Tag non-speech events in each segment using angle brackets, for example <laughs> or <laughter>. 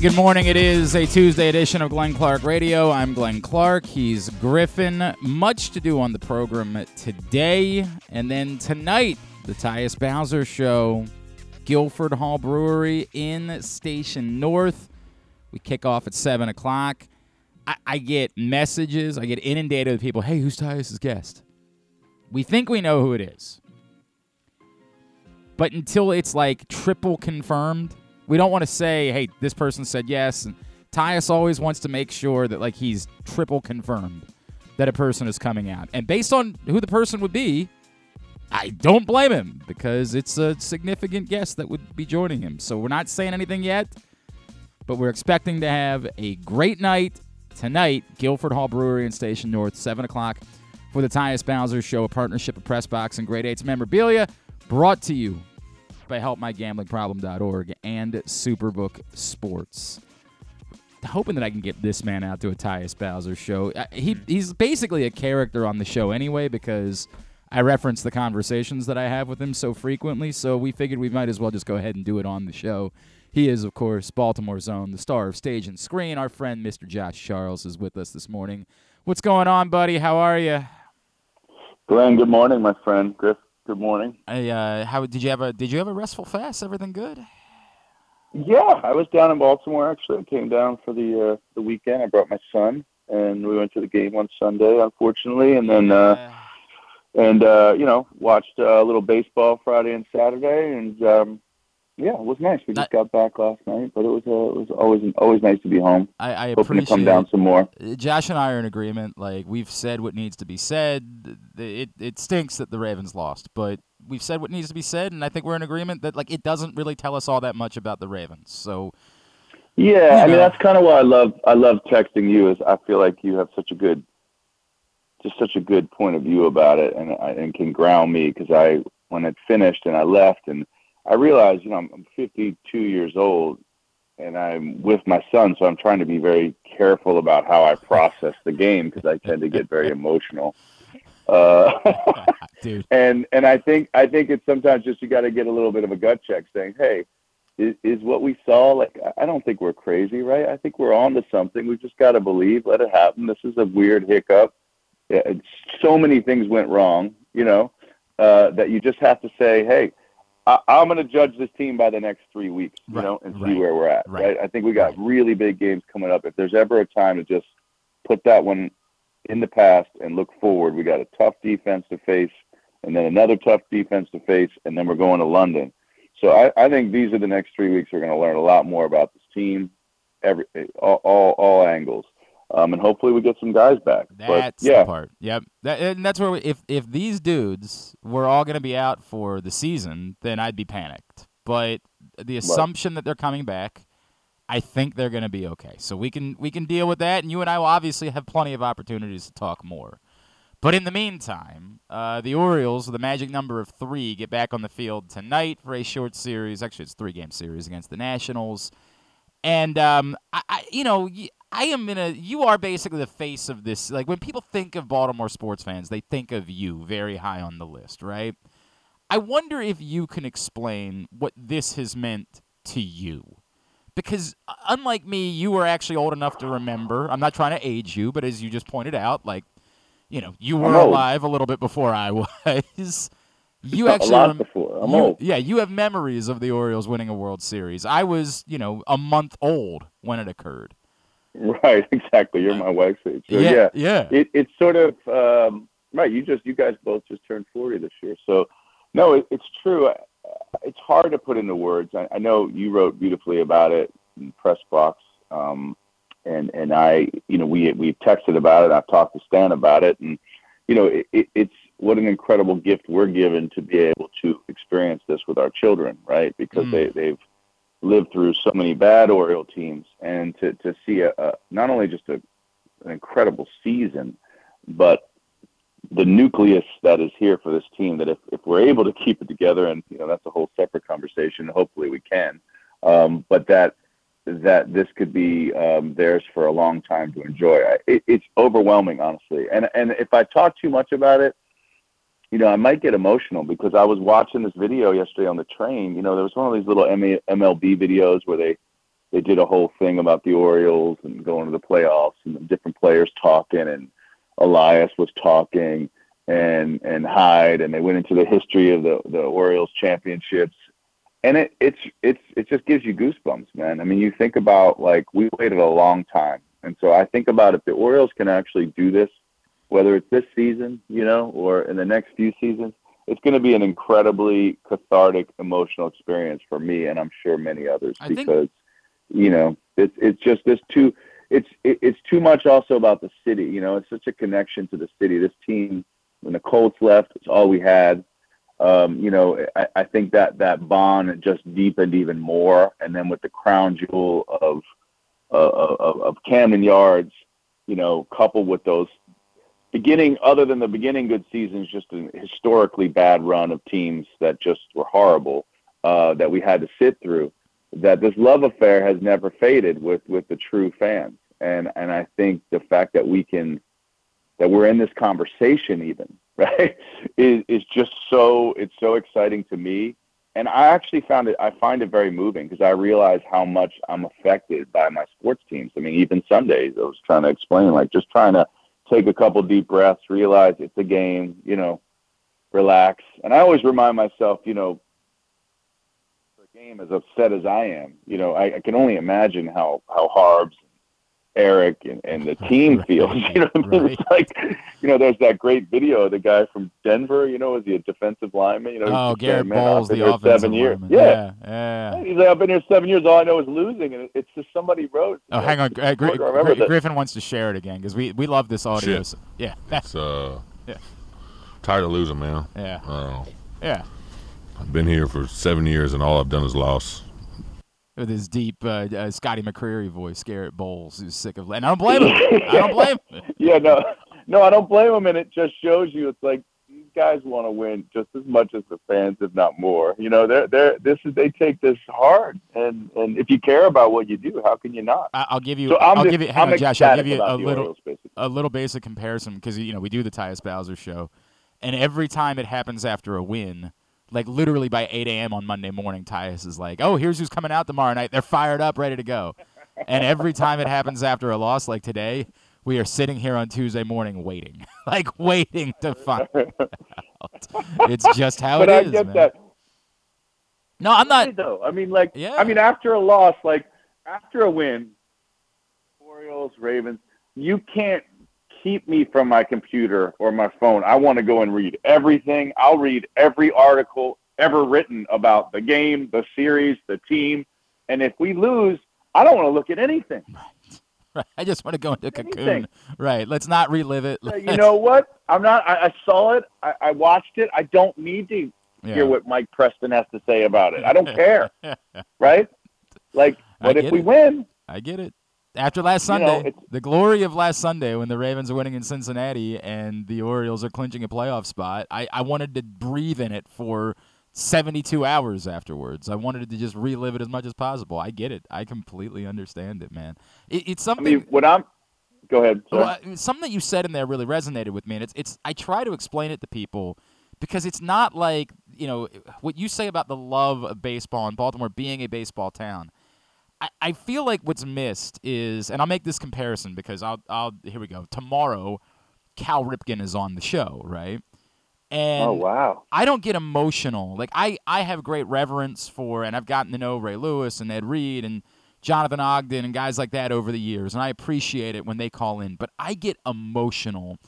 And good morning. It is a Tuesday edition of Glenn Clark Radio. I'm Glenn Clark. He's Griffin. Much to do on the program today. And then tonight, the Tyus Bowser Show, Guilford Hall Brewery in Station North. We kick off at 7 o'clock. I, I get messages, I get inundated with people, hey, who's Tyus's guest? We think we know who it is. But until it's like triple confirmed, we don't want to say, hey, this person said yes. And Tyus always wants to make sure that like he's triple confirmed that a person is coming out. And based on who the person would be, I don't blame him because it's a significant guest that would be joining him. So we're not saying anything yet, but we're expecting to have a great night tonight. Guilford Hall Brewery and Station North, 7 o'clock for the Tyus Bowser Show, a partnership of Press Box and Great Eights memorabilia, brought to you by HelpMyGamblingProblem.org and Superbook Sports. Hoping that I can get this man out to a Tyus Bowser show. Uh, He he's basically a character on the show anyway because I reference the conversations that I have with him so frequently. So we figured we might as well just go ahead and do it on the show. He is, of course, Baltimore's own, the star of stage and screen. Our friend Mr. Josh Charles is with us this morning. What's going on, buddy? How are you? Glenn, good morning, my friend. Griff, good morning. I, uh, how did you have a did you have a restful fast? Everything good? Yeah, I was down in Baltimore actually. I came down for the uh, the weekend. I brought my son, and we went to the game on Sunday, unfortunately, and then uh, and uh, you know watched uh, a little baseball Friday and Saturday, and um, yeah, it was nice. We just got back last night, but it was uh, it was always always nice to be home. I, I Hoping appreciate to come down some more. Josh and I are in agreement. Like we've said what needs to be said. It it stinks that the Ravens lost, but we've said what needs to be said, and I think we're in agreement that like it doesn't really tell us all that much about the Ravens. So Yeah, I mean that's kind of why I love I love texting you. Is I feel like you have such a good, just such a good point of view about it, and I- and can ground me because I when it finished and I left and I realize, you know I'm, I'm 52 years old and I'm with my son, so I'm trying to be very careful about how I process the game because I tend to get very <laughs> emotional. Uh, <laughs> dude, and and I think I think it's sometimes just you got to get a little bit of a gut check, saying, "Hey, is, is what we saw like? I- don't think we're crazy, right? I think we're on to something. We've just got to believe, let it happen. This is a weird hiccup. Yeah, it's- so many things went wrong, you know, uh, that you just have to say, "Hey, I, I'm going to judge this team by the next three weeks, you Right, know, and see right, where we're at, right. right? I think we got really big games coming up. If there's ever a time to just put that one in the past and look forward. We got a tough defense to face, and then another tough defense to face, and then we're going to London. So I, I think these are the next three weeks. We're going to learn a lot more about this team, every all all, all angles, um, and hopefully we get some guys back. that's but yeah, the part. Yep, that, and that's where we, if if these dudes were all going to be out for the season, then I'd be panicked. But the assumption that they're coming back. I think they're going to be okay. So we can we can deal with that, and you and I will obviously have plenty of opportunities to talk more. But in the meantime, uh, the Orioles, the magic number of three, get back on the field tonight for a short series. Actually, it's a three game series against the Nationals. And um, I, I, you know, I am in a. You are basically the face of this. Like when people think of Baltimore sports fans, they think of you very high on the list, right? I wonder if you can explain what this has meant to you. Because uh, unlike me, you were actually old enough to remember. I'm not trying to age you, but as you just pointed out, like, you know, you were alive a little bit before I <laughs> was. You actually a lot before. I'm you- old. Yeah, you have memories of the Orioles winning a World Series. I was, you know, a month old when it occurred. <laughs> Right, exactly. You're my wife's age. So yeah, yeah, yeah. it, it's sort of um, right. You just you guys both just turned forty this year, so no, it, it's true. It's hard to put into words. I, I know you wrote beautifully about it in press box, um, and and I, you know, we we've texted about it. I've talked to Stan about it, and you know, it, it, it's what an incredible gift we're given to be able to experience this with our children, right? Because Mm. they they've lived through so many bad Oriole teams, and to to see a, a not only just a an incredible season, but the nucleus that is here for this team that if, if we're able to keep it together and you know that's a whole separate conversation hopefully we can um, but that that this could be um, theirs for a long time to enjoy. I, it, it's overwhelming honestly. And and if i talk too much about it you know i might get emotional because i was watching this video yesterday on the train. You know there was one of these little mlb videos where they they did a whole thing about the Orioles and going to the playoffs and different players talking and Elias was talking and and Hyde and they went into the history of the the Orioles championships. And it it's it's it just gives you goosebumps man. I mean you think about like we waited a long time. And so I think about if the Orioles can actually do this whether it's this season you know or in the next few seasons it's going to be an incredibly cathartic emotional experience for me and I'm sure many others I because think- you know it's it's just this too it's it, it's too much also about the city you know it's such a connection to the city. This team when the Colts left it's all we had. Um, you know I, I think that that bond just deepened even more. And then with the crown jewel of uh, of, of Camden Yards you know coupled with those beginning other than the beginning good seasons just a historically bad run of teams that just were horrible uh, that we had to sit through that this love affair has never faded with with the true fans. And and I think the fact that we can that we're in this conversation even <laughs> right is is just so it's so exciting to me. And I actually found it I find it very moving because I realize how much I'm affected by my sports teams. I mean even Sundays I was trying to explain like just trying to take a couple deep breaths realize it's a game you know relax. And I always remind myself you know for game as upset as I am, you know, I, I can only imagine how how Harbs, Eric, and, and the team Right, feels. <laughs> You know, what I mean? right. it's like, you know, there's that great video of the guy from Denver. You know, is he a defensive lineman? You know, Oh, Garrett "Man, Bolles, the offensive seven years. lineman. Yeah. yeah, yeah. He's like, I've been here seven years. All I know is losing, and it's just somebody wrote. Oh, hang on. Uh, Gri- I remember Gri- that. Griffin wants to share it again because we, we love this audio. So- yeah, <laughs> It's uh, Yeah. tired of losing, man. yeah, Uh, yeah. I've been here for seven years, and all I've done is lost. With his deep uh, uh, Scotty McCreery voice, Garrett Bolles, who's sick of, and I don't blame him. I don't blame him. <laughs> Yeah, no, no, I don't blame him, and it just shows you it's like these guys want to win just as much as the fans, if not more. You know, they're they're this is they take this hard, and and if you care about what you do, how can you not? I, I'll give you. So I'm I'll just, give you. Hang I'm on, Josh. I'll give you a little. Orioles, a little basic comparison because you know we do the Tyus Bowser show, and every time it happens after a win, like literally by 8 a.m. on Monday morning, Tyus is like, "Oh, here's who's coming out tomorrow night. They're fired up, ready to go." and every time it happens after a loss, like today, we are sitting here on Tuesday morning waiting, <laughs> like waiting to find <laughs> out. It's just how But it I is, get man. that. No, I'm not. Though. I mean, like, Yeah. I mean, after a loss, like after a win, Orioles, Ravens, you can't keep me from my computer or my phone. I want to go and read everything. I'll read every article ever written about the game, the series, the team. And if we lose, I don't want to look at anything. Right. <laughs> I just want to go into a cocoon. Anything. Right. Let's not relive it. Uh, You Let's- know what? I'm not. I, I saw it. I, I watched it. I don't need to Yeah. hear what Mike Preston has to say about it. I don't <laughs> care. <laughs> right? Like, but if we it. win, I get it. After last You know, Sunday, the glory of last Sunday when the Ravens are winning in Cincinnati and the Orioles are clinching a playoff spot, I, I wanted to breathe in it for 72 hours afterwards. I wanted to just relive it as much as possible. I get it. I completely understand it, man. It, it's I something. mean, what I'm. Go ahead. Well, something that you said in there really resonated with me, and it's it's. I try to explain it to people because it's not like you know what you say about the love of baseball and Baltimore being a baseball town. I, I feel like what's missed is, and I'll make this comparison because I'll I'll here we go. Tomorrow, Cal Ripken is on the show, right? And oh wow. I don't get emotional. Like I, I have great reverence for, and I've gotten to know Ray Lewis and Ed Reed and Jonathan Ogden and guys like that over the years, and I appreciate it when they call in. But I get emotional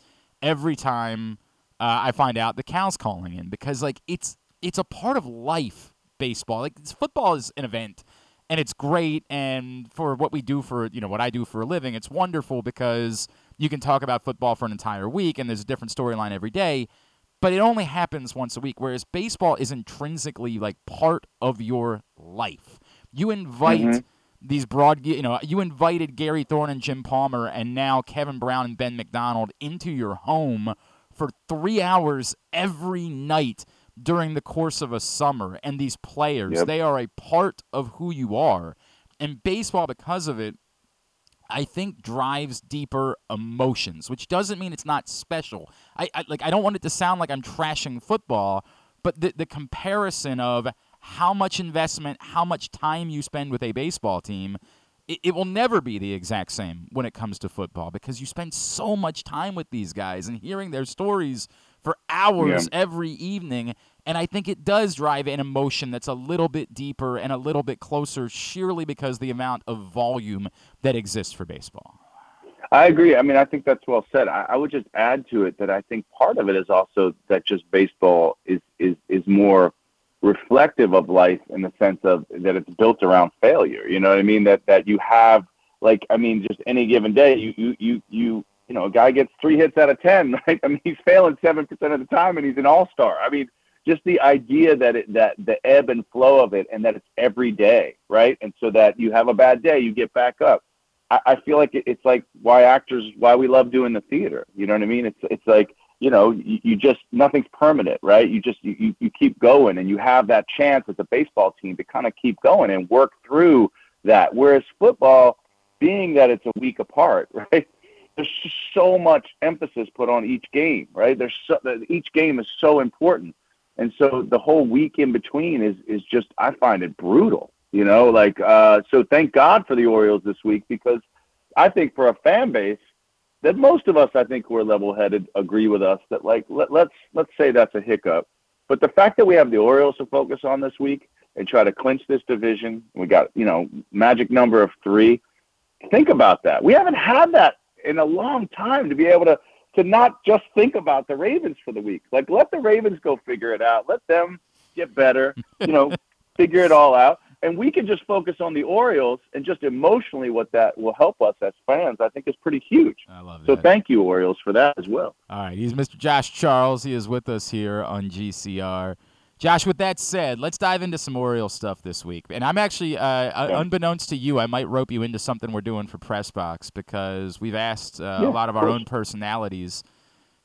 every time uh, I find out the Cal's calling in because like it's it's a part of life. Baseball, like it's, football, is an event, and it's great. And for what we do for you know what I do for a living, it's wonderful because you can talk about football for an entire week, and there's a different storyline every day but it only happens once a week whereas baseball is intrinsically like part of your life you invite Mhm. these broad you know you invited gary thorne and jim palmer and now kevin brown and ben mcdonald into your home for three hours every night during the course of a summer and these players Yep. they are a part of who you are and baseball because of it I think drives deeper emotions, which doesn't mean it's not special. I, I like I don't want it to sound like I'm trashing football, but the the comparison of how much investment, how much time you spend with a baseball team, it, it will never be the exact same when it comes to football because you spend so much time with these guys and hearing their stories for hours yeah. every evening. And I think it does drive an emotion that's a little bit deeper and a little bit closer, sheerly because the amount of volume that exists for baseball. I agree. I mean, I think that's well said. I, I, would just add to it that I think part of it is also that just baseball is is is more reflective of life in the sense of that it's built around failure. You know what I mean? That that you have like I mean, just any given day, you you you you you know, a guy gets three hits out of ten, <laughs> right? I mean, he's failing seven percent of the time, and he's an all star. I mean, just the idea that it that the ebb and flow of it, and that it's every day, right? And so that you have a bad day, you get back up I, I feel like it, it's like why actors why we love doing the theater. You know what I mean? It's it's like you know you, you just nothing's permanent, right? You just you, you keep going, and you have that chance as a baseball team to kind of keep going and work through that. Whereas football, being that it's a week apart, <laughs> right? There's just so much emphasis put on each game, right? There's so, each game is so important, and so the whole week in between is is just I find it brutal. You know, like uh, so. Thank God for the Orioles this week because I think for a fan base that most of us, I think, who are level-headed, agree with us that like let, let's let's say that's a hiccup. But the fact that we have the Orioles to focus on this week and try to clinch this division, we got you know magic number of three. Think about that. We haven't had that in a long time to be able to to not just think about the Ravens for the week. Like let the Ravens go figure it out. Let them get better. You know, <laughs> figure it all out and we can just focus on the Orioles and just emotionally what that will help us as fans, I think is pretty huge. I love it. So thank you, Orioles, for that as well. All right. He's Mr. Josh Charles. He is with us here on GCR. Josh, with that said, let's dive into some Orioles stuff this week. And I'm actually, uh, uh yeah. unbeknownst to you, I might rope you into something we're doing for Pressbox because we've asked uh, yeah, a lot of, of our own personalities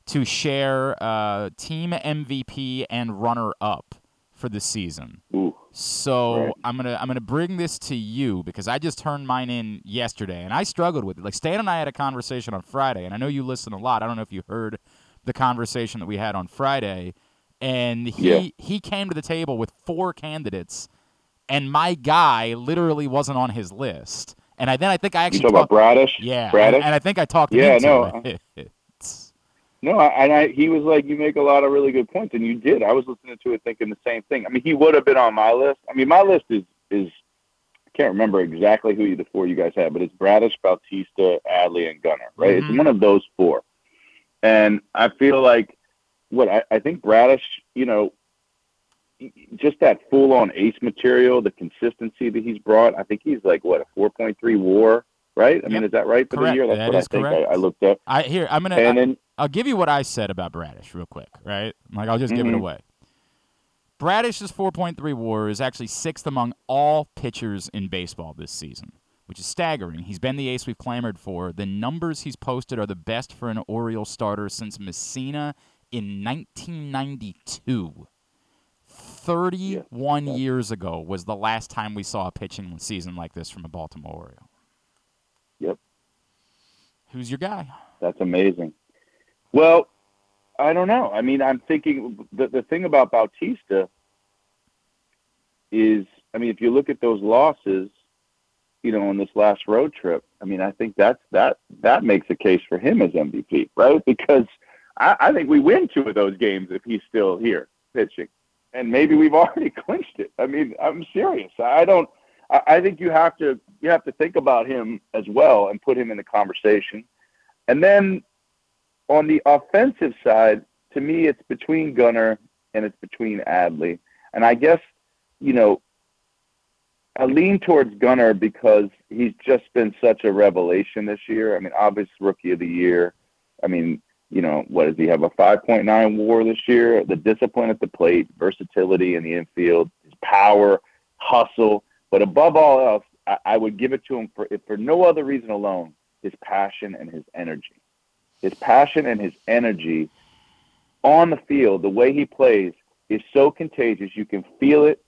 to share uh, team MVP and runner up for the season. Ooh. So right. I'm gonna I'm gonna bring this to you because I just turned mine in yesterday and I struggled with it. Like Stan and I had a conversation on Friday, and I know you listen a lot. I don't know if you heard the conversation that we had on Friday, and he yeah. he came to the table with four candidates, and my guy literally wasn't on his list. And I then I think I actually you talk about Bradish. Yeah, Bradish? And, I think I talked. Yeah, no. <laughs> No, and I, he was like, "You make a lot of really good points," and you did. I was listening to it, thinking the same thing. I mean, he would have been on my list. I mean, my list is is I can't remember exactly who the four you guys had, but it's Bradish, Bautista, Adley, and Gunnar. Right? Mm-hmm. It's one of those four, and I feel like what I, I think Bradish, you know, just that full on ace material, the consistency that he's brought. I think he's like what a four point three WAR right? I yep. mean, is that right for correct. the year? That's that what I think I, I, looked up. I here I'm gonna. And I, then I'll give you what I said about Bradish real quick, right? Like I'll just mm-hmm. give it mm-hmm. away. Bradish's 4.3 WAR is actually sixth among all pitchers in baseball this season, which is staggering. He's been the ace we've clamored for. The numbers he's posted are the best for an Orioles starter since Mussina in 1992. 31 yeah. years ago was the last time we saw a pitching season like this from a Baltimore Oriole. Yep. Who's your guy? That's amazing. Well, I don't know. I mean, I'm thinking the the thing about Bautista is, I mean, if you look at those losses, you know, on this last road trip, I mean, I think that's that that makes a case for him as MVP, right? <laughs> Because I, I think we win two of those games if he's still here pitching, and maybe we've <laughs> already clinched it. I mean, I'm serious. I don't. I, I think you have to you have to think about him as well and put him in the conversation, and then on the offensive side, to me, it's between Gunnar and it's between Adley. And I guess, you know, I lean towards Gunnar because he's just been such a revelation this year. I mean, obvious rookie of the year. I mean, you know, what does he have? A 5.9 WAR this year. The discipline at the plate, versatility in the infield, his power, hustle, but above all else, I, I would give it to him for for no other reason alone, his passion and his energy his passion and his energy on the field, the way he plays is so contagious. You can feel it,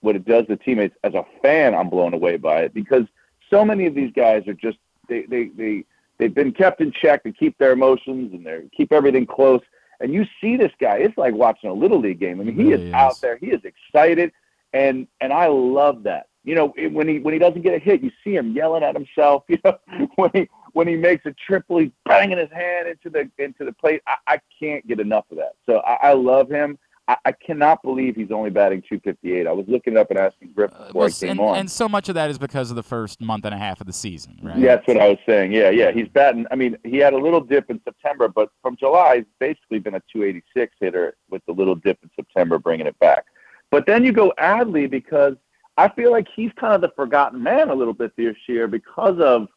what it does to teammates. As a fan, I'm blown away by it because so many of these guys are just they they they they've been kept in check to keep their emotions and they keep everything close. And you see this guy, it's like watching a little league game. I mean, he really is, is out there, he is excited, and and I love that. You know, when he when he doesn't get a hit, you see him yelling at himself. <laughs> You know, when he when he makes a triple, he's banging his hand into the into the plate. I, I can't get enough of that. So I, I love him. I, I, cannot believe he's only batting 258. I was looking up and asking Griff uh, before uh, I came and, on. And so much of that is because of the first month and a half of the season, right? Yeah, that's what I was saying. Yeah, yeah. He's batting. I mean, he had a little dip in September, but from July, he's basically been a 286 hitter with the little dip in September, bringing it back. But then you go Adley because I feel like he's kind of the forgotten man a little bit this year because of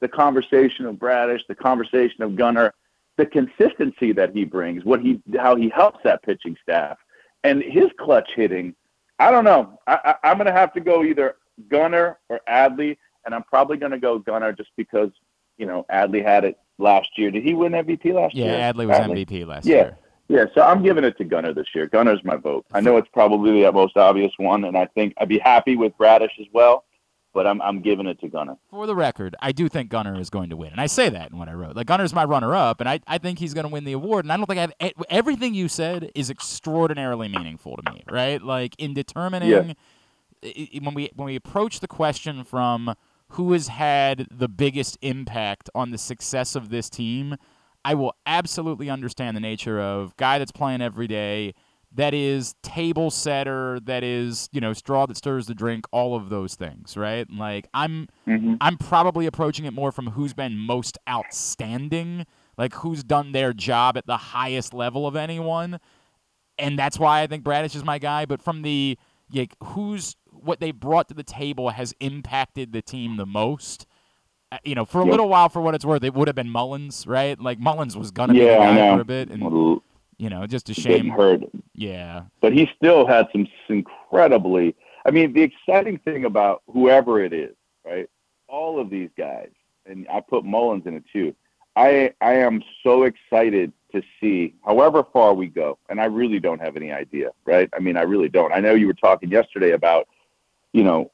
the conversation of Bradish, the conversation of Gunnar the consistency that he brings, what he how he helps that pitching staff, and his clutch hitting. I don't know. I, I, am going to have to go either Gunnar or Adley, and I'm probably going to go Gunnar just because you know Adley had it last year. Did he win MVP last yeah, year? Yeah, Adley was Adley. MVP last yeah. year. Yeah, so I'm giving it to Gunnar this year. Gunnar's my vote. I know it's probably the most obvious one, and I think I'd be happy with Bradish as well but I'm I'm giving it to Gunnar. For the record, I do think Gunnar is going to win, and I say that in what I wrote. Like Gunnar's my runner-up, and I, I think he's going to win the award. And I don't think I have everything you said is extraordinarily meaningful to me, right? Like in determining yeah. when we when we approach the question from who has had the biggest impact on the success of this team, I will absolutely understand the nature of guy that's playing every day that is table setter, that is, you know, straw that stirs the drink, all of those things, right? Like I'm mm-hmm. I'm probably approaching it more from who's been most outstanding, like who's done their job at the highest level of anyone. And that's why I think Bradish is my guy, but from the like who's what they brought to the table has impacted the team the most. Uh, you know, for a yep. little while, for what it's worth, it would have been Mullins, right? Like Mullins was gonna yeah, be the guy for a bit, and you know, just a shame. Hurt. Yeah. But he still had some incredibly. I mean, the exciting thing about whoever it is, right? All of these guys, and I put Mullins in it too. I I am so excited to see however far we go, and I really don't have any idea, right? I mean, I really don't. I know you were talking yesterday about you know,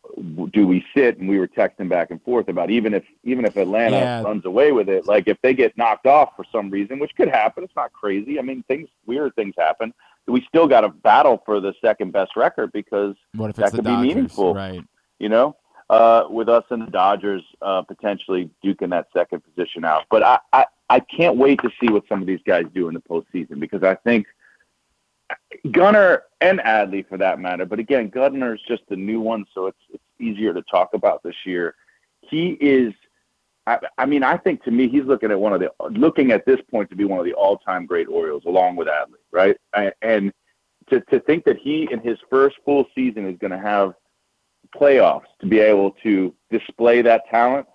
do we sit? And we were texting back and forth about even if even if Atlanta yeah. runs away with it, like if they get knocked off for some reason, which could happen, it's not crazy. I mean, things weird things happen. We still got to battle for the second best record because what if that could be meaningful, right? You know, uh, with us and the Dodgers uh, potentially duking that second position out. But I, I I can't wait to see what some of these guys do in the postseason because I think Gunnar and Adley for that matter. But again, Gunnar is just the new one, so it's it's easier to talk about this year. He is. I, I mean, I think to me, he's looking at one of the looking at this point to be one of the all-time great Orioles, along with Adley, right? And to to think that he in his first full season is going to have playoffs to be able to display that talent.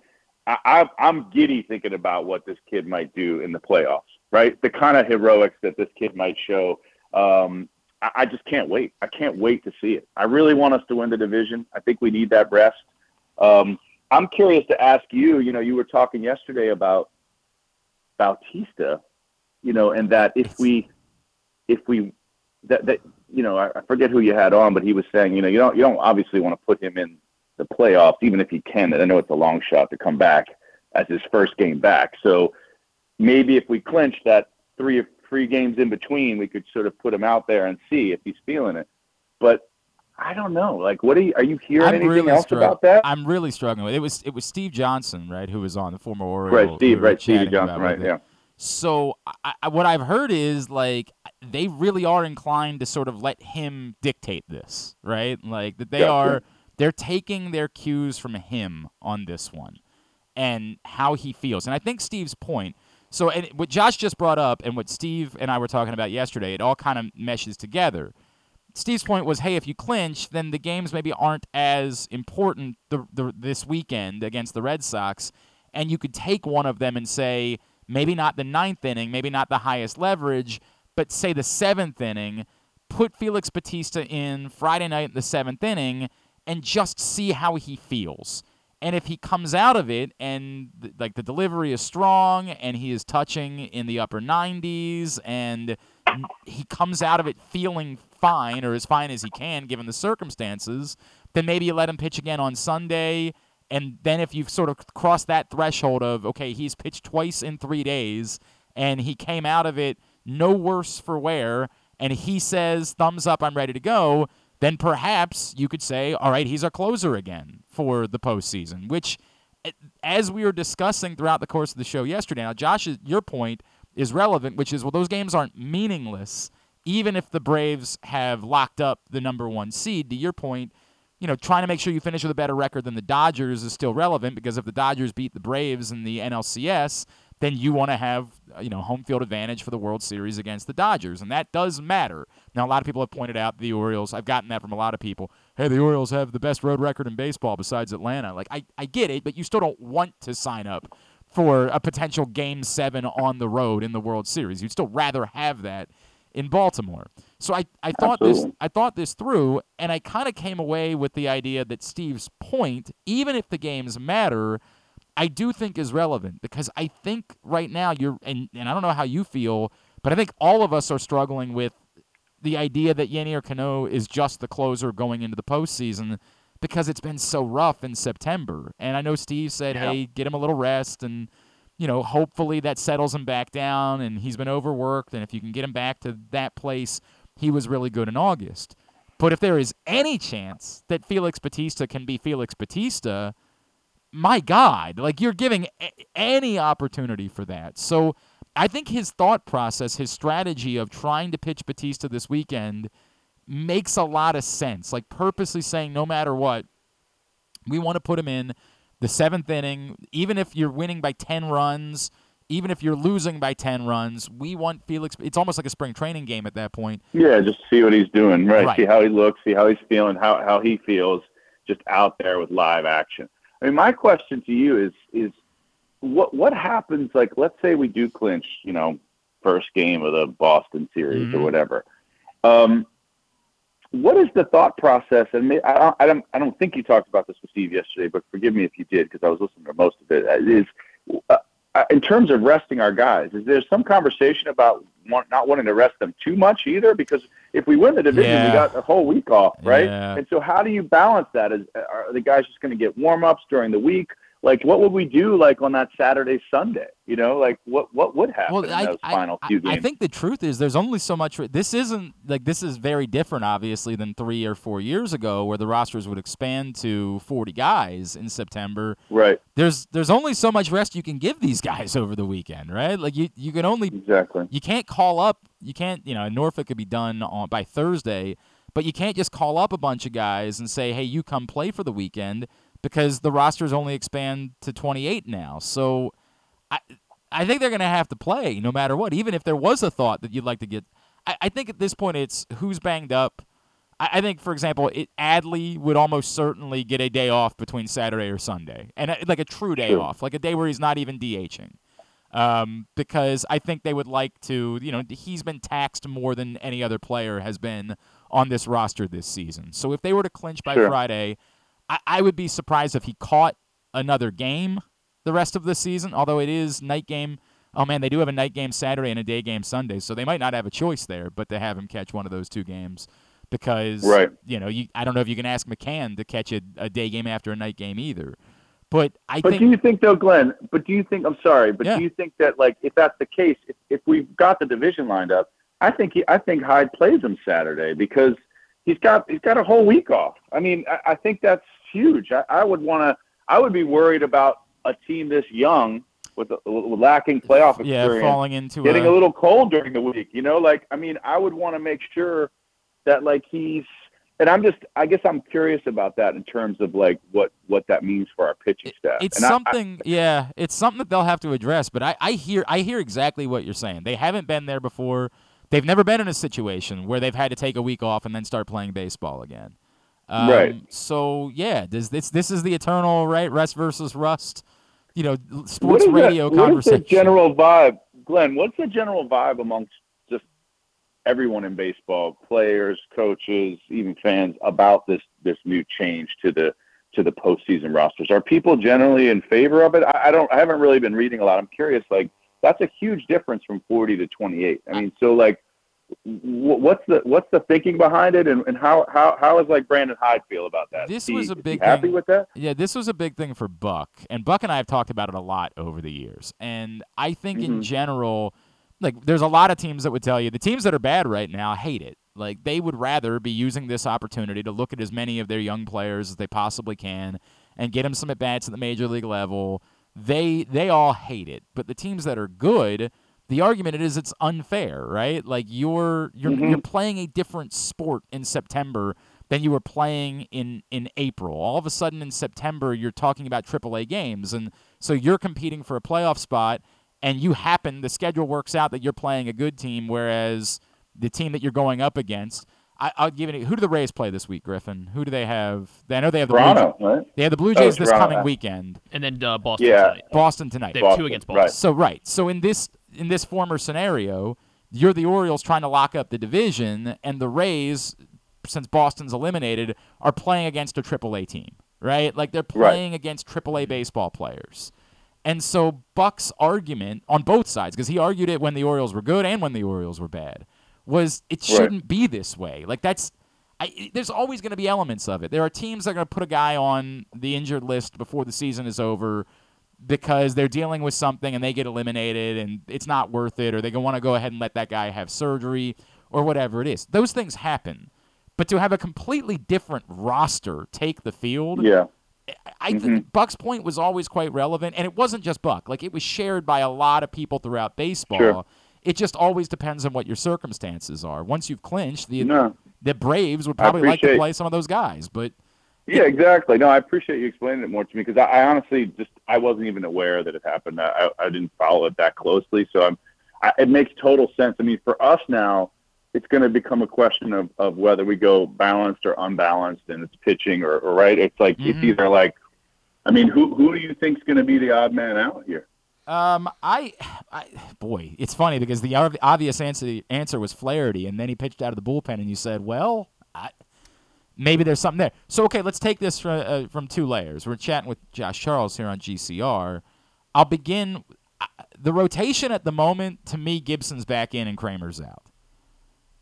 I, I'm giddy thinking about what this kid might do in the playoffs, right? The kind of heroics that this kid might show um, I, I just can't wait. I can't wait to see it. I really want us to win the division. I think we need that rest. Um, I'm curious to ask you. You know, you were talking yesterday about Bautista. You know, and that if we, if we, that that you know, I, I forget who you had on, but he was saying, you know, you don't you don't obviously want to put him in the playoffs, even if he can. And I know it's a long shot to come back as his first game back. So maybe if we clinch that three three games in between, we could sort of put him out there and see if he's feeling it. But I don't know. Like, what are you? Are you hearing I'm anything really else about that? I'm really struggling with it. Was it was Steve Johnson, right, who was on the former Oriole? Right, Steve, right, Steve Johnson, right, yeah. So I, I, what I've heard is like they really are inclined to sort of let him dictate this, right? Like that they yeah, are yeah. they're taking their cues from him on this one and how he feels. And I think Steve's point so, and what Josh just brought up and what Steve and I were talking about yesterday, it all kind of meshes together. Steve's point was, hey, if you clinch, then the games maybe aren't as important the, the, this weekend against the Red Sox, and you could take one of them and say maybe not the ninth inning, maybe not the highest leverage, but say the seventh inning, put Felix Bautista in Friday night in the seventh inning, and just see how he feels. And if he comes out of it and th- like the delivery is strong and he is touching in the upper 90s and he comes out of it feeling fine or as fine as he can given the circumstances, then maybe you let him pitch again on Sunday. And then if you've sort of crossed that threshold of, okay, he's pitched twice in three days and he came out of it no worse for wear and he says, thumbs up, I'm ready to go, then perhaps you could say, all right, he's our closer again for the postseason, which, eh, as we were discussing throughout the course of the show yesterday, now, Josh, your point is relevant, which is, well, those games aren't meaningless, even if the Braves have locked up the number one seed. To your point, you know, trying to make sure you finish with a better record than the Dodgers is still relevant because if the Dodgers beat the Braves in the NLCS, then you want to have uh, you know home field advantage for the World Series against the Dodgers, and that does matter. Now, a lot of people have pointed out the Orioles. I've gotten that from a lot of people. Hey, the Orioles have the best road record in baseball besides Atlanta. Like, I, I get it, but you still don't want to sign up for a potential Game Seven on the road in the World Series. You'd still rather have that in Baltimore. So I, I thought Absolutely. this I thought this through, and I kind of came away with the idea that Steve's point, even if the games matter I do think is relevant because I think right now you're and, and I don't know how you feel, but I think all of us are struggling with the idea that Yennier Cano is just the closer going into the postseason because it's been so rough in September. And I know Steve said, yeah. "Hey, get him a little rest," and you know, hopefully that settles him back down. And he's been overworked, and if you can get him back to that place, he was really good in August. But if there is any chance that Felix Bautista can be Felix Bautista, my God, like you're giving a- any opportunity for that. So I think his thought process, his strategy of trying to pitch Bautista this weekend makes a lot of sense. Like purposely saying, no matter what, we want to put him in the seventh inning, even if you're winning by 10 runs. Even if you're losing by 10 runs, we want Felix. It's almost like a spring training game at that point. Yeah, just see what he's doing, right? right. See how he looks, see how he's feeling, how, how he feels just out there with live action. I mean, my question to you is is what what happens? Like, let's say we do clinch, you know, first game of the Boston series mm-hmm. or whatever. Um, what is the thought process? And I don't, I don't, I don't think you talked about this with Steve yesterday, but forgive me if you did because I was listening to most of it. Is uh, in terms of resting our guys, is there some conversation about want, not wanting to rest them too much either? Because if we win the division, yeah. we got a whole week off, right? Yeah. And so, how do you balance that? Is are the guys just going to get warm ups during the week? Like what would we do like on that Saturday Sunday? You know, like what what would happen well, in I, those I, final I, few games? I think the truth is there's only so much. This isn't like this is very different, obviously, than three or four years ago, where the rosters would expand to 40 guys in September. Right. There's there's only so much rest you can give these guys <laughs> over the weekend, right? Like you you can only exactly you can't call up you can't you know Norfolk could be done on by Thursday, but you can't just call up a bunch of guys and say, hey, you come play for the weekend because the rosters only expand to 28 now. So I I think they're going to have to play no matter what, even if there was a thought that you'd like to get. I, I think at this point it's who's banged up. I, I think, for example, it, Adley would almost certainly get a day off between Saturday or Sunday, and a, uh, like a true day sure. off, like a day where he's not even DHing. Um, because I think they would like to, you know, he's been taxed more than any other player has been on this roster this season. So if they were to clinch by sure. Friday, I, I would be surprised if he caught another game the rest of the season, although it is night game. Oh man, they do have a night game Saturday and a day game Sunday, so they might not have a choice there, but to have him catch one of those two games because right. you know, you I don't know if you can ask McCann to catch a, a day game after a night game either. But I but think, do you think though, Glenn? But do you think I'm sorry? But yeah. do you think that like if that's the case, if, if we've got the division lined up, I think he, I think Hyde plays him Saturday because he's got he's got a whole week off. I mean, I, I think that's huge. I, I would want to. I would be worried about a team this young with, a, with lacking playoff experience, yeah, falling into getting a, a little cold during the week. You know, like I mean, I would want to make sure that like he's. And I'm just, I guess I'm curious about that in terms of like what what that means for our pitching staff. It's and something, I, I, yeah, it's something that they'll have to address. But I, I hear, I hear exactly what you're saying. They haven't been there before. They've never been in a situation where they've had to take a week off and then start playing baseball again. Um, right. So yeah, does this this is the eternal right rest versus rust, you know, sports radio that, conversation. What is the general vibe, Glenn? What's the general vibe amongst just everyone in baseball, players, coaches, even fans, about this this new change to the to the postseason rosters? Are people generally in favor of it? I, I don't. I haven't really been reading a lot. I'm curious. Like that's a huge difference from 40 to 28. I mean, so like what's the what's the thinking behind it, and, and how how how is like Brandon Hyde feel about that? This he, was a big happy thing. with that. Yeah, this was a big thing for Buck, and Buck and I have talked about it a lot over the years, and I think mm-hmm. in general, like there's a lot of teams that would tell you the teams that are bad right now hate it. Like they would rather be using this opportunity to look at as many of their young players as they possibly can and get them some at bats at the major league level. They they all hate it, but the teams that are good, the argument is it's unfair, right? Like you're you're Mhm. you're playing a different sport in September than you were playing in in April. All of a sudden in September you're talking about AAA games and so you're competing for a playoff spot and you happen the schedule works out that you're playing a good team whereas the team that you're going up against I, I'll give it. Who do the Rays play this week, Griffin? Who do they have? I know they have the Blue, Toronto, right? they have the Blue Oh, Jays this Toronto. coming weekend. And then uh, Boston Yeah. tonight. Boston tonight. They have two Boston, against right. Boston. So right. So in this in this former scenario, you're the Orioles trying to lock up the division, and the Rays, since Boston's eliminated, are playing against a AAA team, right? Like they're Right. playing against AAA baseball players. And so Buck's argument on both sides, because he argued it when the Orioles were good and when the Orioles were bad, was it shouldn't be this way. Like that's I, there's always going to be elements of it. There are teams that are going to put a guy on the injured list before the season is over because they're dealing with something and they get eliminated and it's not worth it, or they want to go ahead and let that guy have surgery or whatever it is. Those things happen. But to have a completely different roster take the field, Yeah. I think mm-hmm. Buck's point was always quite relevant, and it wasn't just Buck. Like it was shared by a lot of people throughout baseball. Sure. It just always depends on what your circumstances are. Once you've clinched, the No. the Braves would probably like to play some of those guys, but Yeah, exactly. No, I appreciate you explaining it more to me because I, I honestly just I wasn't even aware that it happened. I, I didn't follow it that closely, so I'm. I, it makes total sense. I mean, for us now, it's going to become a question of, of whether we go balanced or unbalanced, and it's pitching or, or right. It's like it's Mhm. either like, I mean, who who do you think's going to be the odd man out here? Um, I, I, boy, it's funny because the obvious answer answer was Flaherty, and then he pitched out of the bullpen, and you said, well, I, maybe there's something there. So okay, let's take this from uh, from two layers. We're chatting with Josh Charles here on GCR. I'll begin uh, the rotation at the moment. To me, Gibson's back in and Kremer's out.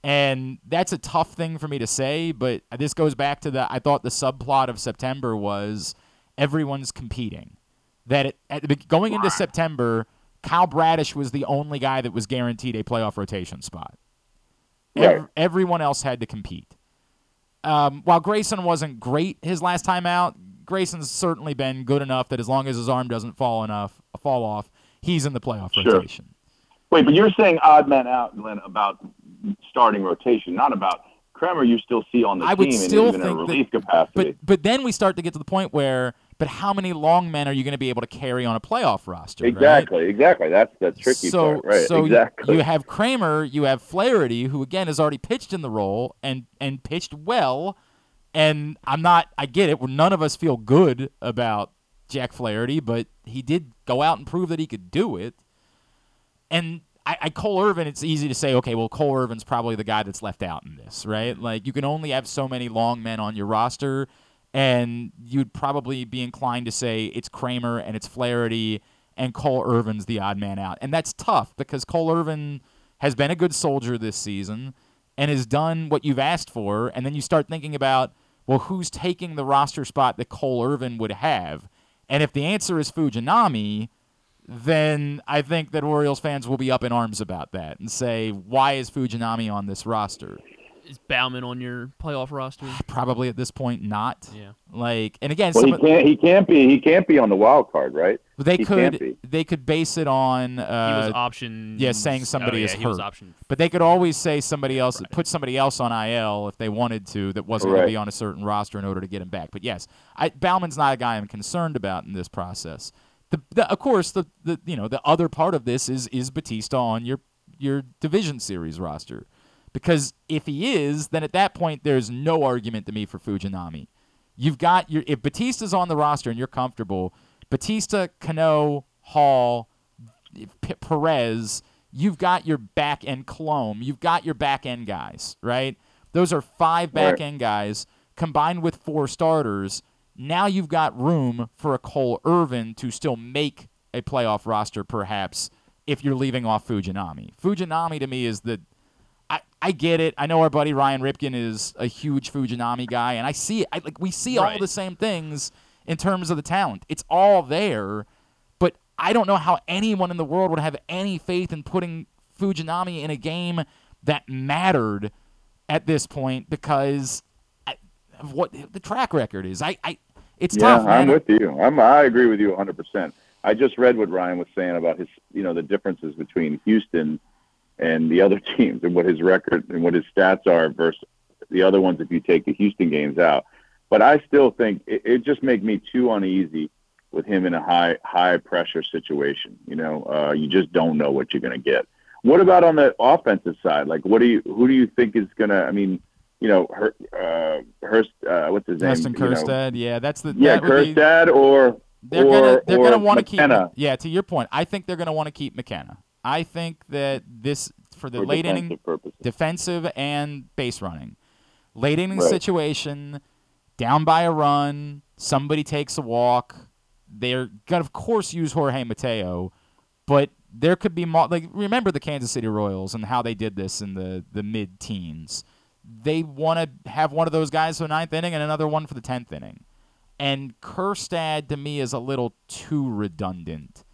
And that's a tough thing for me to say, but this goes back to the I thought the subplot of September was everyone's competing that it, at the, going into September, Kyle Bradish was the only guy that was guaranteed a playoff rotation spot. Right. everyone else had to compete. Um, while Grayson wasn't great his last time out, Grayson's certainly been good enough that as long as his arm doesn't fall enough fall off, he's in the playoff Sure. rotation. Wait, but you're saying odd man out, Glenn, about starting rotation, not about Kremer. You still see on the I would team still and even in a think that- relief capacity. But but then we start to get to the point where, but how many long men are you going to be able to carry on a playoff roster? right? Exactly, exactly. That's the tricky so, part, right? So exactly. you have Kremer, you have Flaherty, who again has already pitched in the role and and pitched well. And I'm not. I get it. None of us feel good about Jack Flaherty, but he did go out and prove that he could do it. And I, I Cole Irvin, it's easy to say, okay, well, Cole Irvin's probably the guy that's left out in this, right? Like you can only have so many long men on your roster, and you'd probably be inclined to say it's Kremer and it's Flaherty and Cole Irvin's the odd man out. And that's tough because Cole Irvin has been a good soldier this season and has done what you've asked for. And then you start thinking about, well, who's taking the roster spot that Cole Irvin would have? And if the answer is Fujinami, then I think that Orioles fans will be up in arms about that and say, why is Fujinami on this roster? Is Baumann on your playoff roster? <sighs> Probably at this point not. Yeah. Like, and again, well, he can't. He can't be. He can't be on the wild card, right? they he could they could base it on He uh, was option. yeah, saying somebody oh, yeah, is he was hurt. option. But they could always say somebody else, Right. put somebody else on IL if they wanted to that wasn't going to be on a certain roster in order to get him back. But yes, I, Baumann's not a guy I'm concerned about in this process. The, the, of course, the, the you know the other part of this is is Bautista on your your division series roster, because if he is, then at that point there's no argument to me for Fujinami. You've got your if Bautista's on the roster and you're comfortable, Bautista, Cano, Hall, P- Perez, you've got your back end Coulombe, you've got your back end guys, right? Those are five back end guys combined with four starters. Now you've got room for a Cole Irvin to still make a playoff roster, perhaps, if you're leaving off Fujinami. Fujinami to me is the. I, I get it. I know our buddy Ryan Ripken is a huge Fujinami guy, and I see it. I, like we see all the same things in terms of the talent. It's all there, but I don't know how anyone in the world would have any faith in putting Fujinami in a game that mattered at this point because I, of what the track record is. I, I it's yeah, tough, man. I'm with you. I'm, I agree with you 100%. I just read what Ryan was saying about his, you know, the differences between Houston and the other <laughs> teams and what his record and what his stats are versus the other ones if you take the Houston games out. But I still think it, it just make me too uneasy with him in a high high pressure situation. You know, uh, you just don't know what you're going to get. What about on the offensive side? Like, what do you who do you think is going to? I mean, you know, Her, uh, Hurst, uh, what's his Justin name? You know, Kjerstad, yeah, that's the yeah, that would be- Kjerstad or they're or, gonna they're gonna want to keep yeah to your point i think they're gonna want to keep mckenna i think that this for the for late defensive inning purposes. defensive and base running. Late inning Right. situation down by a run somebody takes a walk. They're gonna of course use jorge mateo but there could be more like remember the kansas city royals and how they did this in the the mid teens they want to have one of those guys for the ninth inning and another one for the tenth inning. And Kjerstad to me is a little too redundant,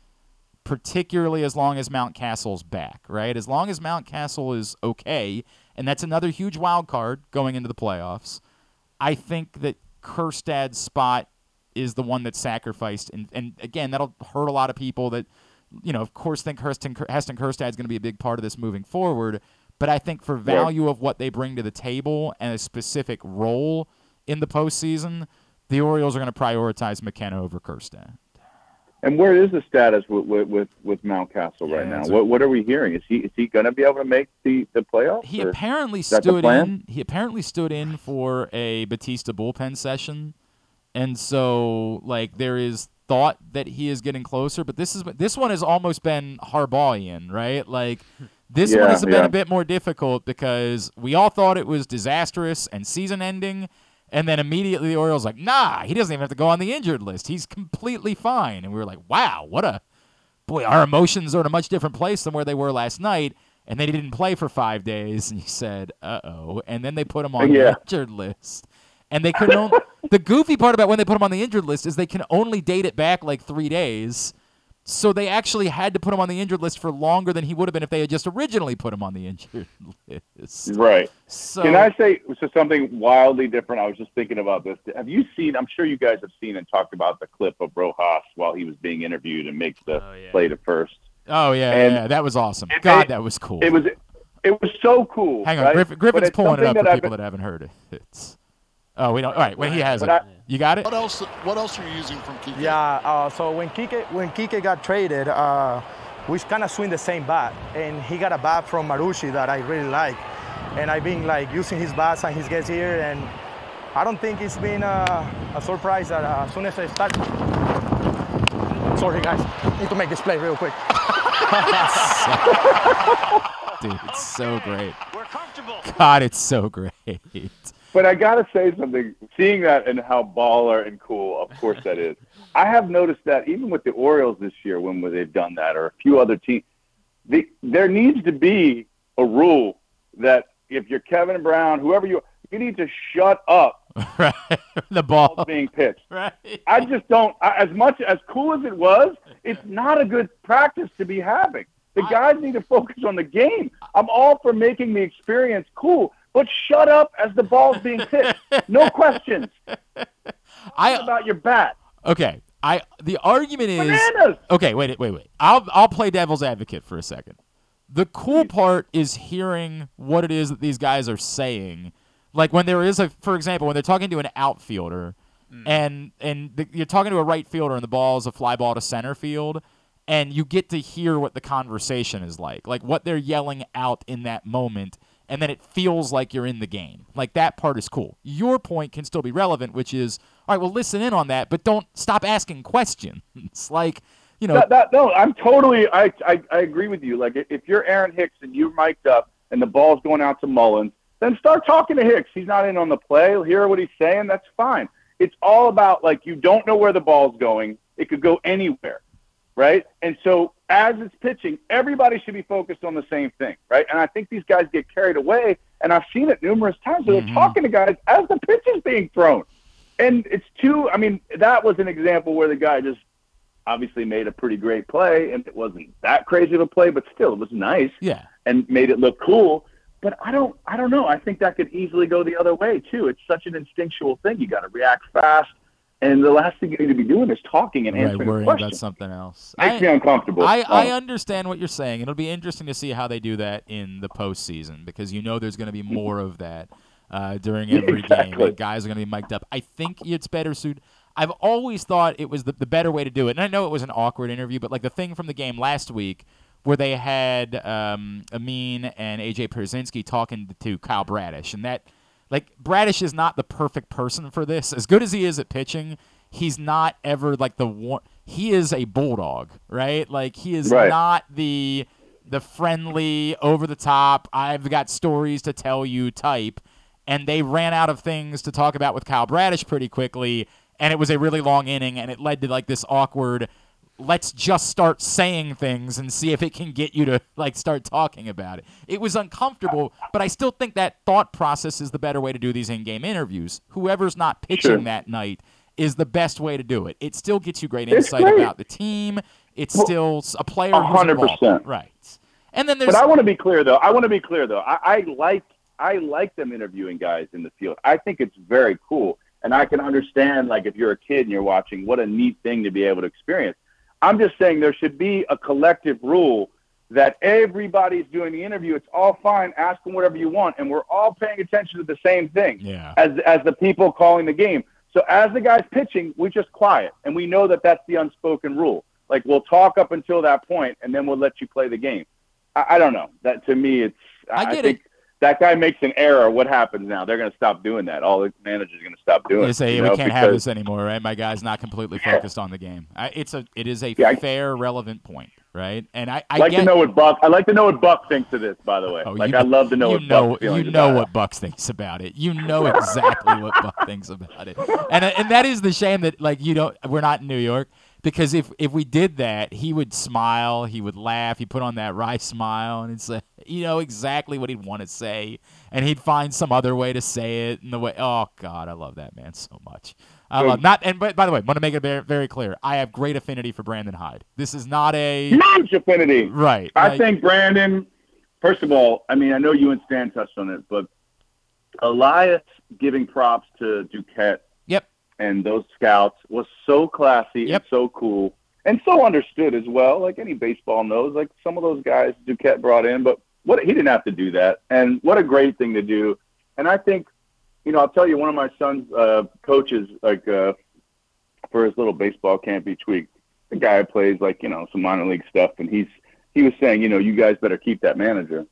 particularly as long as Mountcastle's back, right? As long as Mountcastle is okay, and that's another huge wild card going into the playoffs, I think that Kjerstad's spot is the one that's sacrificed. And, and again, that'll hurt a lot of people that, you know, of course, think Heston, Heston Kjerstad's going to be a big part of this moving forward. But I think for value of what they bring to the table and a specific role in the postseason, the Orioles are going to prioritize McKenna over Kjerstad. And where is the status with with, with, with Mountcastle right now? What what are we hearing? Is he is he going to be able to make the the playoffs? He apparently stood in. He apparently stood in for a Bautista bullpen session, and so like there is thought that he is getting closer. But this is this one has almost been Harbaugh'ian, right? Like this one Yeah, has been yeah. a bit more difficult because we all thought it was disastrous and season ending. And then immediately the Orioles like, nah, he doesn't even have to go on the injured list. He's completely fine. And we were like, wow, what a boy, our emotions are in a much different place than where they were last night. And then he didn't play for five days, <laughs> and he said, "Uh oh." And then they put him on Yeah. the injured list, and they couldn't. <laughs> the goofy part about when they put him on the injured list is they can only date it back like three days. So they actually had to put him on the injured list for longer than he would have been if they had just originally put him on the injured <laughs> list. right. So Can I say so something wildly different? I was just thinking about this. Have you seen? I'm sure you guys have seen and talked about the clip of Rojas while he was being interviewed and makes the Oh, yeah. play to first. Oh yeah, And yeah, that was awesome. it- God, it- that was cool. It was it was so cool. Hang on, right? Griff- But Griffin's it's pulling it up for I've people been- that haven't heard it. It's oh, we don't. All right, when he has it, I- you got it. What else? What else are you using from Kike? Yeah, uh, so when Kike when Kike got traded, uh, we kind of swing the same bat, and he got a bat from Marucci that I really like, and I've been like using his bats and his gets here, and I don't think it's been uh, a surprise that uh, as soon as I start. Sorry guys, need to make this play real quick. <laughs> Dude, it's so great. We're comfortable. God, it's so great. But I gotta say something. Seeing that and how baller and cool, of course that is. <laughs> I have noticed that even with the Orioles this year, when they've done that, or a few other teams, the, there needs to be a rule that if you're Kevin Brown, whoever you, you need to shut up <laughs> right, the ball. being pitched. <laughs> Right. I just don't. I, as much as cool as it was, it's not a good practice to be having. The guys need to focus on the game. I'm all for making the experience cool, but shut up as the ball's being pitched. No <laughs> questions I about your bat. okay. I the argument is Bananas. okay. Wait, wait, wait. I'll I'll play devil's advocate for a second. The cool part is hearing what it is that these guys are saying. Like when there is a, for example, when they're talking to an outfielder, mm. and and the, you're talking to a right fielder, and the ball is a fly ball to center field, and you get to hear what the conversation is like, like what they're yelling out in that moment, and then it feels like you're in the game. Like that part is cool. Your point can still be relevant, which is, all right, well, listen in on that, but don't stop asking questions. <laughs> like, you know, no, I'm totally. I, I I agree with you. Like if you're Aaron Hicks and you're mic'd up and the ball's going out to Mullins, then start talking to Hicks. He's not in on the play. Hear what he's saying. That's fine. It's all about like you don't know where the ball's going. It could go anywhere, right? And so as it's pitching, everybody should be focused on the same thing, right? And I think these guys get carried away, and I've seen it numerous times. They're mm-hmm. talking to guys as the pitch is being thrown, and it's too. I mean, that was an example where the guy just obviously made a pretty great play, and it wasn't that crazy of a play, but still, it was nice yeah. and made it look cool. but I don't I don't know. I think that could easily go the other way too. It's such an instinctual thing. You got to react fast, and the last thing you need to be doing is talking and Right, answering worrying question. about something else. Makes I- me uncomfortable. I, I Oh. understand what you're saying. It'll be interesting to see how they do that in the postseason because you know there's going to be more of that uh, during <laughs> every game. exactly. And guys are going to be mic'd up. I think it's better suited. I've always thought it was the, the better way to do it. And I know it was an awkward interview, but like the thing from the game last week where they had um, Amin and AJ Pierzynski talking to Kyle Bradish, and that like Bradish is not the perfect person for this. As good as he is at pitching, he's not ever like the one. He is a bulldog, right? Like he is Right. not the the friendly, over the top. I've got stories to tell you type. And they ran out of things to talk about with Kyle Bradish pretty quickly, and it was a really long inning, and it led to like this awkward. Let's just start saying things and see if it can get you to like start talking about it. It was uncomfortable, but I still think that thought process is the better way to do these in-game interviews. Whoever's not pitching Sure. that night is the best way to do it. It still gets you great It's insight great. about the team. It's Well, still a player hundred percent. right? And then there's But I want to be clear though. I want to be clear though. I, I like I like them interviewing guys in the field. I think it's very cool, and I can understand like if you're a kid and you're watching, what a neat thing to be able to experience. I'm just saying there should be a collective rule that everybody's doing the interview. It's all fine. Ask them whatever you want, and we're all paying attention to the same thing yeah. as as the people calling the game. So as the guy's pitching, we just quiet, and we know that that's the unspoken rule. Like we'll talk up until that point, and then we'll let you play the game. I, I don't know. That to me, it's I get think that guy makes an error. What happens now? They're going to stop doing that. All the managers are going to stop doing. They it, say you we know, can't have this anymore, right? My guy's not completely focused on the game. I, it's a it is a Yeah, I- fair, relevant point, right? And I, I I'd like get to know what Buck. I'd like to know what Buck thinks of this. By the way, Oh, like you I'd love to know you what know Buck's you know it. what Bucks thinks about it. You know exactly what Buck thinks about it, and and that is the shame that like you don't we're not in New York because if if we did that, he would smile, he would laugh, he put on that wry <laughs> smile, and it's like you know exactly what he'd want to say, and he'd find some other way to say it, and the way oh god, I love that man so much. I love not and but by the way, want to make it very, very clear. I have great affinity for Brandon Hyde. This is not a Huge affinity. right. I like- think Brandon. First of all, I mean, I know you and Stan touched on it, but Elias giving props to Duquette. And those scouts was so classy Yep. and so cool and so understood as well. Like any baseball knows, like some of those guys Duquette brought in, but what he didn't have to do that, and what a great thing to do. And I think, you know, I'll tell you, one of my son's uh, coaches, like uh, for his little baseball camp each week, the guy plays like you know some minor league stuff, and he's he was saying, you know, you guys better keep that manager.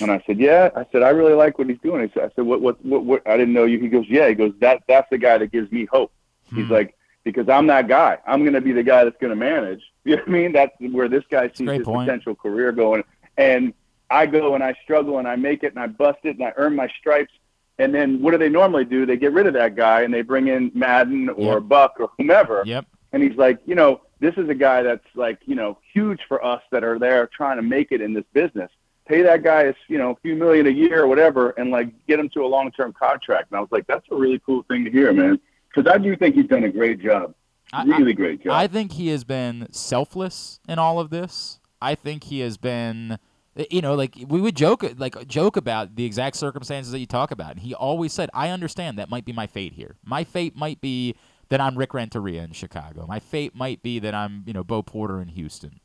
And I said, yeah. I said, I really like what he's doing. I said, I said, what, what, what, what? I didn't know you. He goes, yeah. He goes, that, that's the guy that gives me hope. He's Hmm. like, because I'm that guy. I'm going to be the guy that's going to manage. <laughs> You know what I mean? That's where this guy sees his point. potential career going. And I go and I struggle and I make it and I bust it and I earn my stripes. And then what do they normally do? They get rid of that guy and they bring in Maddon or Yep. Buck or whomever. Yep. And he's like, you know, this is a guy that's like, you know, huge for us that are there trying to make it in this business. Pay that guy, a, you know, a few million a year or whatever, and like get him to a long-term contract. And I was like, that's a really cool thing to hear, man, because I do think he's done a great job, I- I- really great job. I think he has been selfless in all of this. I think he has been, you know, like we would joke, like joke about the exact circumstances that you talk about. And he always said, "I understand that might be my fate here. My fate might be that I'm Rick Renteria in Chicago. My fate might be that I'm, you know, Bo Porter in Houston.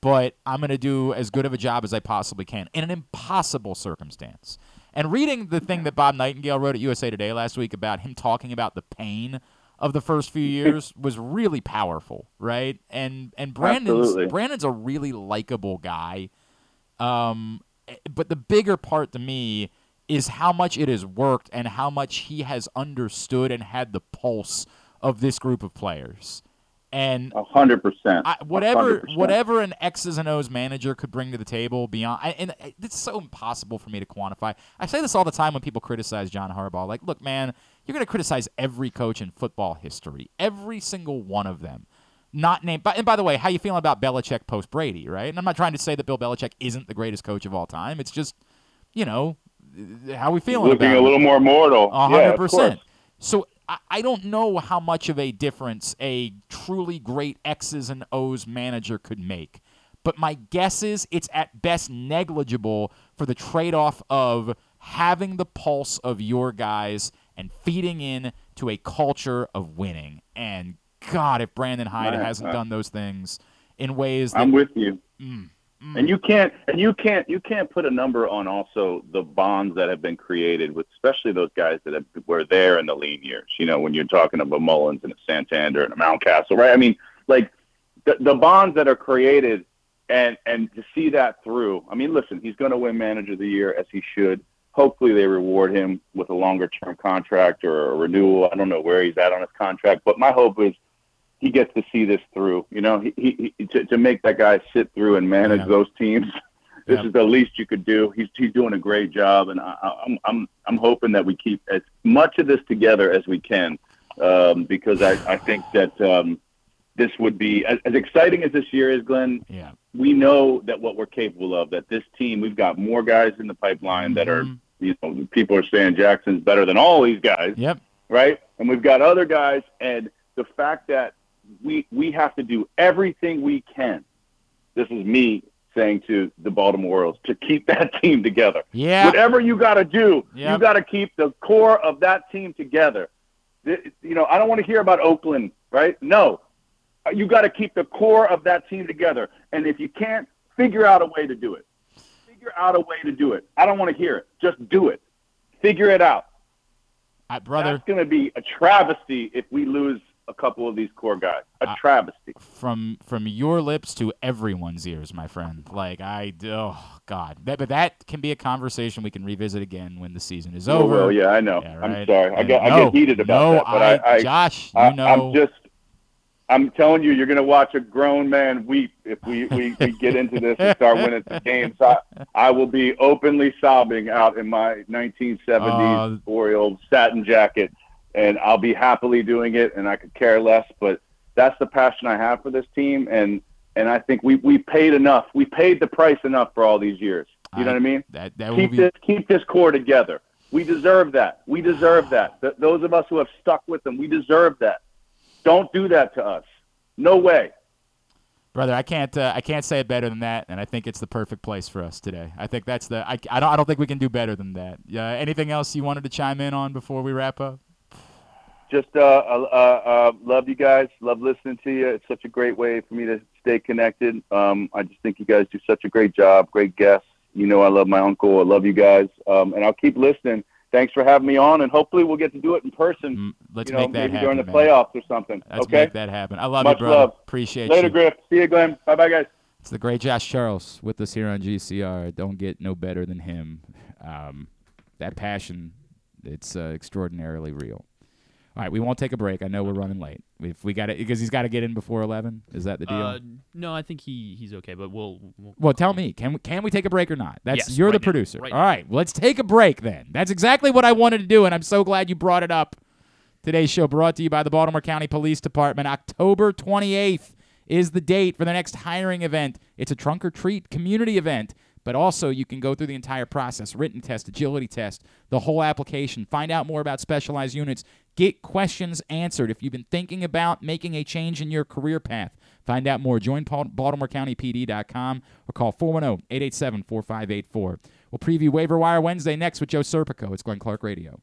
But I'm going to do as good of a job as I possibly can in an impossible circumstance." And reading the thing that Bob Nightingale wrote at USA Today last week about him talking about the pain of the first few <laughs> years was really powerful, right? And and Brandon's Absolutely. Brandon's a really likable guy. Um, but the bigger part to me is how much it has worked and how much he has understood and had the pulse of this group of players. And A hundred percent. Whatever 100%. whatever an X's and O's manager could bring to the table beyond, I, and uh, it's so impossible for me to quantify. I say this all the time when people criticize John Harbaugh. Like, look, man, you're going to criticize every coach in football history, every single one of them. Not named. But, and by the way, how you feeling about Belichick post Brady, right? And I'm not trying to say that Bill Belichick isn't the greatest coach of all time. It's just, you know, how we feeling Looking about a little more mortal. A Yeah, hundred percent. So I, I don't know how much of a difference a truly great X's and O's manager could make. but my guess is it's at best negligible for the trade off of having the pulse of your guys and feeding in to a culture of winning. And God, if Brandon Hyde Right, hasn't right. done those things in ways that I'm with you. Mm, And you can't and you can't you can't put a number on also the bonds that have been created with especially those guys that have, were there in the lean years. You know, when you're talking about Mullins and a Santander and a Mountcastle, right? I mean, like the, the bonds that are created and and to see that through. I mean, listen, he's going to win Manager of the Year as he should. Hopefully, they reward him with a longer term contract or a renewal. I don't know where he's at on his contract, but my hope is he gets to see this through. You know, he, he, he to, to make that guy sit through and manage Yeah. those teams. <laughs> This Yeah. is the least you could do. He's he's doing a great job, and I, I'm I'm I'm hoping that we keep as much of this together as we can, um, because I I think that um, this would be as, as exciting as this year is, Glenn. yeah. We know that what we're capable of. That this team, we've got more guys in the pipeline that are Mhm. you know people are saying Jackson's better than all these guys Yep. right? And we've got other guys, and the fact that we we have to do everything we can. This is me saying to the Baltimore Orioles to keep <laughs> that team together. Yeah. Whatever you got to do, Yep. you got to keep the core of that team together. You know, I don't want to hear about Oakland, right? No, you got to keep the core of that team together. And if you can't, figure out a way to do it. Figure out a way to do it. I don't want to hear it. Just do it. Figure it out. Brother, That's going to be a travesty if we lose a couple of these core guys. A Uh, travesty. from from your lips to everyone's ears, my friend. Like I, oh God, that, but that can be a conversation we can revisit again when the season is Oh, over. well, yeah, I know. Yeah, I'm right. sorry. I And get I get heated about no, that, but I, I, Josh, you I know, I'm just I'm telling you, you're going to watch a grown man weep if we, we, we get into this and start winning some games. I, I will be openly sobbing out in my 1970s Uh, Oriole satin jacket, and I'll be happily doing it, and I could care less. But that's the passion I have for this team, and and I think we we paid enough. We paid the price enough for all these years. You know what I mean? that that keep be this keep this core together. We deserve that. We deserve that. Th- those of us who have stuck with them, we deserve that. Don't do that to us. No way. brother. I can't uh, I can't say it better than that, and I think it's the perfect place for us today. I think that's the I, I don't I don't think we can do better than that. Yeah. Anything else you wanted to chime in on before we wrap up? Just uh, uh, uh, love you guys. Love listening to you. It's such a great way for me to stay connected. Um, I just think you guys do such a great job. Great guests. You know, I love my uncle. I love you guys, um, and I'll keep listening. Thanks for having me on, and hopefully we'll get to do it in person. Mm, Let's you know, make that maybe happen. during the man. playoffs or something. Let's okay. make that happen. I love Much you, brother. love. Appreciate Later, you. Later, Griff. See you, Glenn. Bye, bye, guys. It's the great Josh Charles with us here on GCR. Don't get no better than him. Um, that passion, it's uh, extraordinarily real. All right, we won't take a break. I know we're running late. If we got it, because he's got to get in before eleven. Is that the deal? Uh, no, I think he he's okay, but we'll. we'll well, tell me, can we, can we take a break or not? That's Yes, you're the right now, producer. right All right, well, let's take a break then. That's exactly what I wanted to do, and I'm so glad you brought it up. Today's show brought to you by the Baltimore County Police Department. October 28th is the date for the next hiring event. It's a trunk or treat community event, but also you can go through the entire process written test, agility test, the whole application, find out more about specialized units, get questions answered. If you've been thinking about making a change in your career path, find out more. Join BaltimoreCountyPD.com or call 410 887 4584. We'll preview Waiver Wire Wednesday next with Joe Serpico. It's Glenn Clark Radio.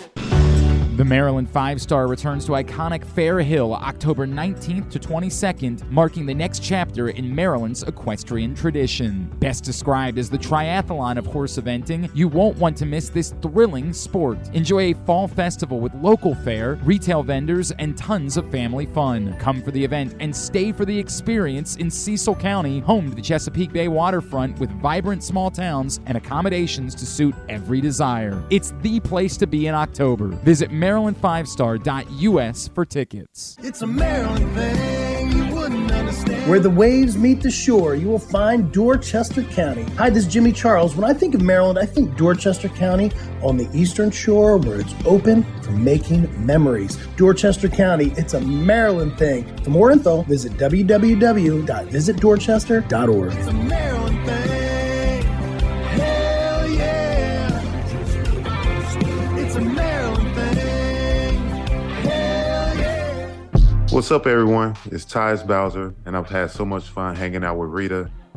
The Maryland Five Star returns to iconic Fair Hill October 19th to 22nd, marking the next chapter in Maryland's equestrian tradition. Best described as the triathlon of horse eventing, you won't want to miss this thrilling sport. Enjoy a fall festival with local fare, retail vendors, and tons of family fun. Come for the event and stay for the experience in Cecil County, home to the Chesapeake Bay waterfront with vibrant small towns and accommodations to suit every desire. It's the place to be in October. Visit Maryland5star.us for tickets. It's a Maryland thing you wouldn't understand. Where the waves meet the shore, you will find Dorchester County. Hi, this is Jimmy Charles. When I think of Maryland, I think Dorchester County on the eastern shore where it's open for making memories. Dorchester County, it's a Maryland thing. For more info, visit www.visitdorchester.org. It's a Maryland thing. What's up, everyone? It's Tyus Bowser, and I've had so much fun hanging out with Rita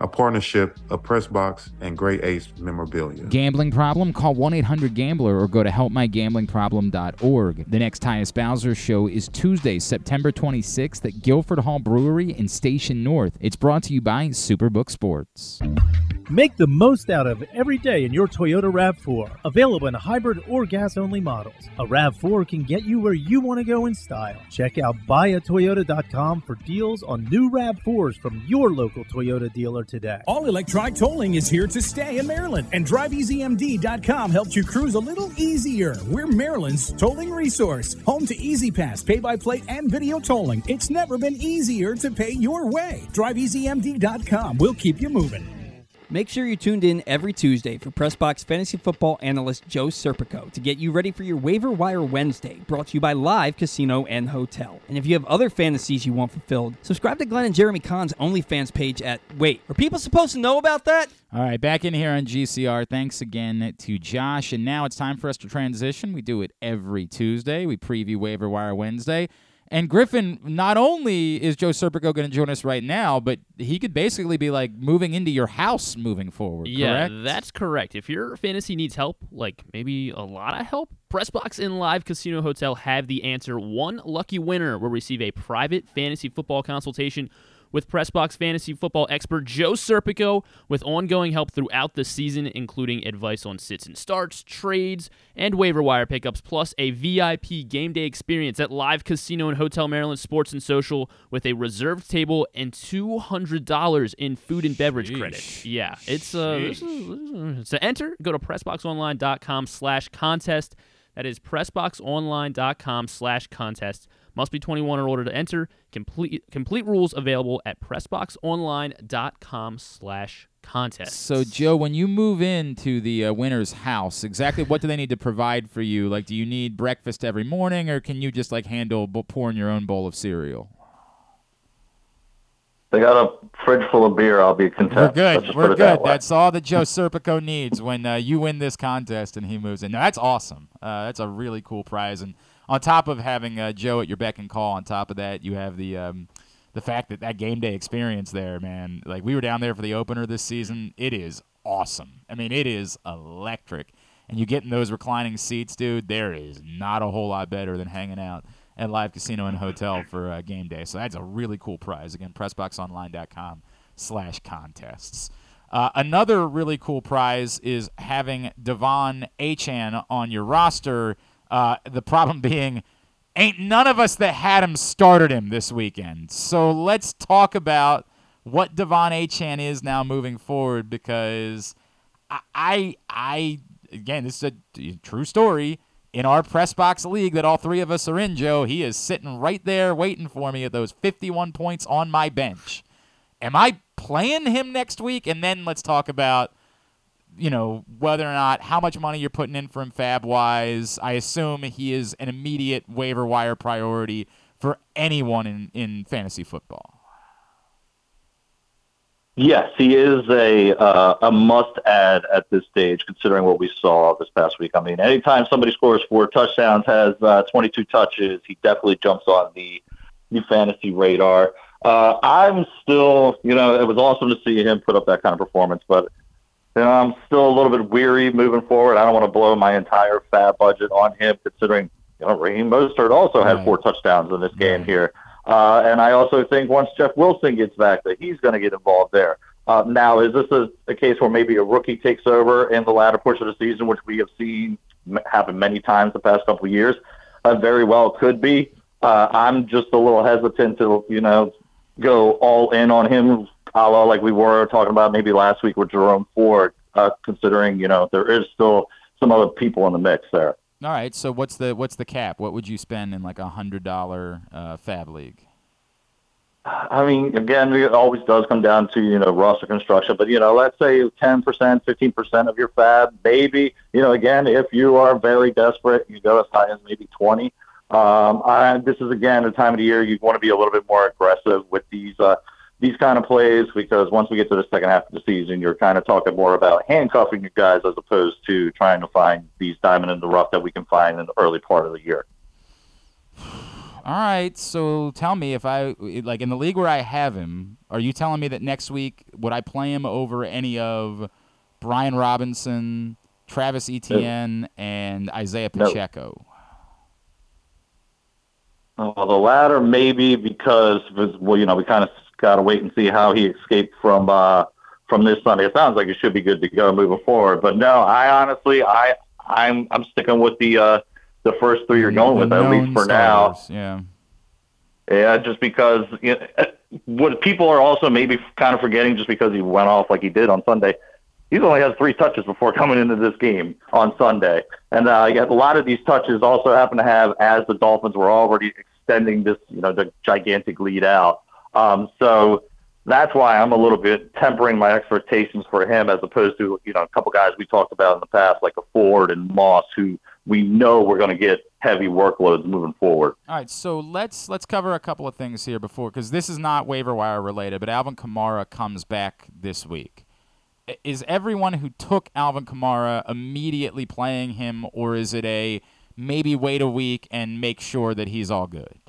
a partnership of Pressbox and Great Ace Memorabilia. Gambling problem? Call 1 800 Gambler or go to helpmygamblingproblem.org. The next Tyus Bowser show is Tuesday, September 26th at Guilford Hall Brewery in Station North. It's brought to you by Superbook Sports. Make the most out of every day in your Toyota RAV4. Available in hybrid or gas only models. A RAV4 can get you where you want to go in style. Check out buyatoyota.com for deals on new RAV4s from your local Toyota dealer today. All electronic tolling is here to stay in Maryland, and DriveEasyMD.com helps you cruise a little easier. We're Maryland's tolling resource, home to E-ZPass, pay by plate, and video tolling. It's never been easier to pay your way. DriveEasyMD.com will keep you moving. Make sure you're tuned in every Tuesday for Pressbox fantasy football analyst Joe Serpico to get you ready for your waiver wire Wednesday, brought to you by Live Casino and Hotel. And if you have other fantasies you want fulfilled, subscribe to Glenn and Jeremy Conn's OnlyFans page at Wait, are people supposed to know about that? All right, back in here on GCR. Thanks again to Josh. And now it's time for us to transition. We do it every Tuesday. We preview Waiver Wire Wednesday. And Griffin, not only is Joe Serpico going to join us right now, but he could basically be like moving into your house moving forward. Yeah, correct? that's correct. If your fantasy needs help, like maybe a lot of help, Pressbox and Live Casino Hotel have the answer. One lucky winner will receive a private fantasy football consultation with Pressbox fantasy football expert Joe Serpico with ongoing help throughout the season, including advice on sits and starts, trades, and waiver wire pickups, plus a VIP game day experience at Live Casino and Hotel Maryland Sports and Social with a reserved table and $200 in food and beverage credit. Yeah, it's uh, to enter, go to pressboxonline.com slash contest. That is pressboxonline.com slash contest. Must be 21 or older to enter. Complete complete rules available at pressboxonline.com slash contest. So, Joe, when you move into the uh, winner's house, exactly what do they need to provide for you? Like, do you need breakfast every morning, or can you just like handle b- pouring your own bowl of cereal? They got a fridge full of beer. I'll be content. We're good. We're good. that. That's all that Joe Serpico needs when uh, you win this contest and he moves in. Now, that's awesome. Uh, that's a really cool prize. And on top of having uh, Joe at your beck and call, on top of that, you have the um, the fact that that game day experience there, man. Like we were down there for the opener this season. It is awesome. I mean, it is electric. And you get in those reclining seats, dude. There is not a whole lot better than hanging out at Live Casino and Hotel for uh, game day. So that's a really cool prize. Again, PressBoxOnline.com slash contests. Uh, another really cool prize is having De'Von Achane on your roster. Uh, the problem <laughs> being, ain't none of us that had him started him this weekend. So let's talk about what De'Von Achane is now moving forward because I, I, I again, this is a true story. In our press box league that all three of us are in, Joe, he is sitting right there waiting for me at those 51 points on my bench. Am I playing him next week? And then let's talk about, you know, whether or not how much money you're putting in for him fab wise. I assume he is an immediate waiver wire priority for anyone in, in fantasy football. Yes, he is a uh, a must add at this stage, considering what we saw this past week. I mean, anytime somebody scores four touchdowns, has uh, 22 touches, he definitely jumps on the the fantasy radar. Uh, I'm still, you know, it was awesome to see him put up that kind of performance, but you know, I'm still a little bit weary moving forward. I don't want to blow my entire fab budget on him, considering you know Raheem Mostert also had four touchdowns in this game here. Uh, and I also think once Jeff Wilson gets back, that he's going to get involved there. Uh, now, is this a, a case where maybe a rookie takes over in the latter portion of the season, which we have seen happen many times the past couple of years? Uh, very well could be. Uh, I'm just a little hesitant to, you know, go all in on him, a la like we were talking about maybe last week with Jerome Ford, uh, considering, you know, there is still some other people in the mix there. All right, so what's the what's the cap? What would you spend in like a hundred dollar uh, fab league? I mean, again, it always does come down to you know roster construction, but you know, let's say ten percent, fifteen percent of your fab, maybe. You know, again, if you are very desperate, you go as high as maybe twenty. Um, I, this is again the time of the year you want to be a little bit more aggressive with these uh, these kind of plays because once we get to the second half of the season, you're kind of talking more about handcuffing your guys as opposed to trying to find these diamond in the rough that we can find in the early part of the year. All right, so tell me if I like in the league where I have him, are you telling me that next week would I play him over any of Brian Robinson, Travis Etienne, and Isaiah No. Pacheco? Well, the latter maybe because well, you know, we kind of got to wait and see how he escaped from uh, from this Sunday. It sounds like it should be good to go moving forward. But no, I honestly, I I'm I'm sticking with the uh, the first three you're going with at least for now. Yeah. Yeah, just because you know, <laughs> what people are also maybe kind of forgetting, just because he went off like he did on Sunday. He's only had three touches before <laughs> coming into this game on Sunday, and uh, a lot of these touches also happen to have as the Dolphins were already extending this, you know, the gigantic lead out. Um, so that's why I'm a little bit tempering my expectations for him as opposed to you know a couple guys we talked about in the past like a Ford and Moss who we know we're going to get heavy workloads moving forward. All right, so let's let's cover a couple of things here before because this is not waiver wire related, but Alvin Kamara comes back this week. Is everyone who took Alvin Kamara immediately playing him, or is it a maybe wait a week and make sure that he's all good?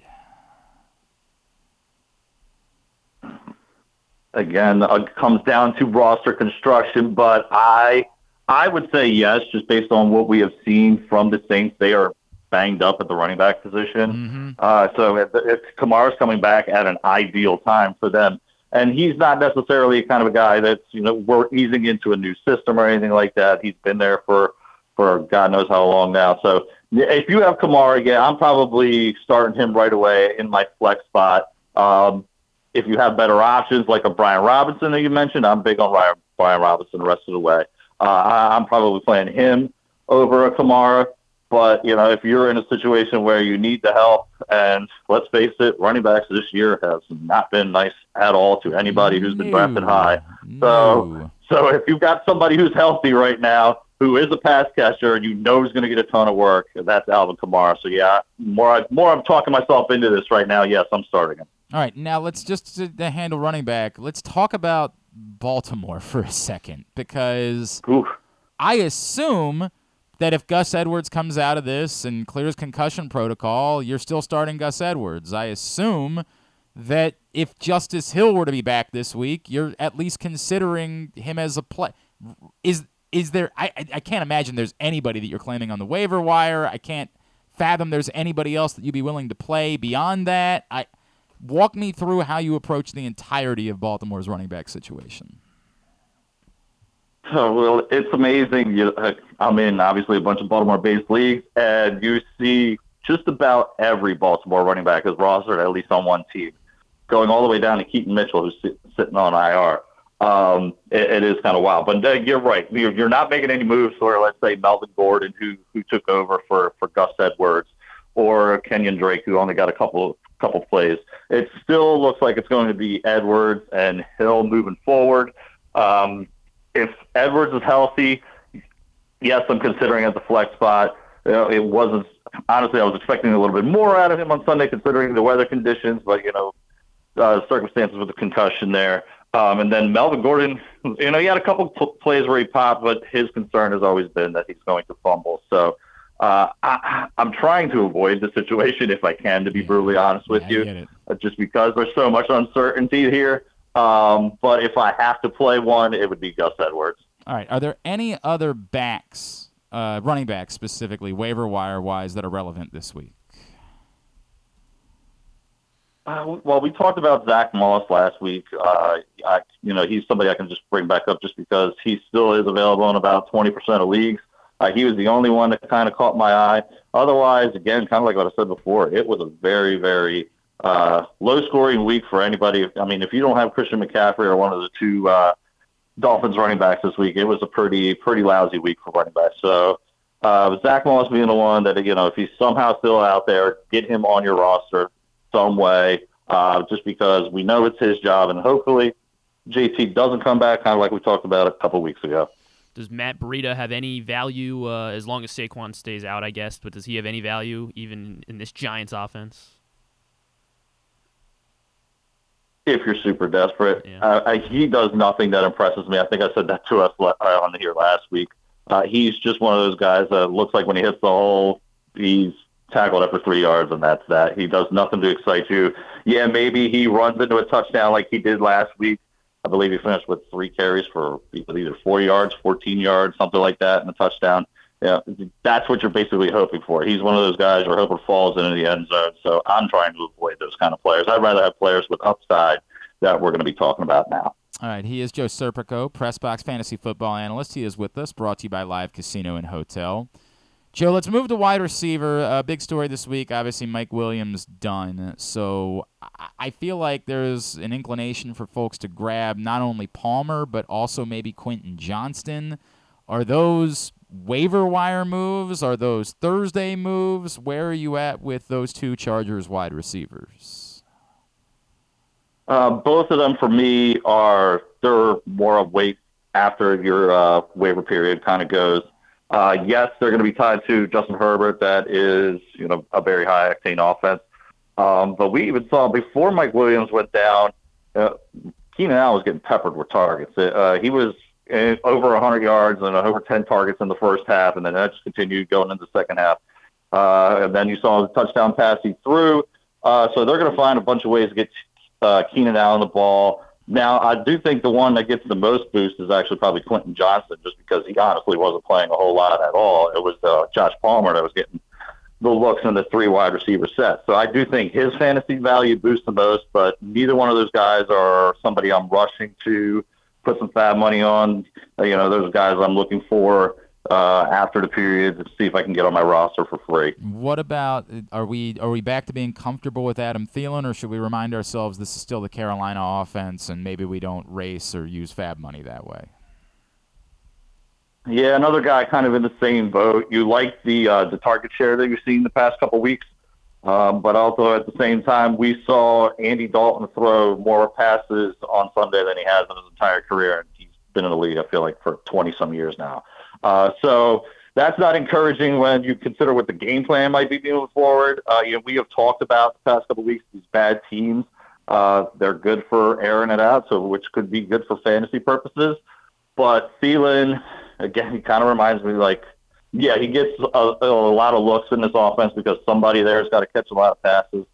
Again it comes down to roster construction but i i would say yes just based on what we have seen from the saints. They are banged up at the running back position. Uh, so if, if kamara's coming back at an ideal time for them and he's not necessarily kind of a guy that's you know we're easing into a new system or anything like that. He's been there for for god knows how long now. So if you have kamara again, i'm probably starting him right away in my flex spot. Um, if you have better options like a Brian Robinson that you mentioned, I'm big on Ryan, Brian Robinson the rest of the way. Uh, I, I'm probably playing him over a Kamara. But, you know, if you're in a situation where you need the help, and let's face it, running backs this year has not been nice at all to anybody who's been drafted high. So, so if you've got somebody who's healthy right now, who is a pass catcher, and you know is going to get a ton of work, that's Alvin Kamara. So, yeah, more, more I'm talking myself into this right now. Yes, I'm starting him. All right, now let's just to, handle running back. Let's talk about Baltimore for a second because I assume that if Gus Edwards comes out of this and clears concussion protocol, you're still starting Gus Edwards. I assume that if Justice Hill were to be back this week, you're at least considering him as a play. Is is there? I I I can't imagine there's anybody that you're claiming on the waiver wire. I can't fathom there's anybody else that you'd be willing to play beyond that. I walk me through how you approach the entirety of Baltimore's running back situation. Well, it's amazing. You, uh, I'm in obviously a bunch of Baltimore-based leagues, and you see just about every Baltimore running back is rostered at least on one team, going all the way down to Keaton Mitchell, who's sit, sitting on IR. Um, it, it is kind of wild, but uh, you're right. You're, you're not making any moves for, let's say, Melvin Gordon, who who took over for for Gus Edwards, or Kenyon Drake, who only got a couple couple plays. It still looks like it's going to be Edwards and Hill moving forward. Um, if Edwards is healthy, yes, I'm considering as a flex spot. You know, it wasn't honestly. I was expecting a little bit more out of him on Sunday, considering the weather conditions, but you know, uh, circumstances with the concussion there. Um, and then Melvin Gordon, you know, he had a couple pl- plays where he popped, but his concern has always been that he's going to fumble. So uh, I, I'm trying to avoid the situation if I can, to be brutally honest with you, uh, just because there's so much uncertainty here. Um, but if I have to play one, it would be Gus Edwards. All right. Are there any other backs, uh, running backs specifically, waiver wire wise, that are relevant this week? Uh, well, we talked about Zach Moss last week. Uh, I, you know, he's somebody I can just bring back up just because he still is available in about 20% of leagues. Uh, he was the only one that kind of caught my eye. Otherwise, again, kind of like what I said before, it was a very, very uh, low-scoring week for anybody. I mean, if you don't have Christian McCaffrey or one of the two uh, Dolphins running backs this week, it was a pretty, pretty lousy week for running backs. So uh, Zach Moss being the one that you know, if he's somehow still out there, get him on your roster some way, uh, just because we know it's his job, and hopefully JT doesn't come back, kind of like we talked about a couple weeks ago. Does Matt Breida have any value uh, as long as Saquon stays out? I guess, but does he have any value even in this Giants offense? If you're super desperate, uh, I, he does nothing that impresses me. I think I said that to us uh, on here last week. Uh, he's just one of those guys that looks like when he hits the hole, he's tackled after three yards, and that's that. He does nothing to excite you. Yeah, maybe he runs into a touchdown like he did last week. I believe he finished with three carries for either four yards, 14 yards, something like that, and a touchdown. Yeah, that's what you're basically hoping for. He's one of those guys you're hoping falls into the end zone. So I'm trying to avoid those kind of players. I'd rather have players with upside that we're going to be talking about now. All right, he is Joe Serpico, Pressbox Fantasy Football Analyst. He is with us, brought to you by Live Casino and Hotel. Joe, let's move to wide receiver. Uh, big story this week. Obviously, Mike Williams done. So I feel like there's an inclination for folks to grab not only Palmer, but also maybe Quentin Johnston. Are those waiver wire moves? Are those Thursday moves? Where are you at with those two Chargers wide receivers? Uh, both of them for me are they're more of wait after your uh, waiver period kind of goes. Uh, yes, they're going to be tied to Justin Herbert. That is, you know, a very high octane offense. Um, but we even saw before Mike Williams went down, uh, Keenan Allen was getting peppered with targets. Uh, he was over 100 yards and over 10 targets in the first half, and then that just continued going into the second half. Uh, and then you saw the touchdown pass he threw. Uh, so they're going to find a bunch of ways to get uh, Keenan Allen the ball. Now, I do think the one that gets the most boost is actually probably Quentin Johnston, just because he honestly wasn't playing a whole lot at all. It was uh, Josh Palmer that was getting the looks in the three wide receiver set. So I do think his fantasy value boosts the most, but neither one of those guys are somebody I'm rushing to put some fab money on. You know, those guys I'm looking for uh, after the period to see if I can get on my roster for free. What about are we are we back to being comfortable with Adam Thielen, or should we remind ourselves this is still the Carolina offense, and maybe we don't race or use fab money that way? Yeah, another guy kind of in the same boat. You like the uh, the target share that you've seen the past couple weeks, um, but also at the same time, we saw Andy Dalton throw more passes on Sunday than he has in his entire career, and he's been in the league. I feel like for twenty some years now. Uh, so that's not encouraging when you consider what the game plan might be moving forward. Uh, you know, we have talked about the past couple of weeks these bad teams. Uh, they're good for airing it out, so which could be good for fantasy purposes. But Thielen, again, he kind of reminds me like, yeah, he gets a, a lot of looks in this offense because somebody there's got to catch a lot of passes.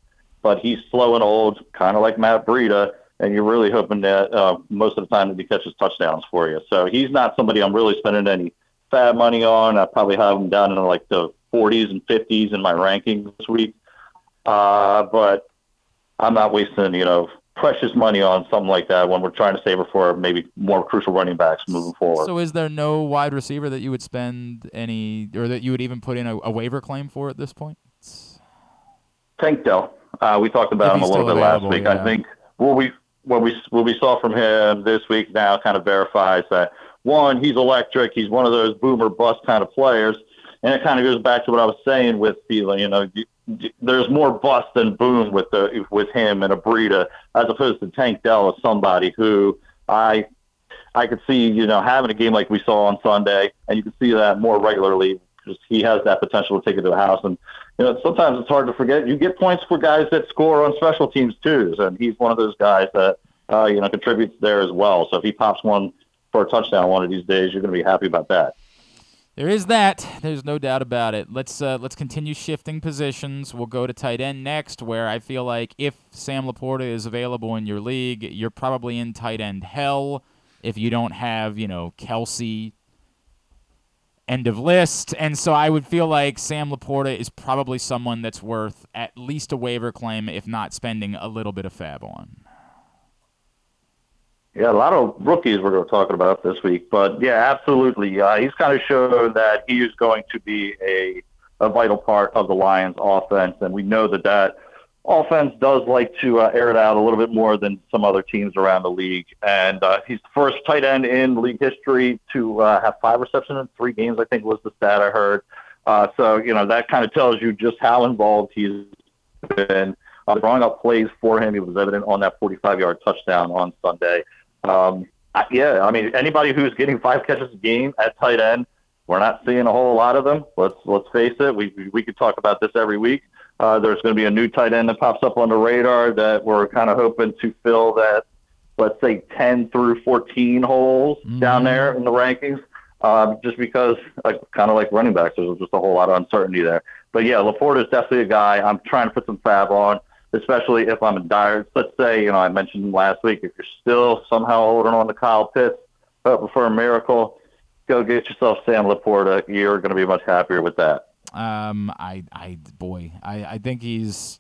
But he's slow and old, kind of like Matt Breida, and you're really hoping that uh, most of the time that he catches touchdowns for you. So he's not somebody I'm really spending any fab money on. I probably have him down in like the 40s and 50s in my rankings this week. Uh, but I'm not wasting, you know, precious money on something like that when we're trying to save her for maybe more crucial running backs moving forward. So is there no wide receiver that you would spend any, or that you would even put in a, a waiver claim for at this point? Tank Dell. Uh, we talked about him a little bit last week. yeah. I think what we what we what we saw from him this week now kind of verifies that one, he's electric. He's one of those boomer bust kind of players, and it kind of goes back to what I was saying with Thielen. You know, there's more bust than boom with the with him and Abrita as opposed to Tank Dell as somebody who I I could see you know having a game like we saw on Sunday, and you can see that more regularly because he has that potential to take it to the house. And you know sometimes it's hard to forget. You get points for guys that score on special teams too, and he's one of those guys that uh, you know contributes there as well. So if he pops one for a touchdown one of these days, you're going to be happy about that. There is that. There's no doubt about it. Let's uh, let's continue shifting positions. We'll go to tight end next, where I feel like if Sam LaPorta is available in your league, you're probably in tight end hell. If you don't have, you know, Kelce, end of list. And so I would feel like Sam LaPorta is probably someone that's worth at least a waiver claim, if not spending a little bit of fab on. Yeah, a lot of rookies we're talking about this week, but yeah, absolutely. Uh, he's kind of shown that he is going to be a a vital part of the Lions' offense, and we know that that offense does like to uh, air it out a little bit more than some other teams around the league. And uh, he's the first tight end in league history to uh, have five receptions in three games. I think was the stat I heard. Uh, so you know that kind of tells you just how involved he's been. Uh, drawing up plays for him, he was evident on that 45-yard touchdown on Sunday. Um, yeah, I mean anybody who's getting five catches a game at tight end, we're not seeing a whole lot of them. Let's let's face it. We we, could talk about this every week. Uh, there's going to be a new tight end that pops up on the radar that we're kind of hoping to fill that, let's say 10 through 14 holes down there in the rankings. Um, just because, like, kind of like running backs, there's just a whole lot of uncertainty there. But yeah, LaPorta is definitely a guy I'm trying to put some fab on, especially if I'm in dire. Let's say, you know, I mentioned last week, if you're still somehow holding on to Kyle Pitts, hoping for a miracle, go get yourself Sam LaPorta. You're going to be much happier with that. Um, I, I, boy, I, I think he's,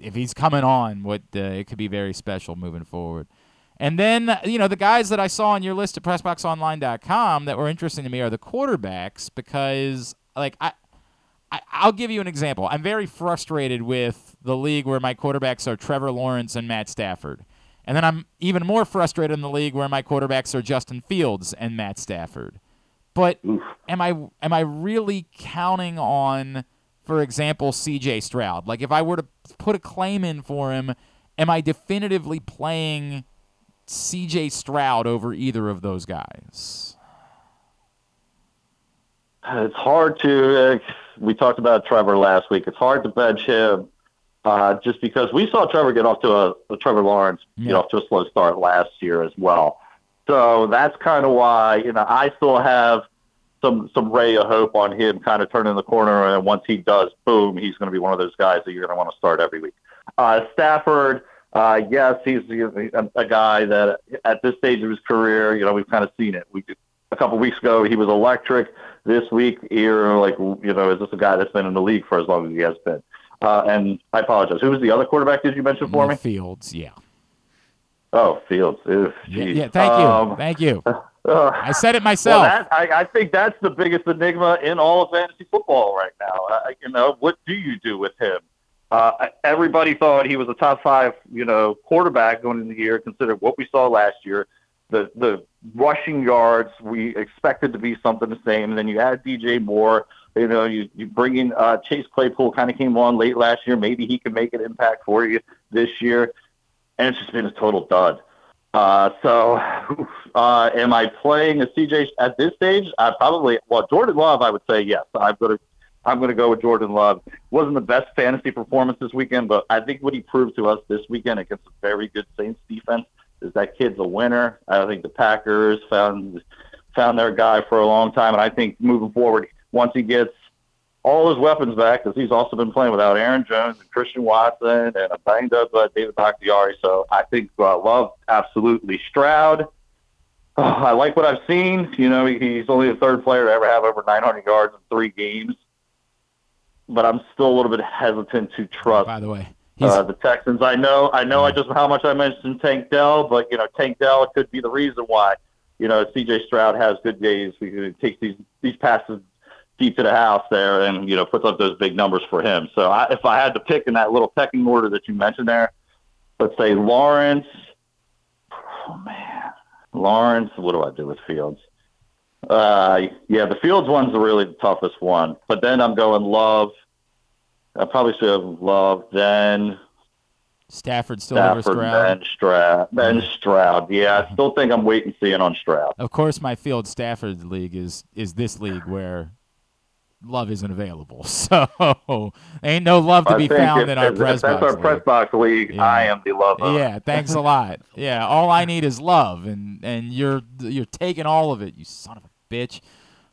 if he's coming on, what uh, it could be very special moving forward. And then, you know, the guys that I saw on your list at PressBoxOnline.com that were interesting to me are the quarterbacks because, like, I, I'll give you an example. I'm very frustrated with the league where my quarterbacks are Trevor Lawrence and Matt Stafford. And then I'm even more frustrated in the league where my quarterbacks are Justin Fields and Matt Stafford. But am I am I really counting on, for example, C.J. Stroud? Like if I were to put a claim in for him, am I definitively playing C.J. Stroud over either of those guys? It's hard to. Uh, we talked about Trevor last week. It's hard to bench him uh, just because we saw Trevor get off to a, a Trevor Lawrence get Yeah. off to a slow start last year as well. So that's kind of why you know I still have some some ray of hope on him kind of turning the corner. And once he does, boom, he's going to be one of those guys that you're going to want to start every week. Uh, Stafford, uh, yes, he's a, a guy that at this stage of his career, you know, we've kind of seen it. We a couple weeks ago he was electric. This week, you're like, you know, is this a guy that's been in the league for as long as he has been? Uh, and I apologize. Who was the other quarterback did you mention for me? Fields, yeah. Oh, Fields. Ugh, Yeah, yeah, thank you. Um, Thank you. <laughs> uh, I said it myself. Well, that, I, I think that's the biggest enigma in all of fantasy football right now. Uh, you know, what do you do with him? Uh, everybody thought he was a top five, you know, quarterback going into the year, considering what we saw last year. The the rushing yards we expected to be something the same, and then you add DJ Moore. You know, you you bring in uh, Chase Claypool, kind of came on late last year. Maybe he can make an impact for you this year, and it's just been a total dud. Uh, so, uh, am I playing a CJ at this stage? I probably well Jordan Love. I would say yes. I'm gonna I'm gonna go with Jordan Love. Wasn't the best fantasy performance this weekend, but I think what he proved to us this weekend against a very good Saints defense is that kid's a winner. I think the Packers found found their guy for a long time, and I think moving forward, once he gets all his weapons back, because he's also been playing without Aaron Jones and Christian Watson and a banged up uh, David Bakhtiari. So I think uh, Love absolutely Stroud. Oh, I like what I've seen. You know, he's only the third player to ever have over 900 yards in three games, but I'm still a little bit hesitant to trust. By the way, Uh, the Texans. I know. I know. I just how much I mentioned Tank Dell, but you know, Tank Dell could be the reason why. You know, C.J. Stroud has good days. He takes these these passes deep to the house there, and you know, puts up those big numbers for him. So, I, if I had to pick in that little pecking order that you mentioned there, let's say Lawrence. Oh man, Lawrence. What do I do with Fields? Uh, yeah, the Fields one's really the toughest one. But then I'm going Love. I probably should have Love. Then Stafford still over Stafford, Stroud. then Stroud. Then Stroud. Yeah, I still think I'm waiting seeing on Stroud. Of course, my field Stafford league is is this league where love isn't available. <laughs> So ain't no love to be found if- in our if press That's box. our press box league. I am the Love. Yeah, thanks a lot. Yeah, all I need is love, and and you're you're taking all of it, you son of a bitch.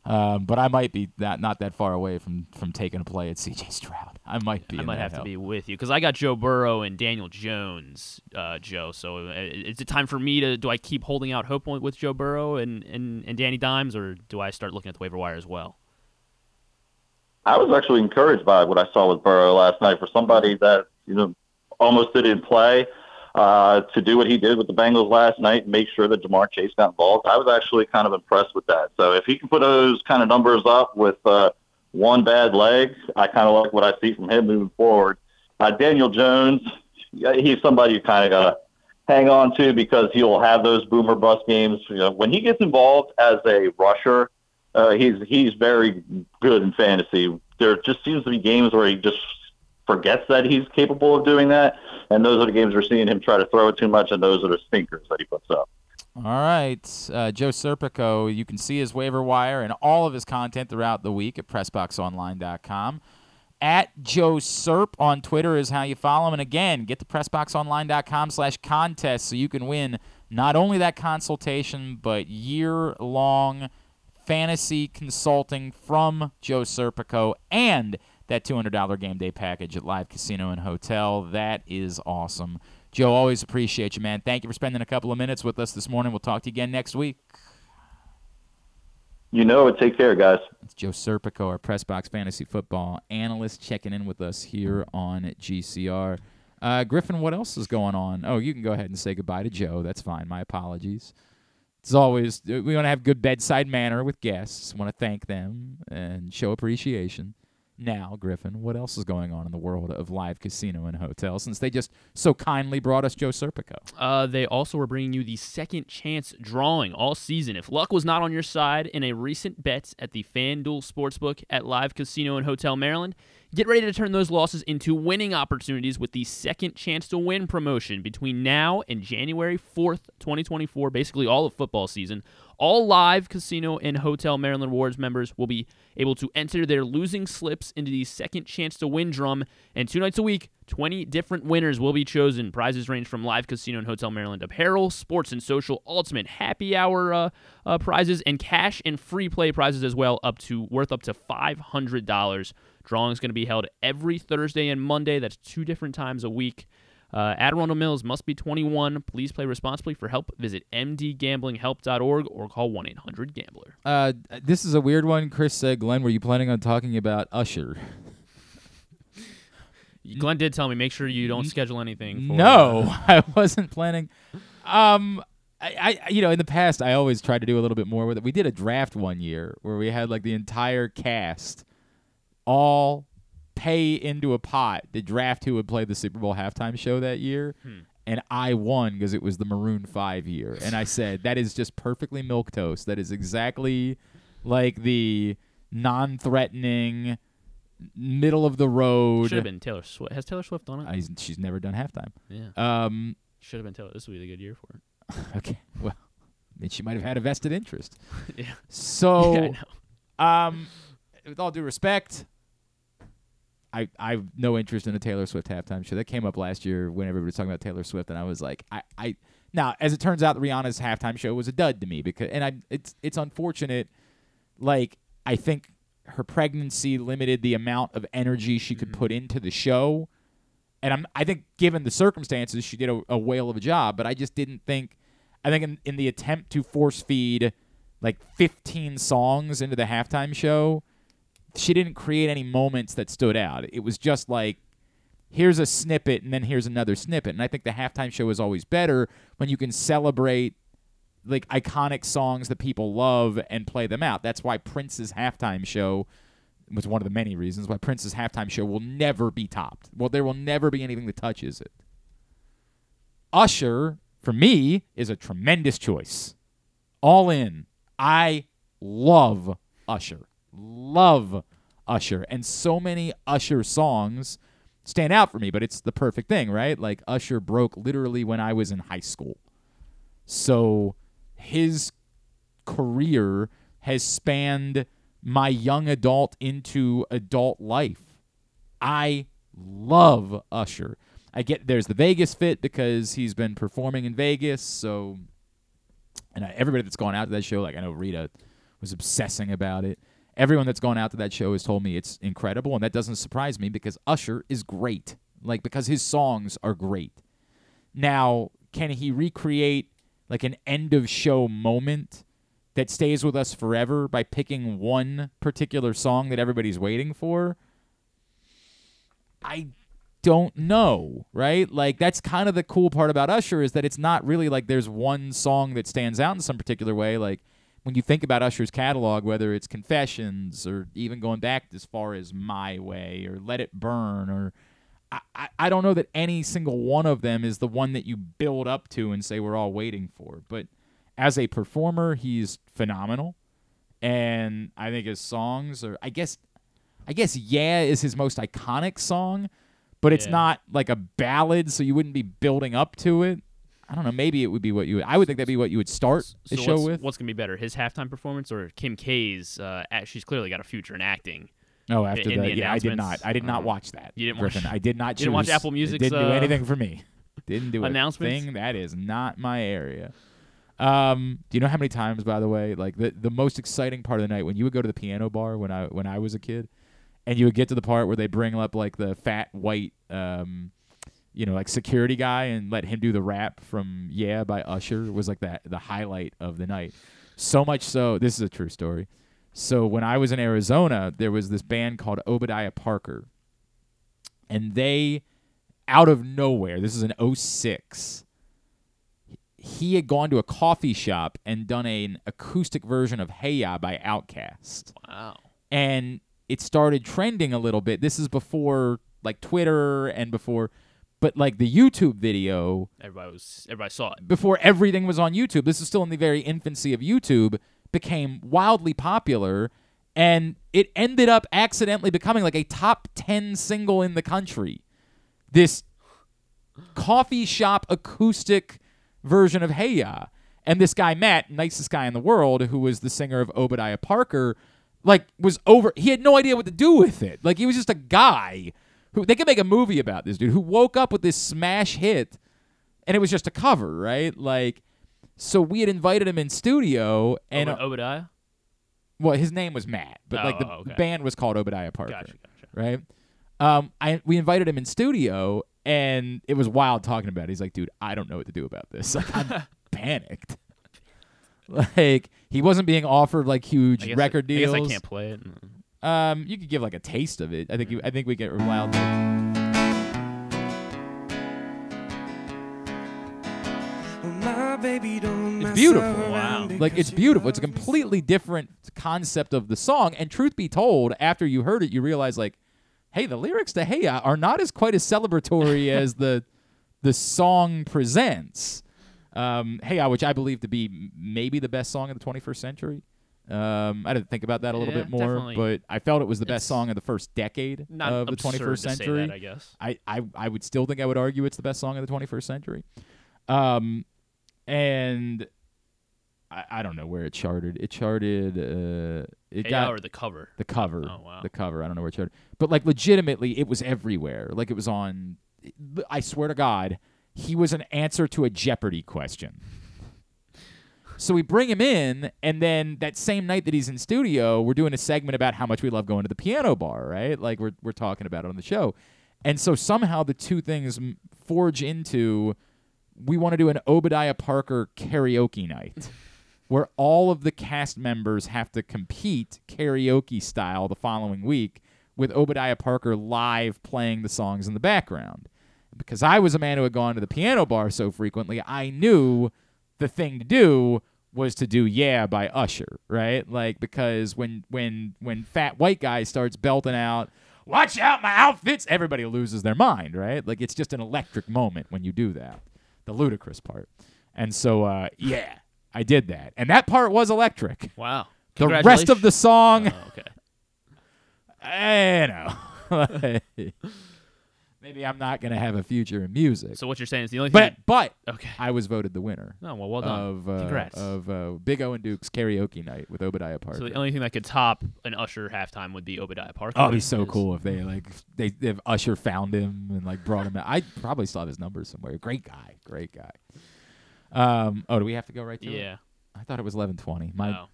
Um, but I might be that not that far away from from taking a play at CJ Stroud. I might be. I in might that have to be with you because I got Joe Burrow and Daniel Jones, uh, Joe. So uh, is it time for me to? Do I keep holding out hope with Joe Burrow and, and, and Danny Dimes, or do I start looking at the waiver wire as well? I was actually encouraged by what I saw with Burrow last night for somebody that you know almost didn't play uh, to do what he did with the Bengals last night, and make sure that Ja'Marr Chase got involved. I was actually kind of impressed with that. So if he can put those kind of numbers up with uh, one bad leg, I kind of like what I see from him moving forward. Uh, Daniel Jones, he's somebody you kind of got to hang on to because he'll have those boomer bust games. You know, when he gets involved as a rusher, uh, he's he's very good in fantasy. There just seems to be games where he just forgets that he's capable of doing that, and those are the games we're seeing him try to throw it too much, and those are the stinkers that he puts up. All right, uh, Joe Serpico. You can see his waiver wire and all of his content throughout the week at PressBoxOnline.com. At Joe Serp on Twitter is how you follow him. And again, get to PressBoxOnline.com slash contest so you can win not only that consultation, but year-long fantasy consulting from Joe Serpico and that $200 game day package at Live Casino and Hotel. That is awesome. Joe, always appreciate you, man. Thank you for spending a couple of minutes with us this morning. We'll talk to you again next week. You know it. Take care, guys. It's Joe Serpico, our press box fantasy football analyst, checking in with us here on GCR. Uh, Griffin, what else is going on? Oh, you can go ahead and say goodbye to Joe. That's fine. My apologies. It's always we want to have good bedside manner with guests. Want to thank them and show appreciation. Now, Griffin, what else is going on in the world of live casino and hotel since they just so kindly brought us Joe Serpico? Uh, they also were bringing you the second chance drawing all season. If luck was not on your side in a recent bet at the FanDuel Sportsbook at Live Casino and Hotel Maryland, get ready to turn those losses into winning opportunities with the second chance to win promotion between now and January 4th, 2024, basically all of football season. All live casino and hotel Maryland Rewards members will be able to enter their losing slips into the second chance to win drum, and two nights a week, 20 different winners will be chosen. Prizes range from live casino and hotel Maryland apparel, sports and social, ultimate happy hour uh, uh, prizes, and cash and free play prizes as well, up to worth up to $500. Drawing is going to be held every Thursday and Monday. That's two different times a week. Uh, Mills must be 21. Please play responsibly. For help, visit mdgamblinghelp.org or call 1 800 Gambler. Uh, this is a weird one. Chris said, Glenn, were you planning on talking about Usher? <laughs> Glenn did tell me make sure you don't schedule anything. For, no, <laughs> I wasn't planning. Um, I, I, you know, in the past, I always tried to do a little bit more with it. We did a draft one year where we had like the entire cast all pay into a pot to draft who would play the Super Bowl halftime show that year. Hmm. And I won because it was the Maroon 5 year. And I said, that is just perfectly milk toast. That is exactly like the non threatening, middle of the road. Should have been Taylor Swift. Has Taylor Swift done it? I, she's never done halftime. Yeah. Um, Should have been Taylor. This would be a good year for it. <laughs> okay. Well, I mean, she might have had a vested interest. <laughs> Yeah. So, <laughs> Yeah, um, with all due respect, I I have no interest in a Taylor Swift halftime show. That came up last year when everybody was talking about Taylor Swift, and I was like, I, I now as it turns out, Rihanna's halftime show was a dud to me because, and I it's it's unfortunate. Like I think her pregnancy limited the amount of energy she could mm-hmm. put into the show. And I'm, I think, given the circumstances, she did a, a whale of a job. But I just didn't think. I think in, in the attempt to force feed like 15 songs into the halftime show, she didn't create any moments that stood out. It was just like here's a snippet and then here's another snippet. And I think the halftime show is always better when you can celebrate like iconic songs that people love and play them out. That's why Prince's halftime show was one of the many reasons why Prince's halftime show will never be topped. Well, there will never be anything that touches it. Usher, for me, is a tremendous choice. All in. I love Usher. Love Usher. And so many Usher songs stand out for me, but it's the perfect thing, right? Like Usher broke literally when I was in high school. So his career has spanned my young adult into adult life. I love Usher. I get there's the Vegas fit because he's been performing in Vegas, so and I, everybody that's gone out to that show, like I know Rita was obsessing about it. Everyone that's gone out to that show has told me it's incredible, and that doesn't surprise me because Usher is great. Like because his songs are great. Now, can he recreate like an end of show moment that stays with us forever by picking one particular song that everybody's waiting for? I don't know, right? Like that's kind of the cool part about Usher is that it's not really like there's one song that stands out in some particular way. Like when you think about Usher's catalog, whether it's Confessions or even going back as far as My Way or Let It Burn or I, I, I don't know that any single one of them is the one that you build up to and say we're all waiting for. But as a performer, he's phenomenal. And I think his songs are I guess I guess Yeah is his most iconic song, but it's Yeah. not like a ballad, so you wouldn't be building up to it. I don't know. Maybe it would be what you. Would, I would think that'd be what you would start So the show what's, with. what's gonna be better, his halftime performance or Kim K's? Uh, she's clearly got a future in acting. Oh, after in that, the yeah, I did not. I did not Uh, watch that. You didn't Griffin. watch. I did not. <laughs> Didn't watch Apple it Music's. Didn't do uh, anything for me. <laughs> Didn't do announcements? thing. That is not my area. Um, do you know how many times, by the way, like the the most exciting part of the night when you would go to the piano bar when I when I was a kid, and you would get to the part where they bring up like the fat white, um, you know, like security guy and let him do the rap from "Yeah" by Usher was like that the highlight of the night. So much so, this is a true story. So when I was in Arizona, there was this band called Obadiah Parker, and they, out of nowhere, this is an 06, he had gone to a coffee shop and done an acoustic version of Hey Ya by Outkast. Wow. And it started trending a little bit. This is before like Twitter and before but like the YouTube video Everybody was. Everybody saw it. before everything was on YouTube. This is still in the very infancy of YouTube. Became wildly popular, and it ended up accidentally becoming like a top ten single in the country. This coffee shop acoustic version of Hey Ya. And this guy Matt, nicest guy in the world, who was the singer of Obadiah Parker, like was over. He had no idea what to do with it. Like he was just a guy who they could make a movie about this dude who woke up with this smash hit and it was just a cover, right? Like, so we had invited him in studio, and Ob- Obadiah. well, his name was Matt, but like the Oh, okay. band was called Obadiah Parker, Gotcha, gotcha. right? Um, I we invited him in studio, and it was wild talking about. it. He's like, dude, I don't know what to do about this. Like, I'm <laughs> panicked. Like he wasn't being offered like huge record I, I guess deals. I can't play it. Um, you could give like a taste of it. I think you, I think we get allowed. To. My baby don't It's beautiful. around Like it's beautiful. It's a completely different concept of the song. And truth be told, after you heard it, you realize like, hey, the lyrics to Hey Ya are not as quite as celebratory <laughs> as the the song presents. Um, hey Ya, which I believe to be maybe the best song of the 21st century. Um, I didn't think about that a little Yeah, best more, definitely. but I felt it was the It's best song of the first decade of the absurd 21st to say century. that, I guess. I, I I would still think I would argue it's the best song of the 21st century. Um, and I, I don't know where it charted. It charted. Uh, it Hey got or the cover? The cover. Oh, wow. The cover. I don't know where it charted, but like legitimately, it was everywhere. Like it was on. I swear to God, he was an answer to a Jeopardy question. So we bring him in, and then that same night that he's in studio, we're doing a segment about how much we love going to the piano bar, right? Like we're we're talking about it on the show, and so somehow the two things forge into we want to do an Obadiah Parker karaoke night, <laughs> where all of the cast members have to compete karaoke style the following week with Obadiah Parker live playing the songs in the background. Because I was a man who had gone to the piano bar so frequently, I knew the thing to do was to do "Yeah" by Usher, right? Like because when when when fat white guy starts belting out watch out my outfits everybody loses their mind right like it's just an electric moment when you do that the Ludacris part and so uh, yeah i did that and that part was electric Wow. the rest of the song Oh, okay. <laughs> i know <laughs> maybe i'm not gonna have a future in music So what you're saying is the only thing. but but Okay. i was voted the winner Oh, well, well done. of uh, Congrats. of uh, big o and duke's karaoke night with obadiah parker so the only thing that could top an Usher halftime would be Obadiah Parker. Oh, it'd be so Is- cool if they like they if Usher found him and like brought him out. I probably still have his number somewhere. Great guy, great guy. Um. Oh, do we have to go right to it? Yeah. I thought it was eleven twenty. My Oh.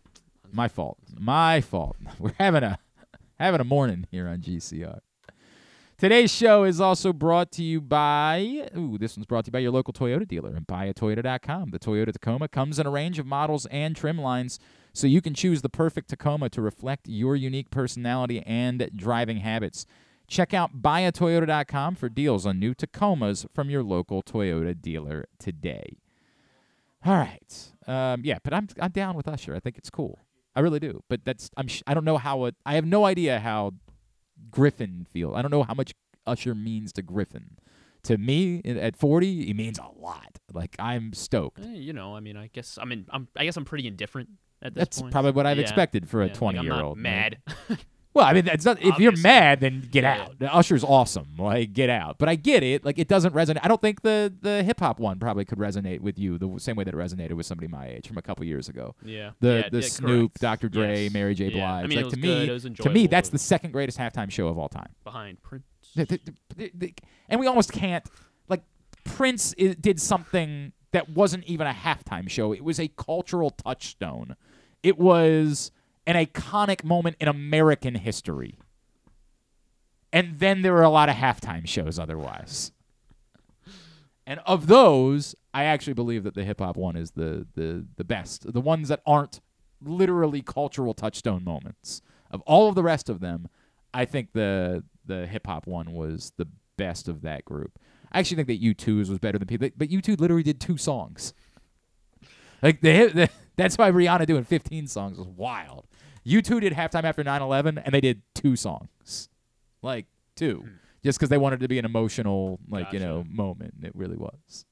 my fault. My fault. <laughs> We're having a having a morning here on GCR. Today's show is also brought to you by ooh, this one's brought to you by your local Toyota dealer and buyatoyota.com. The Toyota Tacoma comes in a range of models and trim lines, so you can choose the perfect Tacoma to reflect your unique personality and driving habits. Check out buyatoyota.com for deals on new Tacomas from your local Toyota dealer today. All right. Um, yeah, but I'm I'm down with Usher. I think it's cool. I really do. But that's I'm sh- I don't know how it. I have no idea how Griffin feel. I don't know how much Usher means to Griffin. To me, at 40, he means a lot. Like I'm stoked. Eh, you know, I mean, I guess I mean. I'm. I guess I'm pretty indifferent at this That's point. probably what I've Yeah. expected for a Yeah, like, 20 I'm year not old. Mad. <laughs> Well, I mean, that's not. If you're mad, then get out. The Usher's awesome. Like, get out. But I get it. Like, it doesn't resonate. I don't think the the hip hop one probably could resonate with you the same way that it resonated with somebody my age from a couple years ago. Yeah. The Yeah, the yeah, Snoop, correct. Dr. Dre, Yes. Mary J. Yeah. Blige. I mean, it like was to good, me, it was to me, enjoyable. that's the second greatest halftime show of all time. behind Prince. And we almost can't like Prince i did something that wasn't even a halftime show. It was a cultural touchstone. It was an iconic moment in American history. And then there were a lot of halftime shows otherwise. And of those, I actually believe that the hip hop one is the the the best. The ones that aren't literally cultural touchstone moments. Of all of the rest of them, I think the the hip hop one was the best of that group. I actually think that U2's was better than people, but U2 literally did two songs. Like the, the <laughs> that's why Rihanna doing 15 songs was wild. U2 did halftime after 9/11 and they did two songs. Like two. Just cuz they wanted it to be an emotional like, you know, moment. It really was.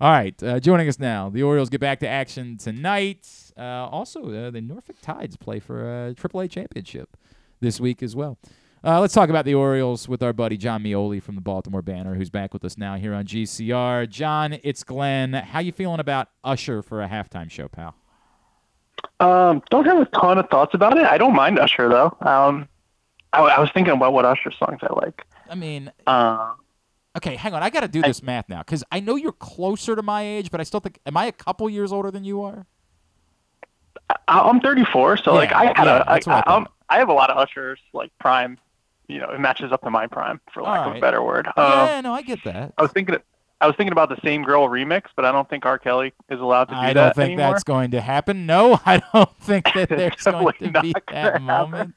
All right, uh, joining us now, the Orioles get back to action tonight. Uh, also, uh, the Norfolk Tides play for a AAA championship this week as well. Uh, let's talk about the Orioles with our buddy Jon Meoli from the Baltimore Banner, who's back with us now here on GCR. Jon, it's Glenn. How you feeling about Usher for a halftime show, pal? Um, don't have a ton of thoughts about it. I don't mind Usher though. Um, I, I was thinking about what Usher songs I like. I mean, Uh, okay, hang on. I got to do this math now because I know you're closer to my age, but I still think, am I a couple years older than you are? I, I'm 34, so like I had yeah, a, I, I I, um, I have a lot of Usher's like prime. You know, it matches up to my prime for lack of a better word. Um, yeah, no, I get that. I was thinking. I was thinking about the same girl remix, but I don't think R. Kelly is allowed to do that. I don't think anymore. that's going to happen. No, <laughs> I don't think that <laughs> there's going to be that moment.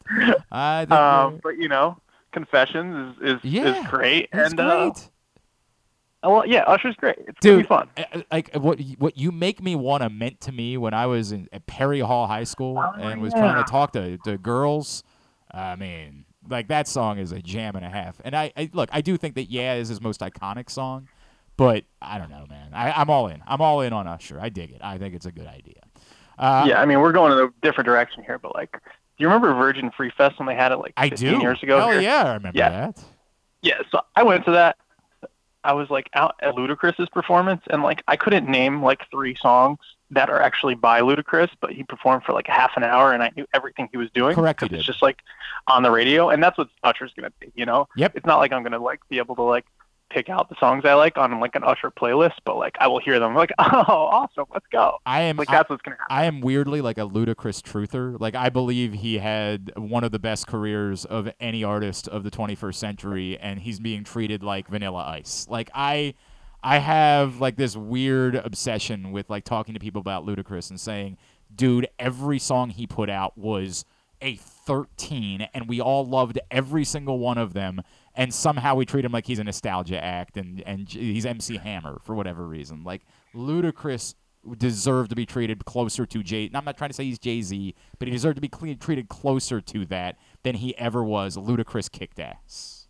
I <laughs> Um, but you know, Confessions is is, Yeah, is great, and uh, great. oh, well, yeah, Usher's great. It's gonna be Dude, fun. uh, uh, like what what you make me wanna meant to me when I was in at Perry Hall High School and was trying to talk to, to girls. I mean, like that song is a jam and a half. And I, I look, I do think that Yeah is his most iconic song, but I don't know, man. I, I'm all in. I'm all in on Usher. I dig it. I think it's a good idea. Uh, yeah, I mean, we're going in a different direction here, but like, do you remember Virgin Free Fest when they had it like I 15 do. years ago? Here? yeah, I remember Yeah. that. Yeah, so I went to that. I was like out at Ludacris's performance, and like I couldn't name like three songs that are actually by Ludacris, but he performed for like half an hour, and I knew everything he was doing. Correct, It's just like on the radio, and that's what Usher's gonna be. You know? Yep. It's not like I'm gonna like be able to like pick out the songs I like on like an Usher playlist, but like I will hear them like, <laughs> oh, awesome, let's go. I am like I- that's what's gonna happen. I am weirdly like a Ludacris truther. Like I believe he had one of the best careers of any artist of the 21st century, and he's being treated like Vanilla Ice. Like I, I have like this weird obsession with like talking to people about Ludacris and saying, dude, every song he put out was a 13, and we all loved every single one of them, and somehow we treat him like he's a nostalgia act and and he's MC Hammer for whatever reason. Like Ludacris deserved to be treated closer to Jay. I'm not trying to say he's Jay Z, but he deserved to be cle- treated closer to that than he ever was. Ludacris kicked ass.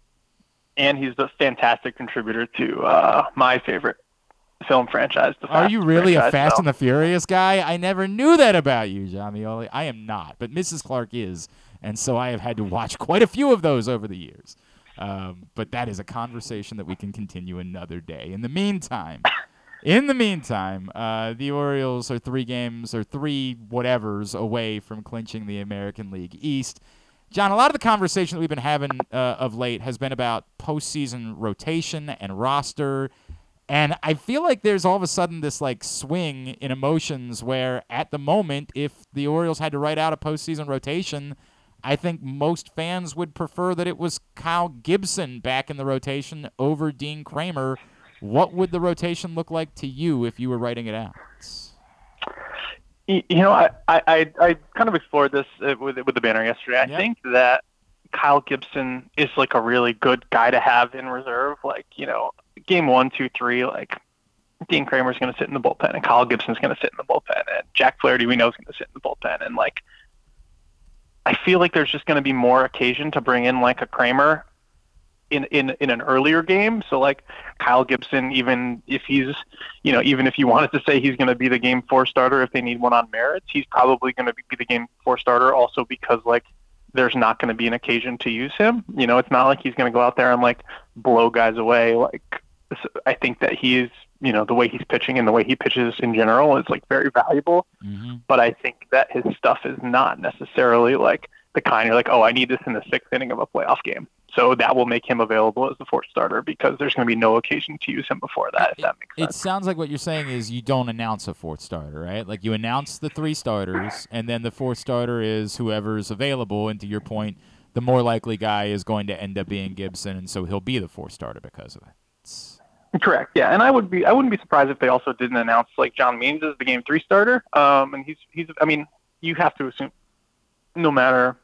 And he's a fantastic contributor to uh, my favorite film franchise. The Are you really a Fast so- and the Furious guy? I never knew that about you, Jon Meoli. I am not, but Mrs. Clark is, and so I have had to watch quite a few of those over the years. Um, but that is a conversation that we can continue another day. In the meantime, in the meantime, uh, the Orioles are three games or three whatevers away from clinching the American League East. Jon, a lot of the conversation that we've been having uh, of late has been about postseason rotation and roster. And I feel like there's all of a sudden this like swing in emotions where at the moment, if the Orioles had to write out a postseason rotation, I think most fans would prefer that it was Kyle Gibson back in the rotation over Dean Kremer. What would the rotation look like to you if you were writing it out? You know, I, I, I kind of explored this uh, with with the banner yesterday. I think that Kyle Gibson is like a really good guy to have in reserve. Like, you know, game one, two, three, like Dean Kremer's going to sit in the bullpen and Kyle Gibson's going to sit in the bullpen and Jack Flaherty we know is going to sit in the bullpen and like I feel like there's just going to be more occasion to bring in like a Kremer in in in an earlier game. So like Kyle Gibson, even if he's you know even if you <laughs> wanted to say he's going to be the game four starter if they need one on merits, he's probably going to be the game four starter also because like there's not going to be an occasion to use him. You know, it's not like he's going to go out there and like blow guys away. Like I think that he's you know the way he's pitching and the way he pitches in general is like very valuable mm-hmm. but I think that his stuff is not necessarily like the kind you're like, oh, I need this in the sixth inning of a playoff game. So that will make him available as the fourth starter because there's going to be no occasion to use him before that. If that makes It sounds like what you're saying is you don't announce a fourth starter, right? Like you announce the three starters, and then the fourth starter is whoever's available. And to your point, the more likely guy is going to end up being Gibson, and so he'll be the fourth starter because of it. Correct. Yeah, and I would be I wouldn't be surprised if they also didn't announce like John Means as the game three starter. Um, and he's he's I mean you have to assume no matter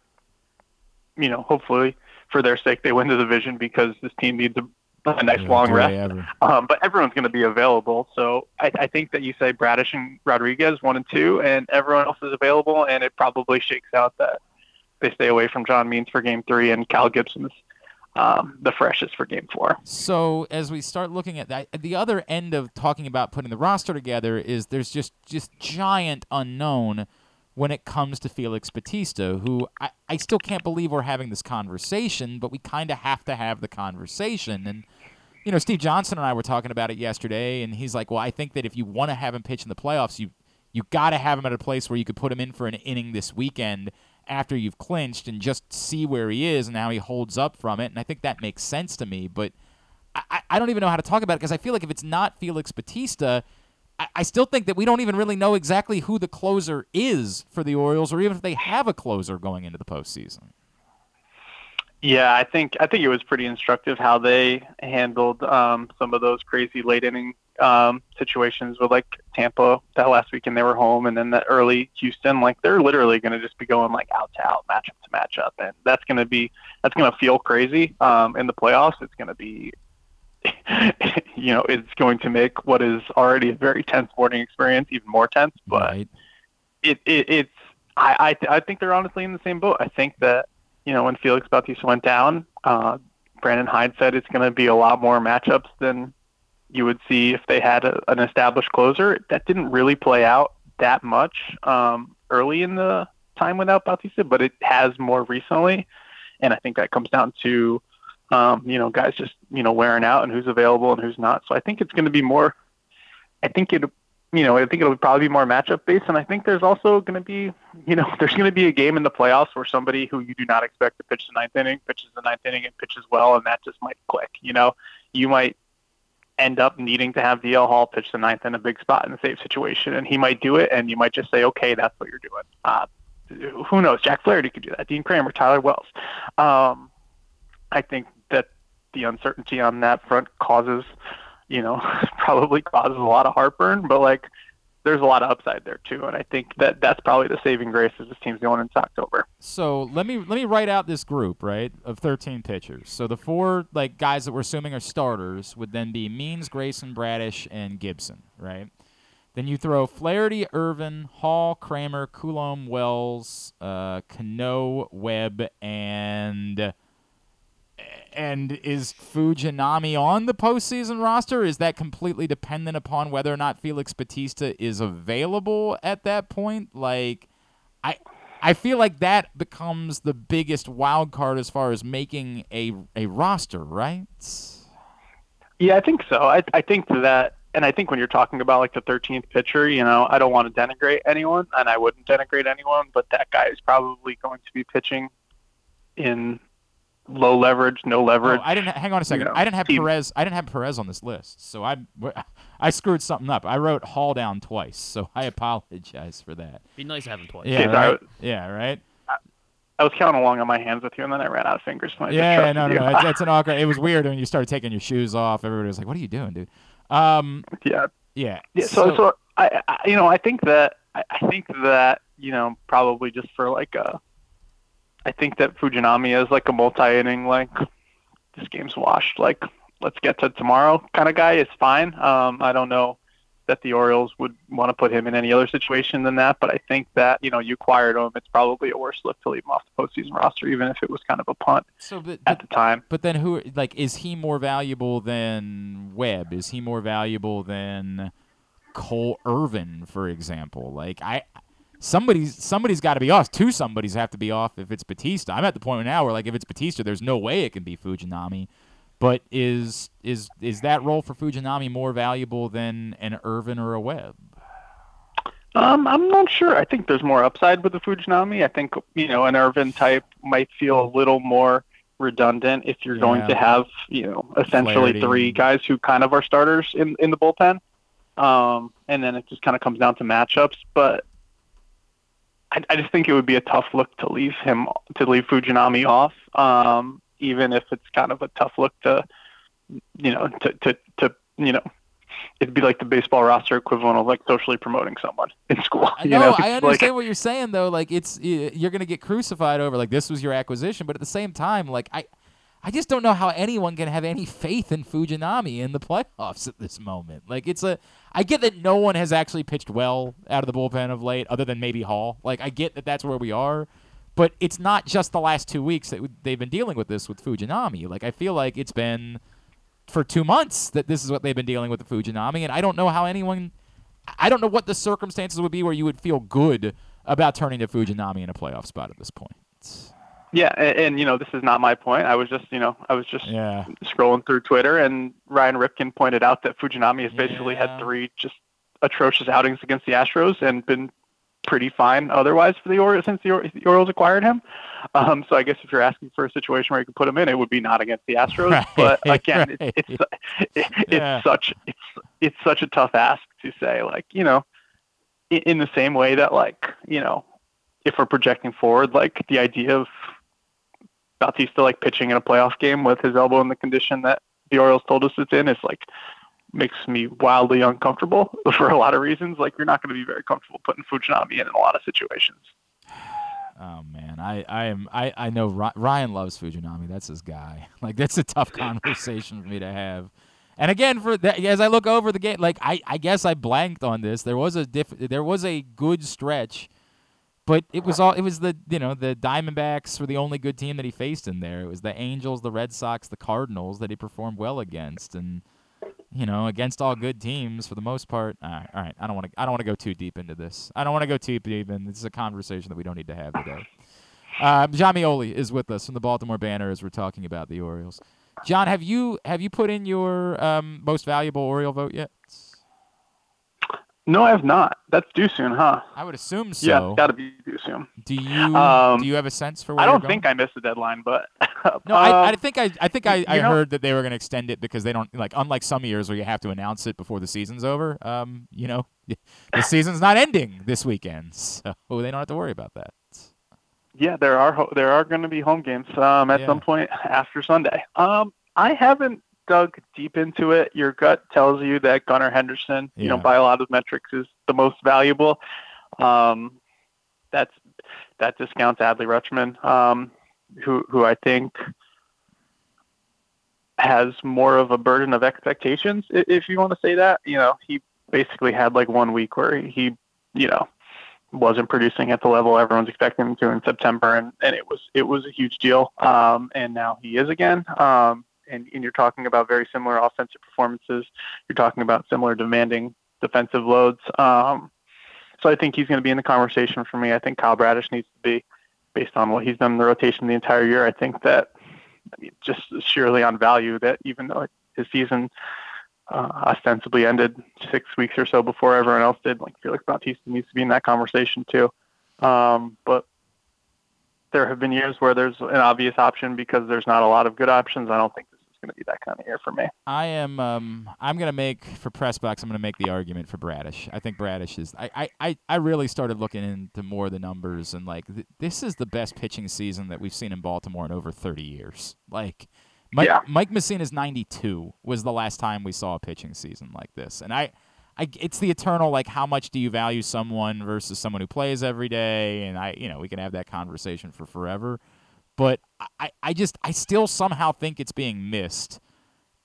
you know hopefully for their sake they win the division because this team needs a, a nice long rest. Um, but everyone's going to be available, so I, I think that you say Bradish and Rodriguez one and two, and everyone else is available, and it probably shakes out that they stay away from John Means for game three, and Cal Gibson's um, the freshest for game four. So as we start looking at that, the other end of talking about putting the roster together is there's just just giant unknown when it comes to Felix Bautista, who I, I still can't believe we're having this conversation, but we kind of have to have the conversation. And you know, Steve Johnson and I were talking about it yesterday, and he's like, "Well, I think that if you want to have him pitch in the playoffs, you you got to have him at a place where you could put him in for an inning this weekend after you've clinched and just see where he is and how he holds up from it." And I think that makes sense to me, but I, I- don't even know how to talk about it because I feel like if it's not Felix Bautista, I, I still think that we don't even really know exactly who the closer is for the Orioles, or even if they have a closer going into the postseason. Yeah, I think I think it was pretty instructive how they handled um, some of those crazy late inning um, situations with like Tampa that last weekend they were home, and then that early Houston. Like they're literally going to just be going like out to out, matchup to matchup, and that's going to be that's going to feel crazy um, in the playoffs. It's going to be <laughs> you know, it's going to make what is already a very tense morning experience even more tense. But it, it it's I I, th- I think they're honestly in the same boat. I think that you know when Felix Bautista went down, uh, Brandon Hyde said it's going to be a lot more matchups than you would see if they had a, an established closer. That didn't really play out that much um, early in the time without Bautista, but it has more recently, and I think that comes down to um, you know guys just you know wearing out and who's available and who's not. So I think it's going to be more. I think it you know I think it'll probably be more matchup based, and I think there's also going to be you know <laughs> there's going to be a game in the playoffs where somebody who you do not expect to pitch the ninth inning pitches the ninth inning and pitches well, and that just might click. You know, you might end up needing to have DL Hall pitch the ninth in a big spot in a safe situation, and he might do it, and you might just say, okay, that's what you're doing. Uh, who knows? Jack Flaherty could do that. Dean Kremer, Tyler Wells. Um, I think that the uncertainty on that front causes, you know, <laughs> probably causes a lot of heartburn. But like, there's a lot of upside there too, and I think that that's probably the saving grace is this team's going into October. So let me let me write out this group right of 13 pitchers. So the four like guys that we're assuming are starters would then be Means, Grayson, Bradish, and Gibson, right? Then you throw Flaherty, Irvin, Hall, Kremer, Coulombe, Wells, uh, Cano, Webb, and and is Fujinami on the postseason roster? Is that completely dependent upon whether or not Felix Bautista is available at that point? Like, I I feel like that becomes the biggest wild card as far as making a a roster, right? Yeah, I think so. I I think that, and I think when you're talking about like the 13th pitcher, you know, I don't want to denigrate anyone, and I wouldn't denigrate anyone, but that guy is probably going to be pitching in low leverage, no leverage. Oh, I didn't hang on a second. you know, I didn't have team. Perez. I didn't have Perez on this list, so I I screwed something up. I wrote Hall down twice, so <laughs> I apologize for that. Be nice to have him twice. Yeah, Okay, right? was- yeah, right. I was counting along on my hands with you, and then I ran out of fingers. So I Yeah, trusted no, no, you. no. It's, it's an <laughs> awkward. It was weird when you started taking your shoes off. Everybody was like, "What are you doing, dude?" Um, yeah, yeah. Yeah, so, so, I, I, you know, I think that I, I think that you know probably just for like a, I think that Fujinami is like a multi-inning like this game's washed. Like let's get to tomorrow kind of guy is fine. Um, I don't know that the Orioles would want to put him in any other situation than that, but I think that you know you acquired him. It's probably a worse look to leave him off the postseason roster, even if it was kind of a punt So, but, at the time. But then who like is he more valuable than Webb? Is he more valuable than Cole Irvin, for example? Like I somebody's somebody's got to be off. Two somebody's have to be off if it's Bautista. I'm at the point now where like if it's Bautista, there's no way it can be Fujinami. But is is is that role for Fujinami more valuable than an Irvin or a Webb? Um, I'm not sure. I think there's more upside with the Fujinami. I think you know an Irvin type might feel a little more redundant if you're going to have you know essentially Flaherty. three guys who kind of are starters in in the bullpen. Um, and then it just kind of comes down to matchups. But I, I just think it would be a tough look to leave him to leave Fujinami off. Um, even if it's kind of a tough look to you know to to to you know it'd be like the baseball roster equivalent of like socially promoting someone in school. I <laughs> you know, know, I understand like, what you're saying though. Like it's you're gonna get crucified over like this was your acquisition, but at the same time, like I, I just don't know how anyone can have any faith in Fujinami in the playoffs at this moment. Like it's a, I get that no one has actually pitched well out of the bullpen of late, other than maybe Hall. Like I get that that's where we are, but it's not just the last two weeks that they've been dealing with this with Fujinami. Like I feel like it's been for two months that this is what they've been dealing with the Fujinami, and I don't know how anyone, I don't know what the circumstances would be where you would feel good about turning to Fujinami in a playoff spot at this point. Yeah, and, and you know, this is not my point. I was just, you know, I was just Yeah. scrolling through Twitter, and Ryan Ripken pointed out that Fujinami has basically had three just atrocious outings against the Astros and been pretty fine otherwise for the Orioles since the, Or- the Orioles acquired him. Um, so I guess if you're asking for a situation where you could put him in, it would be not against the Astros. Right, but again, right. it's it's it's Yeah. such it's it's such a tough ask to say. Like you know, in, in the same way that like you know, if we're projecting forward, like the idea of Bautista like pitching in a playoff game with his elbow in the condition that the Orioles told us it's in is like makes me wildly uncomfortable <laughs> for a lot of reasons. Like you're not going to be very comfortable putting Fujinami in in a lot of situations. Oh man, I, I am I, I know Ryan loves Fujinami. That's his guy. <laughs> Like that's a tough conversation for me to have. And again, for that, as I look over the game, like I, I guess I blanked on this. There was a diff, there was a good stretch, but it was all it was the you know the Diamondbacks were the only good team that he faced in there. It was the Angels, the Red Sox, the Cardinals that he performed well against, and you know against all good teams for the most part. All right, all right. I don't want to I don't want to go too deep into this. I don't want to go too deep, and this is a conversation that we don't need to have today. Uh, Jon Meoli is with us from the Baltimore Banner as we're talking about the Orioles. Jon, have you have you put in your um, most valuable Oriole vote yet? No, I have not. That's due soon, huh? I would assume Yeah, so. it's got to be due soon. Do you Um, do you have a sense for where I don't think I missed the deadline, but <laughs> No, I, I um, think I, I think I, I know- heard that they were going to extend it because they don't like unlike some years where you have to announce it before the season's over. Um, you know, <laughs> the season's not ending this weekend, <laughs> so they don't have to worry about that. Yeah, there are there are going to be home games um, at Yeah. some point after Sunday. Um, I haven't dug deep into it. Your gut tells you that Gunnar Henderson, you know, by a lot of metrics, is the most valuable. Um, that's that discounts Adley Rutschman, um, who who I think has more of a burden of expectations, if you want to say that. You know, he basically had like one week where he, you know, wasn't producing at the level everyone's expecting him to in September, and, and it was it was a huge deal. Um, and now he is again. Um, and, and you're talking about very similar offensive performances. You're talking about similar demanding defensive loads. Um, so I think he's going to be in the conversation for me. I think Kyle Bradish needs to be, based on what he's done in the rotation the entire year. I think that just sheerly on value, that even though his season uh, ostensibly ended six weeks or so before everyone else did, like Felix Bautista needs to be in that conversation too. Um, but there have been years where there's an obvious option because there's not a lot of good options. I don't think going to be that kind of year for me. I am. Um, I'm gonna make for press box. I'm gonna make the argument for Bradish. I think Bradish is. I. I. I, I really started looking into more of the numbers and like th- this is the best pitching season that we've seen in Baltimore in over 30 years. Like. Mike, Yeah. Mike Mussina's 92 was the last time we saw a pitching season like this, and I, I, it's the eternal like how much do you value someone versus someone who plays every day, and I, you know, we can have that conversation for forever, but I, I just I still somehow think it's being missed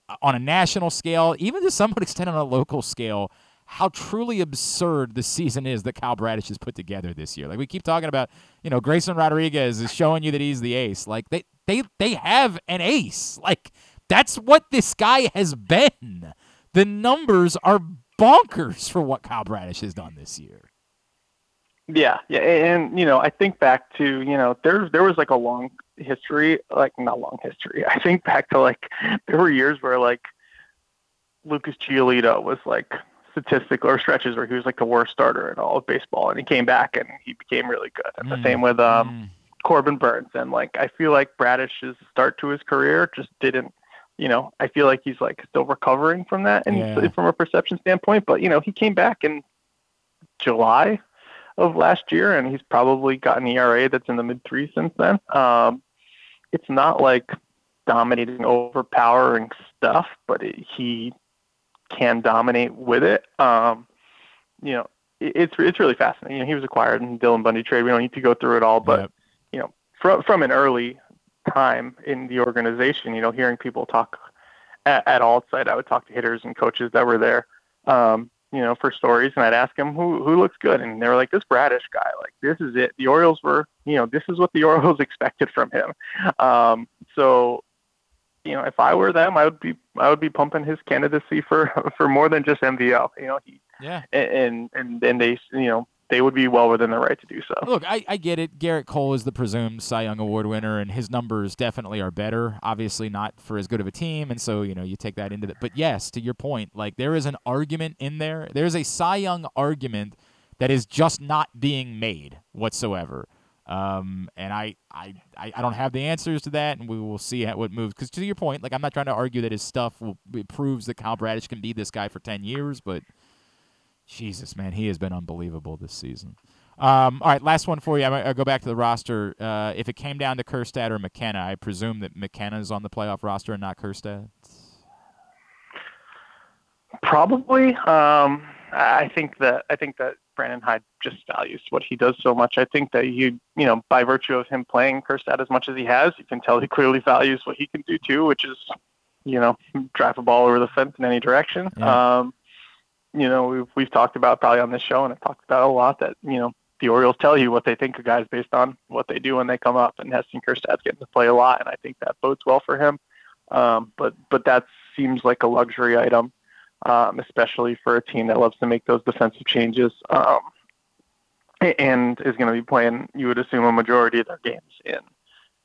uh, on a national scale, even to some <laughs> extent on a local scale, how truly absurd the season is that Kyle Bradish has put together this year. Like we keep talking about, you know, Grayson Rodriguez is showing you that he's the ace. Like they they they have an ace. Like that's what this guy has been. The numbers are bonkers for what Kyle Bradish has done this year. Yeah, yeah, and you know, I think back to you know, there there was like a long history, like not long history. <laughs> I think back to like there were years where like Lucas Giolito was like statistical or stretches where he was like the worst starter in all of baseball, and he came back and he became really good. And the same with um Corbin Burnes, and like I feel like Bradish's start to his career just didn't. You know, I feel like he's like still recovering from that, and Yeah. from a perception standpoint. But you know, he came back in July of last year, and he's probably got an ERA that's in the mid three since then. Um, it's not like dominating, overpowering stuff, but it, he can dominate with it. Um, you know, it, it's it's really fascinating. You know, he was acquired in the Dylan Bundy trade. We don't need to go through it all, but you know, from from an early time in the organization, you know, hearing people talk at, at alt site, I would talk to hitters and coaches that were there. Um, you know, for stories, and I'd ask them who who looks good, and they were like, "This Bradish guy, like this is it." The Orioles were, you know, this is what the <laughs> Orioles expected from him. Um, so, you know, if I were them, I would be I would be pumping his candidacy for <laughs> for more than just MVL. You know, he Yeah. and and and they you know they would be well within their right to do so. Look, I, I get it. Gerrit Cole is the presumed Cy Young Award winner, and his numbers definitely are better. Obviously, not for as good of a team, and so you know you take that into the. But yes, to your point, like there is an argument in there. There's a Cy Young argument that is just not being made whatsoever. Um, and I, I, I don't have the answers to that, and we will see how it moves. Because to your point, like I'm not trying to argue that his stuff will it proves that Kyle Bradish can be this guy for ten years, but Jesus, man, he has been unbelievable this season. Um, all right, last one for you. I'm gonna go back to the roster. Uh, if it came down to Kjerstad or McKenna, I presume that McKenna is on the playoff roster and not Kjerstad. Probably. Um, I think that I think that Brandon Hyde just values what he does so much. I think that he, you know, by virtue of him playing Kjerstad as much as he has, you can tell he clearly values what he can do too, which is, you know, drive a ball over the fence in any direction. Um, you know, we've we've talked about probably on this show, and I've talked about a lot that you know the Orioles tell you what they think of guys based on what they do when they come up, and Heston Kjerstad's getting to play a lot, and I think that bodes well for him. Um, but but that seems like a luxury item, um, especially for a team that loves to make those defensive changes, um, and is going to be playing. You would assume a majority of their games in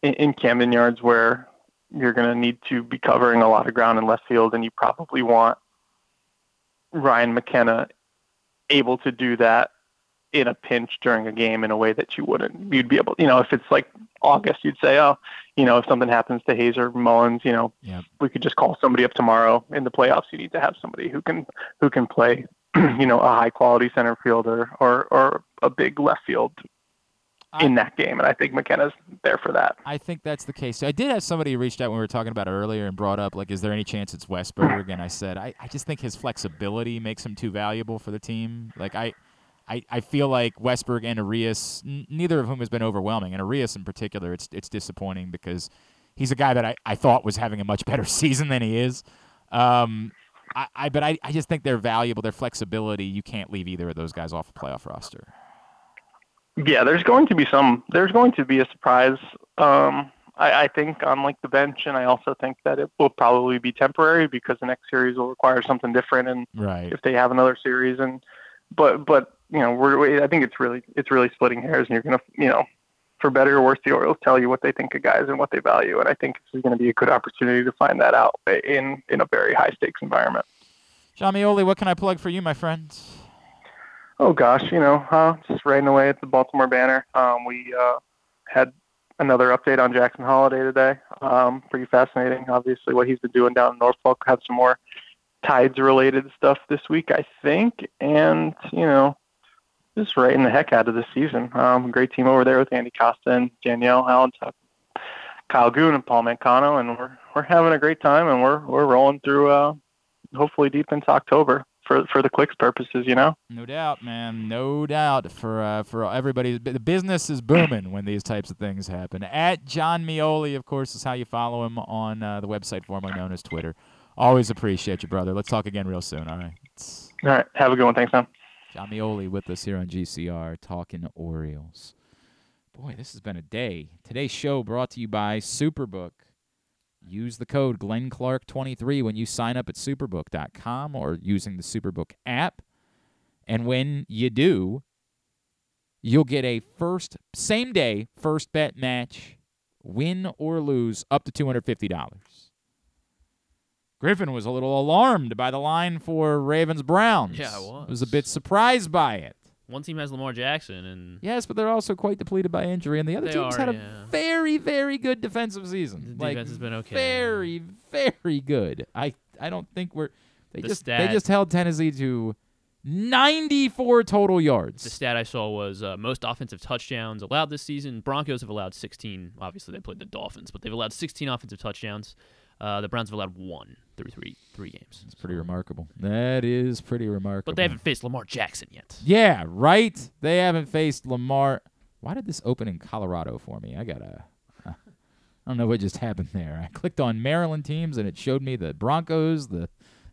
in, in Camden Yards, where you're going to need to be covering a lot of ground in left field, and you probably want Ryan McKenna able to do that in a pinch during a game in a way that you wouldn't. You'd be able, you know, if it's like August, you'd say, oh, you know, if something happens to Hazer Mullins, you know, we could just call somebody up tomorrow. In the playoffs, you need to have somebody who can who can play, <clears throat> you know, a high quality center fielder or or a big left field in that game, and I think McKenna's there for that. I think that's the case. So I did have somebody who reached out when we were talking about it earlier and brought up like, is there any chance it's Westburg? And I said, I, I just think his flexibility makes him too valuable for the team. Like I, I, I feel like Westburg and Urias, n- neither of whom has been overwhelming, and Urias in particular, it's it's disappointing because he's a guy that I, I thought was having a much <laughs> better season than he is. Um, I, I but I, I just think they're valuable. Their flexibility, you can't leave either of those guys off a playoff roster. Yeah, there's going to be some. There's going to be a surprise. Um, I, I think on like the bench, and I also think that it will probably be temporary because the next series will require something different, and Right. if they have another series, and but but you know, we're I think it's really it's really splitting hairs, and you're gonna you know, for better or worse, the Orioles tell you what they think of guys and what they value, and I think this is going to be a good opportunity to find that out in in a very high stakes environment. Jon Meoli, what can I plug for you, my friend? Oh gosh, you know, uh, just writing away at the Baltimore Banner. Um, we uh, had another update on Jackson Holliday today. Um, pretty fascinating, obviously, what he's been doing down in Norfolk. Have some more tides related stuff this week, I think, and you know, just writing the heck out of this season. Um, great team over there with Andy Kostka and Danielle Allen, Kyle Goon and Paul Mancano, and we're we're having a great time, and we're we're rolling through, uh, hopefully deep into October for for the clicks purposes, you know. No doubt, man. No doubt for uh, for everybody. The business is booming when these types of things happen. At Jon Meoli, of course, is how you follow him on uh, the website formerly known as Twitter. Always appreciate you, brother. Let's talk again real soon. All right. All right, have a good one. Thanks, man. Jon Meoli with us here on GCR talking Orioles. Boy, this has been a day. Today's show brought to you by Superbook. Use the code GlennClark23 when you sign up at superbook.com or using the Superbook app. And when you do, you'll get a first, same day, first bet match, win or lose, up to $250. Griffin was a little alarmed by the line for Ravens Browns. Yeah, I was. Was a bit surprised by it. One team has Lamar Jackson, and Yes, but they're also quite depleted by injury, and the other team's are, had a yeah. very, very good defensive season. The like, defense has been okay. Very, very good. I, I don't think we're. They The just they just held Tennessee to 94 total yards. the stat I saw was uh, most offensive touchdowns allowed this season. Broncos have allowed 16. Obviously, they played the Dolphins, but they've allowed 16 offensive touchdowns. Uh, the Browns have allowed one through three three games. It's pretty remarkable. That is pretty remarkable. But they haven't faced Lamar Jackson yet. Yeah, right. They haven't faced Lamar. Why did this open in Colorado for me? I gotta. I don't know what just happened there. I clicked on Maryland teams and it showed me the Broncos, the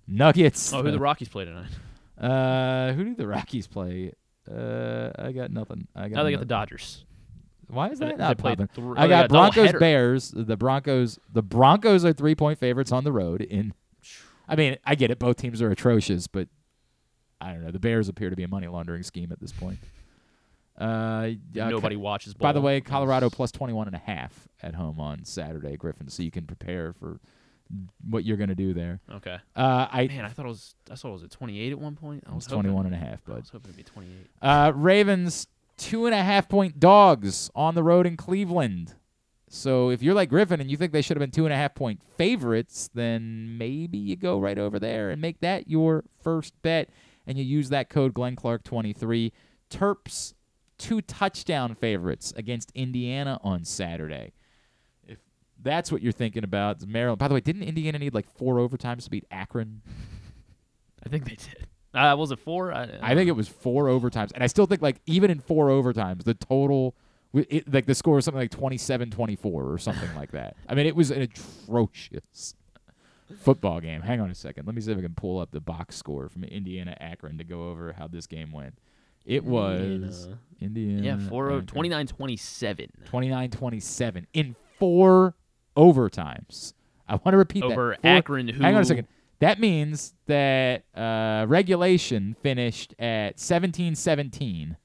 Nuggets. Oh, who the Rockies play tonight? Uh, who do the Rockies play? Uh, I got nothing. I got. Now they got the. Dodgers. Why is that they not played popping? thr- I got got Broncos. Bears. The Broncos. The Broncos are three point favorites on the road. In, I mean, I get it. Both teams are atrocious, but I don't know. The Bears appear to be a money laundering scheme at this point. Uh, yeah, Nobody watches By the way, Colorado plus 21 and a half at home on Saturday, Griffin, so you can prepare for what you're going to do there. Okay. Uh, I Man, I thought it was. I saw it was at 28 at one point. I was It's 21 hoping- and a half, I was hoping to be 28. Uh, Ravens two and a half point dogs on the road in Cleveland. So if you're like Griffin and you think they should have been two and a half point favorites, then maybe you go right over there and make that your first bet, and you use that code Glenn Clark twenty three. Terps two touchdown favorites against Indiana on Saturday. If that's what you're thinking about, Maryland. By the way, didn't Indiana need like four overtimes to beat Akron? <laughs> I think they did. Uh, was it four? I, I think it was four overtimes, and I still think like even in four overtimes, the total, it, like the score was something like 27-24 or something like that. I mean, it was an atrocious football game. Hang on a second, let me see if I can pull up the box score from Indiana Akron to go over how this game went. It was Indiana. Yeah, four Akron. 29 27. 29-27 in four overtimes. I want to repeat Over that. Four- Akron, Hang on a second. That means that uh, regulation finished at 17-17,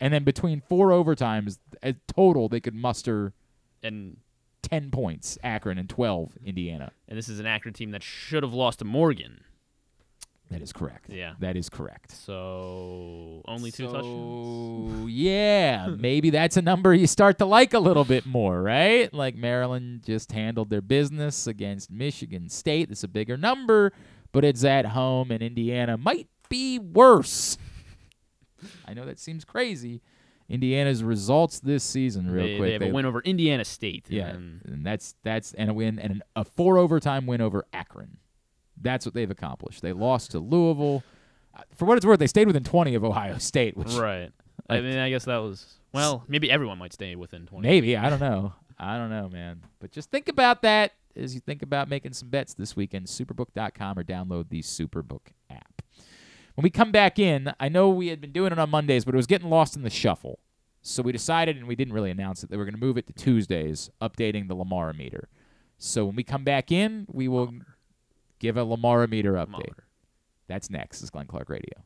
and then between four overtimes, at total they could muster And 10 points, Akron, and 12, Indiana. and this is an Akron team that should have lost to Morgan. That is correct. Yeah. That is correct. So only two touchdowns. So <laughs> yeah, maybe that's a number you start to like a little bit more, right? Like Maryland just handled their business against Michigan State. It's a bigger number, but it's at home, and Indiana might be worse. I know that seems crazy. Indiana's results this season, real they, quick. they have a win over Indiana State. Yeah, and and that's that's and a win and an, a four overtime win over Akron. That's what they've accomplished. They lost to Louisville. Uh, For what it's worth, they stayed within 20 of Ohio <laughs> State, which right. I mean, I guess that was well. Maybe everyone might stay within twenty. maybe I don't know. I don't know, man. But just think about that as you think about making some bets this weekend. Superbook.com or download the Superbook app. When we come back in, I know we had been doing it on Mondays, but it was getting lost in the shuffle. So we decided, and we didn't really announce it, that we're going to move it to Tuesdays, updating the Lamar meter. So when we come back in, we will give a Lamar meter update. That's next. Is Glenn Clark Radio.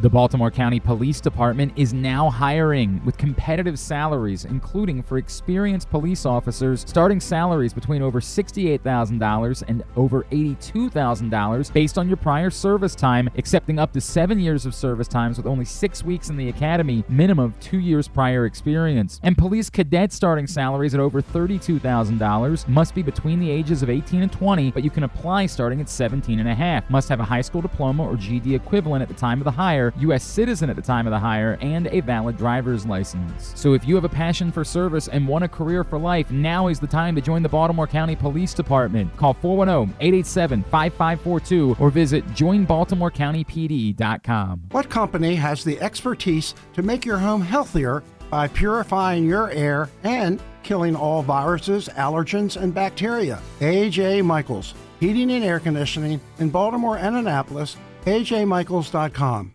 The Baltimore County Police Department is now hiring with competitive salaries, including for experienced police officers, starting salaries between over $68,000 and over $82,000 based on your prior service time, accepting up to seven years of service times with only six weeks in the academy, minimum of two years prior experience. And police cadet starting salaries at over $32,000 must be between the ages of 18 and 20, but you can apply starting at 17 and a half. Must have a high school diploma or GD equivalent at the time of the hire, U.S. citizen at the time of the hire, and a valid driver's license. So if you have a passion for service and want a career for life, now is the time to join the Baltimore County Police Department. Call 410-887-5542 or visit joinbaltimorecountypd.com. What company has the expertise to make your home healthier by purifying your air and killing all viruses, allergens, and bacteria? AJ Michaels, Heating and Air Conditioning in Baltimore and Annapolis. AJMichaels.com.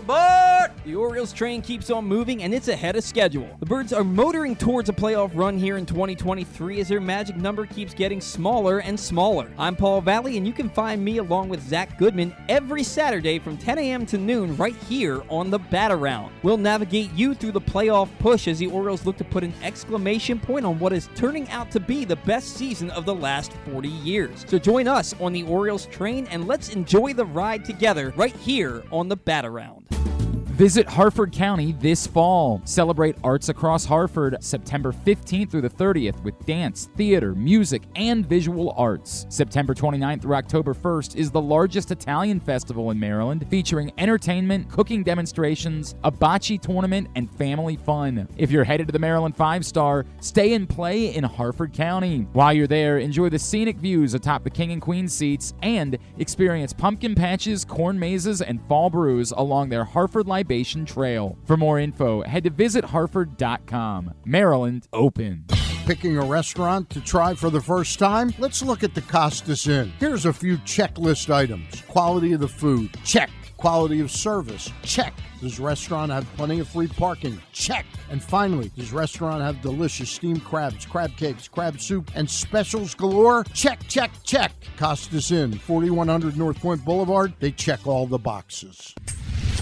Aboard! The Orioles train keeps on moving and it's ahead of schedule. The Birds are motoring towards a playoff run here in 2023 as their magic number keeps getting smaller and smaller. I'm Paul Valley and you can find me along with Zach Goodman every Saturday from 10 a.m. to noon right here on the Bat Around. We'll navigate you through the playoff push as the Orioles look to put an exclamation point on what is turning out to be the best season of the last 40 years. So join us on the Orioles train and let's enjoy the ride together right here on the Bat Around. Thank you. Visit Harford County this fall. Celebrate arts across Harford September 15th through the 30th with dance, theater, music, and visual arts. September 29th through October 1st is the largest Italian festival in Maryland, featuring entertainment, cooking demonstrations, a bocce tournament, and family fun. If you're headed to the Maryland Five Star, stay and play in Harford County. While you're there, enjoy the scenic views atop the King and Queen seats and experience pumpkin patches, corn mazes, and fall brews along their Harford Trail. For more info, head to visitharford.com. Maryland open. Picking a restaurant to try for the first time? Let's look at the Costas Inn. Here's a few checklist items quality of the food, check. Quality of service, check. Does restaurant have plenty of free parking? Check. And finally, does restaurant have delicious steamed crabs, crab cakes, crab soup, and specials galore? Check, check, check. Costas Inn, 4100 North Point Boulevard. They check all the boxes.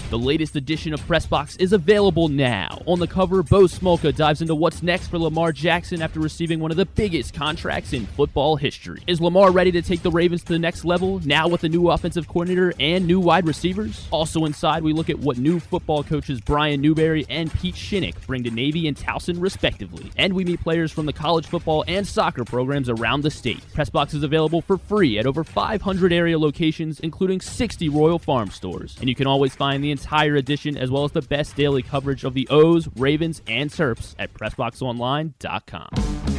The latest edition of Pressbox is available now. On the cover, Bo Smolka dives into what's next for Lamar Jackson after receiving one of the biggest contracts in football history. Is Lamar ready to take the Ravens to the next level now with a new offensive coordinator and new wide receivers? Also inside, we look at what new football coaches Brian Newberry and Pete Shinnick bring to Navy and Towson respectively. And we meet players from the college football and soccer programs around the state. Pressbox is available for free at over 500 area locations, including 60 Royal Farm stores. And you can always find the entire edition as well as the best daily coverage of the O's, Ravens, and Terps at PressBoxOnline.com.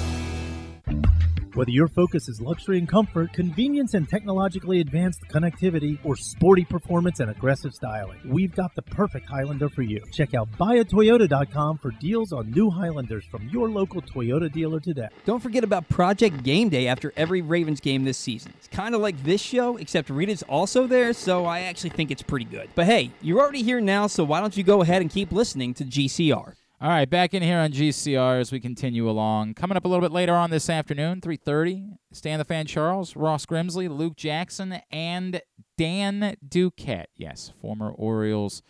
Whether your focus is luxury and comfort, convenience and technologically advanced connectivity, or sporty performance and aggressive styling, we've got the perfect Highlander for you. Check out buyatoyota.com for deals on new Highlanders from your local Toyota dealer today. Don't forget about Project Game Day after every Ravens game this season. It's kind of like this show, except Rita's also there, so I actually think it's pretty good. But hey, you're already here now, so why don't you go ahead and keep listening to GCR? All right, back in here on GCR as we continue along. Coming up a little bit later on this afternoon, 3.30, Stan the Fan Charles, Ross Grimsley, Luke Jackson, and Dan Duquette. Yes, former Orioles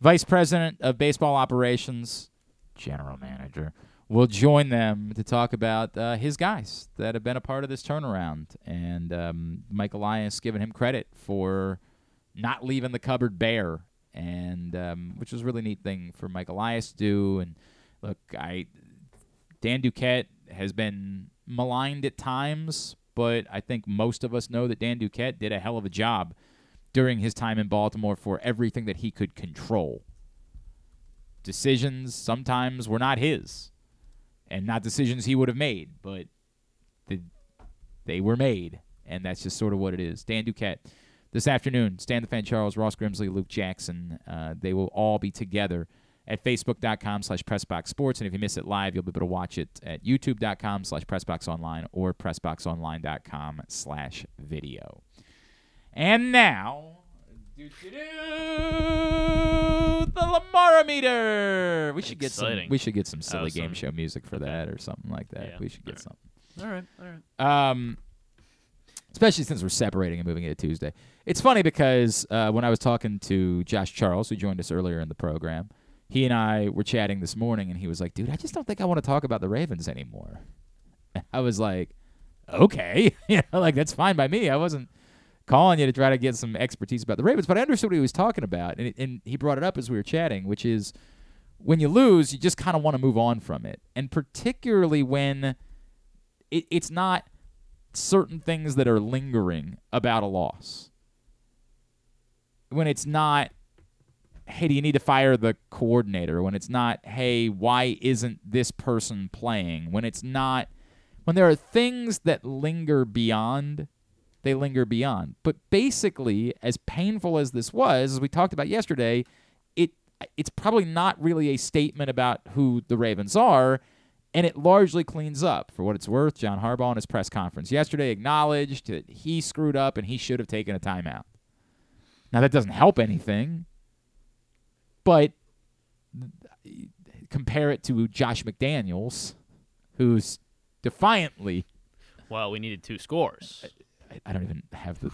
Vice President of Baseball Operations, General Manager, will join them to talk about uh, his guys that have been a part of this turnaround. And um, Mike Elias giving him credit for not leaving the cupboard bare and um, which was a really neat thing for Mike Elias to do. And look, I Dan Duquette has been maligned at times, but I think most of us know that Dan Duquette did a hell of a job during his time in Baltimore for everything that he could control. Decisions sometimes were not his, and not decisions he would have made, but the, they were made, and that's just sort of what it is. Dan Duquette this afternoon. Stan the Fan Charles, Ross Grimsley, Luke Jackson. Uh, they will all be together at facebook.com slash pressboxsports. And if you miss it live, you'll be able to watch it at youtube.com slash pressboxonline or pressboxonline.com slash video. And now, the Lamar meter. We should get some. We should get some silly game show music for that or something like that. Yeah. We should get All something. All right, all right. Um, especially since we're separating and moving it to Tuesday. It's funny because uh, when I was talking to Josh Charles, who joined us earlier in the program, he and I were chatting this morning, and he was like, "Dude, I just don't think I want to talk about the Ravens anymore." I was like, "Okay, <laughs> you know, like that's fine by me. I wasn't." Calling you to try to get some expertise about the Ravens, but I understood what he was talking about, and, it, and he brought it up as we were chatting, which is when you lose, you just kind of want to move on from it, and particularly when it, it's not certain things that are lingering about a loss. When it's not, hey, do you need to fire the coordinator? When it's not, hey, why isn't this person playing? When it's not, when there are things that linger beyond, they linger beyond. But basically, as painful as this was, as we talked about yesterday, it it's probably not really a statement about who the Ravens are and it largely cleans up. For what it's worth, John Harbaugh in his press conference yesterday acknowledged that he screwed up and he should have taken a timeout. Now that doesn't help anything, but compare it to Josh McDaniels, who's defiantly. Well, we needed two scores. I, I don't even have the.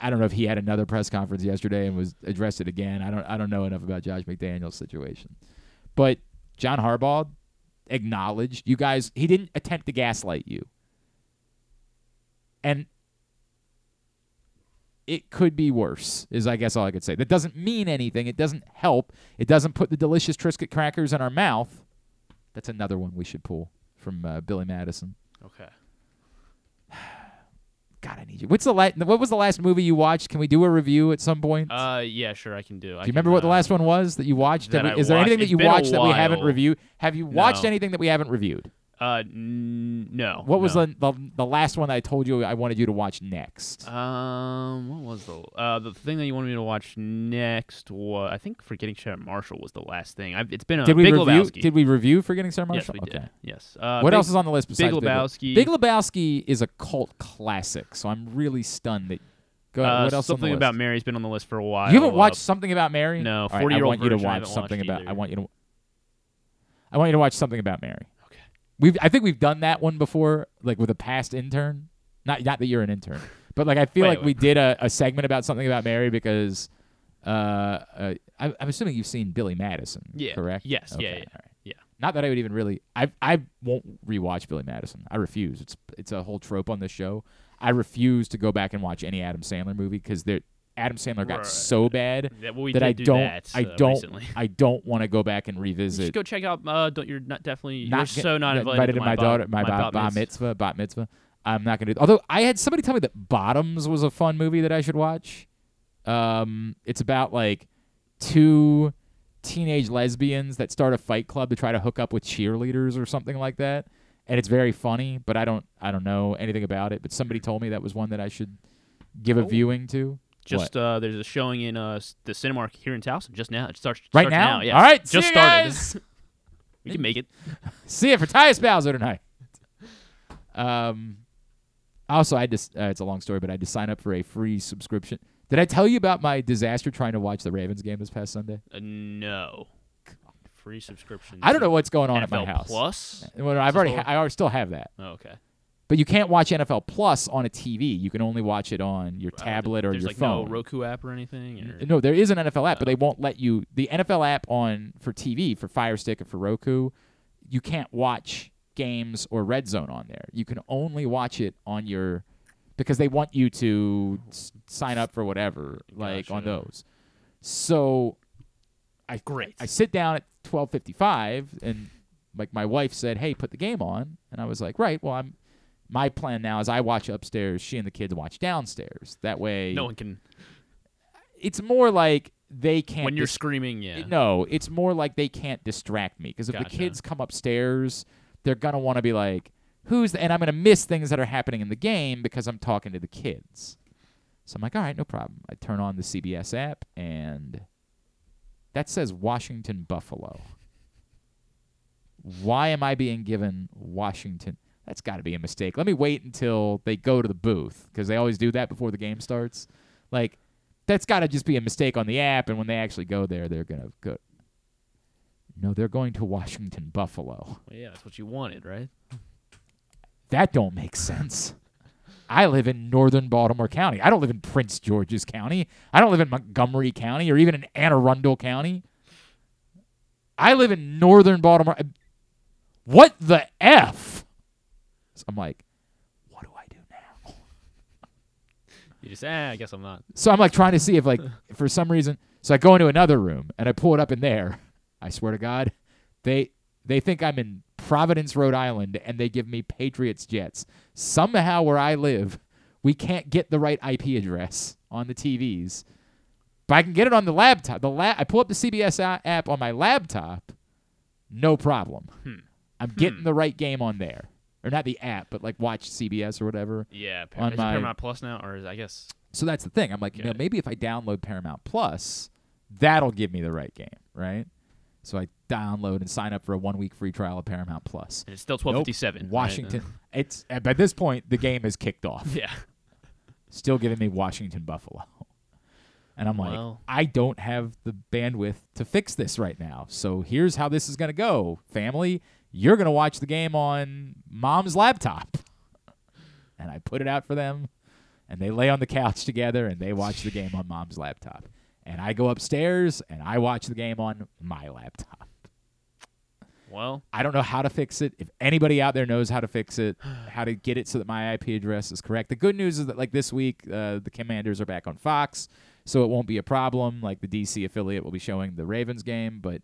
I don't know if he had another press conference yesterday and was addressed it again. I don't. I don't know enough about Josh McDaniels' situation, but John Harbaugh acknowledged you guys. He didn't attempt to gaslight you, and it could be worse. Is I guess all I could say. That doesn't mean anything. It doesn't help. It doesn't put the delicious Triscuit crackers in our mouth. That's another one we should pull from uh, Billy Madison. Okay. God, I need you. What's the la- What was the last movie you watched? Can we do a review at some point? Uh, yeah, sure, I can do. do you remember what the last one was that you watched? that we- is there watched? anything that It's you watched that we haven't reviewed? Have you watched No. anything that we haven't reviewed? Uh, n- no. What was no. the, the the last one I told you I wanted you to watch next? Um, what was the uh the thing that you wanted me to watch next? Was I think Forgetting Sarah Marshall was the last thing. I've, it's been a did we Big review? Lebowski. Did we review Forgetting Sarah Yes, Marshall? we did. okay. Yes. Uh, what Big- else is on the list besides Big Lebowski? Big Lebowski is a cult classic, so I'm really stunned that. Uh, what else? something about Mary's been on the list for a while. You haven't Uh, watched something about Mary? No, All right, 40 year I want you to watch something about. either. I want you to. I want you to watch something about Mary. We've. I think we've done that one before, like with a past intern. Not not that you're an intern, but like I feel Wait, like wait. we did a, a segment about something about Mary because. Uh, uh, I, I'm assuming you've seen Billy Madison, Yeah. correct? Yes, yeah, Okay, yeah, all right. yeah. Not that I would even really. I I won't rewatch Billy Madison. I refuse. It's it's a whole trope on this show. I refuse to go back and watch any Adam Sandler movie because Adam Sandler got Right. so bad Yeah, well, we that I do don't that, I uh, don't recently. <laughs> I don't want to go back and revisit. should go check out. Uh, don't you're not definitely. not you're get- so not get invited, to my, daughter my, bat, bat mitzvah. mitzvah bat mitzvah. I'm not gonna do. Although I had somebody tell me that Bottoms was a fun movie that I should watch. Um, it's about like two teenage lesbians that start a fight club to try to hook up with cheerleaders or something like that. and it's very funny. But I don't I don't know anything about it. But somebody told me that was one that I should give a Oh. viewing to. Just uh, there's a showing in uh the Cinemark here in Towson just now. It starts Right starts now? Yeah, All right, just started. <laughs> <laughs> we can make it. See you for Tyus Bowser tonight. Um, also, I just uh, it's a long story, but I had to sign up for a free subscription. Did I tell you about my disaster trying to watch the Ravens game this past Sunday? Uh, no. Free subscription. I don't know what's going on at my house. Plus. Well, I've already, ha- I still have that. Oh, okay. But you can't watch NFL Plus on a TV. You can only watch it on your tablet or There's your like phone. no Roku app or anything. Or? No, there is an NFL app, but they oh, won't let you. The NFL app on for TV for Fire Stick or for Roku, you can't watch games or Red Zone on there. You can only watch it on your because they want you to s- sign up for whatever, like on those. So, I great. I sit down at twelve fifty five, and like my wife said, "Hey, put the game on," and I was like, "Right, well, I'm." My plan now is I watch upstairs. She and the kids watch downstairs. That way, No one can. it's more like they can't When you're dis- screaming, yeah. no it's more like they can't distract me because if the kids come upstairs they're gonna want to be like who's the, and i'm gonna miss things that are happening in the game because i'm talking to the kids so i'm like all right no problem i turn on the cbs app and that says washington buffalo why am i being given washington that's got to be a mistake. Let me wait until they go to the booth because they always do that before the game starts. Like that's got to just be a mistake on the app and when they actually go there they're gonna go no they're going to washington buffalo. Well, yeah, that's what you wanted, right? that don't make sense. I live in northern baltimore county. I don't live in prince george's county. I don't live in montgomery county or even in anne arundel county. I live in northern baltimore. What the f i'm like what do I do now? You just, eh, I guess I'm not. So I'm like trying to see if like <laughs> for some reason. So I go into another room and I pull it up in there. I swear to God, they they think I'm in Providence, Rhode Island, and they give me Patriots jets. Somehow where I live, we can't get the right IP address on the TVs, but I can get it on the laptop. The la- I pull up the CBS app on my laptop, no problem. Hmm. I'm getting the right game on there, or not the app, but like watch CBS or whatever. Yeah, Par- on my Paramount Plus now, or is I guess so that's the thing. I'm like, you know, maybe if I download Paramount Plus, that'll give me the right game, right? So I download and sign up for a one week free trial of Paramount Plus. And it's still Nope. 12.57, right? Washington. Uh-huh. It's at by this point the game is kicked off. <laughs> Yeah. Still giving me Washington Buffalo. And I'm like, Well. I don't have the bandwidth to fix this right now. So here's how this is going to go. Family, you're going to watch the game on mom's laptop. And I put it out for them, and they lay on the couch together and they watch the game on mom's laptop. And I go upstairs and I watch the game on my laptop. Well, I don't know how to fix it. If anybody out there knows how to fix it, how to get it so that my IP address is correct. The good news is that like this week, uh, the Commanders are back on Fox, so it won't be a problem. Like the DC affiliate will be showing the Ravens game, but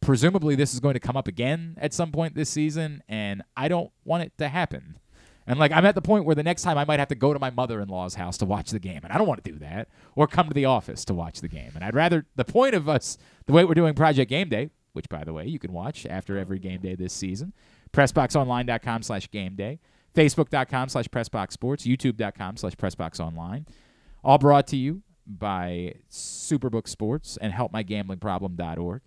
presumably this is going to come up again at some point this season, and I don't want it to happen. And like I'm at the point where the next time I might have to go to my mother-in-law's house to watch the game, and I don't want to do that, or come to the office to watch the game. And I'd rather the point of us the way we're doing Project Game Day, which by the way you can watch after every game day this season, pressboxonline.com slash game day, facebook.com slash pressboxsports, youtube.com slash pressboxonline, all brought to you by Superbook Sports and helpmygamblingproblem.org.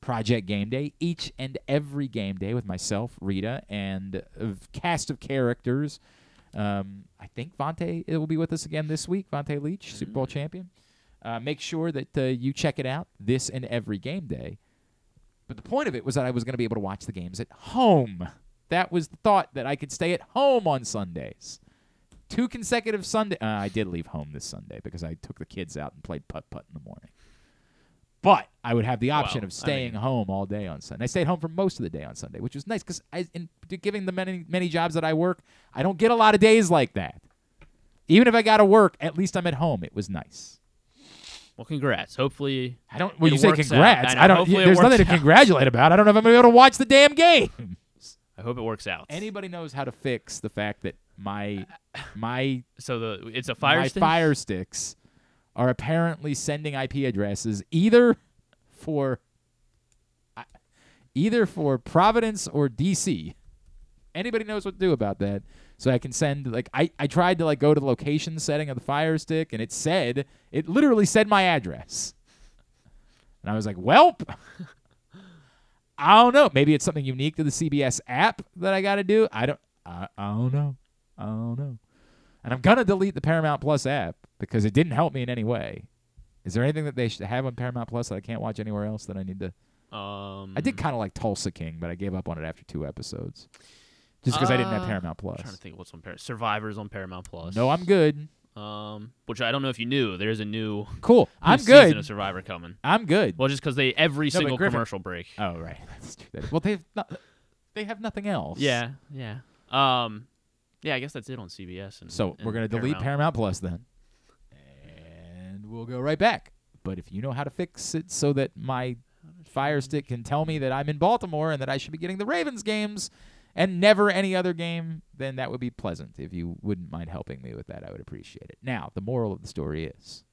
Project Game Day each and every game day with myself, Rita, and a cast of characters. Um, I think Vonta will be with us again this week. Vonta Leach, Super Bowl champion. Uh, make sure that uh, you check it out this and every game day. But the point of it was that I was going to be able to watch the games at home. That was the thought that I could stay at home on Sundays. Two consecutive Sunday. Uh, I did leave home this Sunday because I took the kids out and played putt putt in the morning. But I would have the option Well, of I staying mean- home all day on Sunday. I stayed home for most of the day on Sunday, which was nice because in giving the many many jobs that I work, I don't get a lot of days like that. Even if I got to work, at least I'm at home. It was nice. well, congrats. Hopefully, I don't. When you say congrats, know, I, don't. hopefully There's nothing to <laughs> out. congratulate about. I don't know if I'm gonna be able to watch the damn game. I hope it works out. Anybody knows how to fix the fact that my <laughs> my So the it's a fire my stick? fire sticks are apparently sending IP addresses either for either for Providence or DC. anybody knows what to do about that. So I can send like I, I tried to like go to the location setting of the Fire Stick and it said it literally said my address. And I was like, Welp. <laughs> I don't know. Maybe it's something unique to the CBS app that I got to do. I don't. I, I don't know. I don't know. And I'm gonna delete the Paramount Plus app because it didn't help me in any way. Is there anything that they should have on Paramount Plus that I can't watch anywhere else that I need to? Um, I did kind of like Tulsa King, but I gave up on it after two episodes, just because I didn't have Uh, Paramount Plus. I'm trying to think what's on Paramount. Survivors on Paramount Plus. No, I'm good. Um, which I don't know if you knew. There's a new Cool. new I'm season good. of Survivor coming. I'm good. Well, just because they every No, single commercial break. Oh right, <laughs> That's true. Well, they've not, they have nothing else. Yeah, yeah. Um, yeah. I guess that's it on CBS. And, So we're gonna delete Paramount Plus then, and we'll go right back. But if you know how to fix it so that my Fire Stick can tell me that I'm in Baltimore and that I should be getting the Ravens games and never any other game, then that would be pleasant. If you wouldn't mind helping me with that, I would appreciate it. Now, the moral of the story is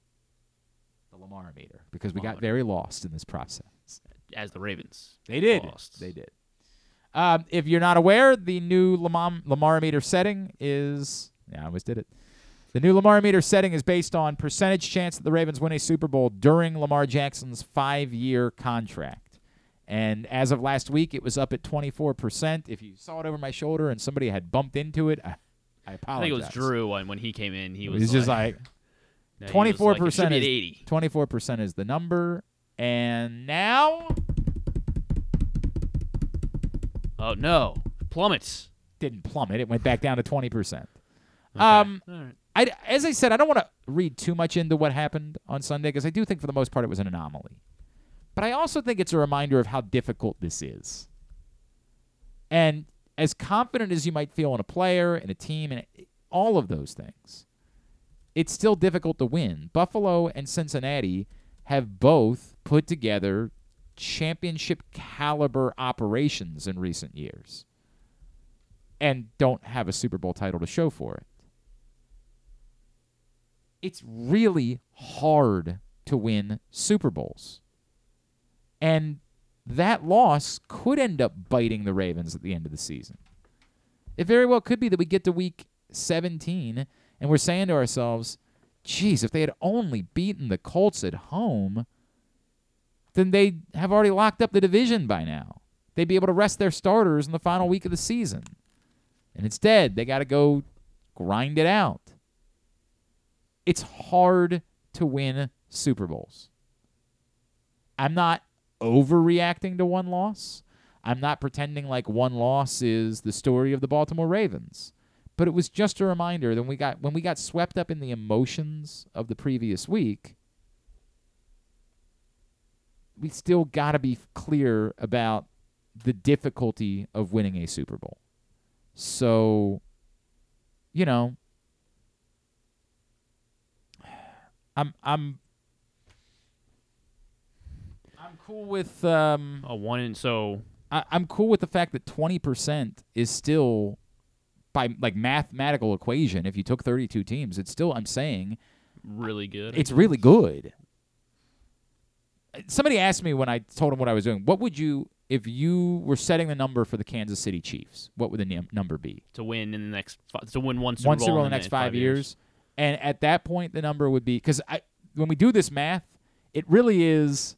the Lamar meter because we got very lost in this process. as the Ravens. They did. lost. They did. Um, if you're not aware, the new Lamar, Lamar meter setting is. Yeah, I always did it. The new Lamar meter setting is based on percentage chance that the Ravens win a Super Bowl during Lamar Jackson's five year contract. And as of last week, it was up at 24%. If you saw it over my shoulder and somebody had bumped into it, I, I I think it was Drew when when he came in. He was He's just like <laughs> No, he was twenty four like, it should percent. be at 80. Twenty four percent is the number, and now Oh no, plummets. didn't plummet. It went back down to twenty percent. Okay. Um, right. I as I said, I don't want to read too much into what happened on Sunday because I do think for the most part it was an anomaly. But I also think it's a reminder of how difficult this is. And as confident as you might feel in a player, and a team, and all of those things, it's still difficult to win. Buffalo and Cincinnati have both put together championship caliber operations in recent years and don't have a Super Bowl title to show for it. It's really hard to win Super Bowls. And that loss could end up biting the Ravens at the end of the season. It very well could be that we get to week 17 and we're saying to ourselves, geez, if they had only beaten the Colts at home, then they'd have already locked up the division by now. They'd be able to rest their starters in the final week of the season. And instead, they got to go grind it out. It's hard to win Super Bowls. I'm not overreacting to one loss. I'm not pretending like one loss is the story of the Baltimore Ravens. But it was just a reminder that we got when we got swept up in the emotions of the previous week, we still got to be clear about the difficulty of winning a Super Bowl. So, you know, I'm I'm I'm cool with um a one and so I, I'm cool with the fact that 20% is still by like mathematical equation if you took 32 teams it's still I'm saying really good. it's really good. Somebody asked me when I told them what I was doing, what would you if you were setting the number for the Kansas City Chiefs? What would the num- number be? to win in the next fi- to win one Super one Bowl in the next five, years. And at that point, the number would be because I when we do this math, it really is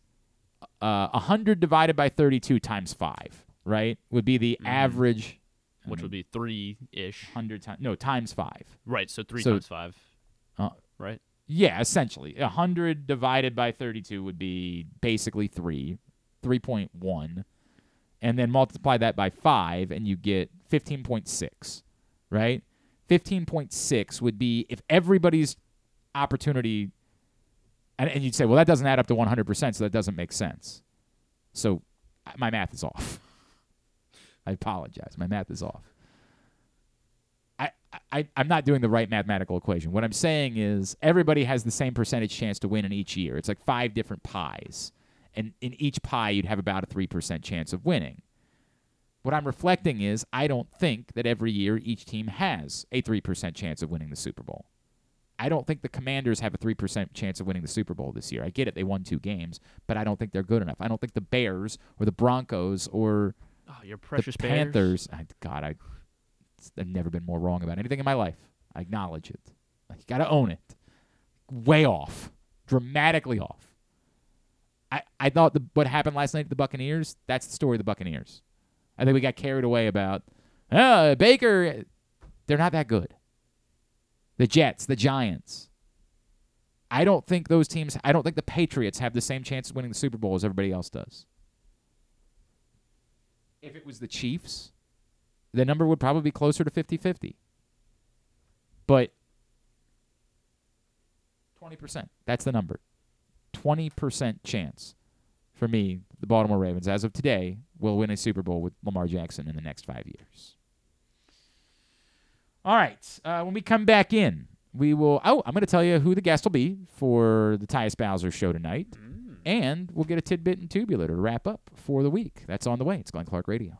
uh, 100 divided by 32 times five, right? Would be the average, which would be three ish. 100 times no times five. Right, so three So- times five. Uh, right. Yeah, essentially. 100 divided by 32 would be basically 3, 3.1. And then multiply that by 5 and you get 15.6, right? 15.6 would be if everybody's opportunity and, and you'd say, "Well, that doesn't add up to 100%, so that doesn't make sense." So my math is off. <laughs> I apologize. My math is off. I, I'm not doing the right mathematical equation. What I'm saying is everybody has the same percentage chance to win in each year. It's like five different pies. And in each pie, you'd have about a 3% chance of winning. What I'm reflecting is I don't think that every year each team has a 3% chance of winning the Super Bowl. I don't think the Commanders have a 3% chance of winning the Super Bowl this year. I get it, they won two games, but I don't think they're good enough. I don't think the Bears or the Broncos or Oh, your precious the Panthers. I, God, I I've never been more wrong about anything in my life. I acknowledge it. Like, you got to own it. Way off, dramatically off. I, I thought the, what happened last night to the Buccaneers, that's the story of the Buccaneers. I think we got carried away about, oh, Baker. They're not that good. The Jets, the Giants. I don't think those teams, I don't think the Patriots have the same chance of winning the Super Bowl as everybody else does. If it was the Chiefs, the number would probably be closer to 50 50. But 20%, that's the number. 20% chance for me, the Baltimore Ravens, as of today, will win a Super Bowl with Lamar Jackson in the next five years. All right. Uh, when we come back in, we will. Oh, I'm going to tell you who the guest will be for the Tyus Bowser show tonight. And we'll get a tidbit and tubular to wrap up for the week. That's on the way. It's Glenn Clark Radio.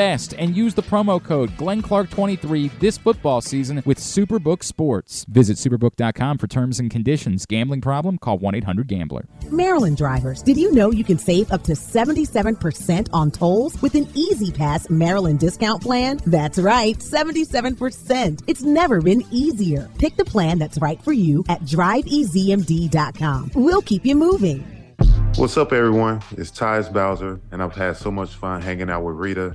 best and use the promo code GlennClark23 this football season with Superbook Sports. Visit superbook.com for terms and conditions. Gambling problem? Call 1 800 Gambler. Maryland drivers, did you know you can save up to 77% on tolls with an E-ZPass Maryland discount plan? That's right, 77%. It's never been easier. Pick the plan that's right for you at driveezmd.com. We'll keep you moving. What's up, everyone? It's Tyus Bowser, and I've had so much fun hanging out with Rita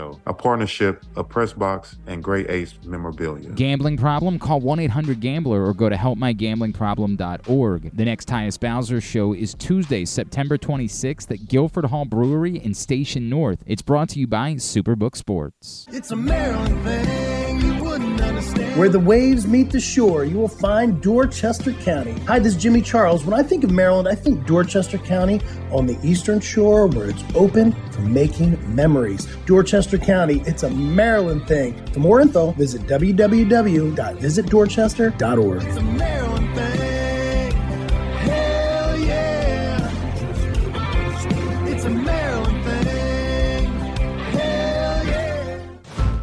a partnership of Pressbox and Great Ace Memorabilia. Gambling problem? Call 1 800 Gambler or go to helpmygamblingproblem.org. The next Tyus Bowser show is Tuesday, September 26th at Guilford Hall Brewery in Station North. It's brought to you by Superbook Sports. It's a Maryland thing you wouldn't understand. Where the waves meet the shore, you will find Dorchester County. Hi, this is Jimmy Charles. When I think of Maryland, I think Dorchester County on the eastern shore where it's open for making memories. Dorchester County, it's a Maryland thing. For more info, visit www.visitdorchester.org.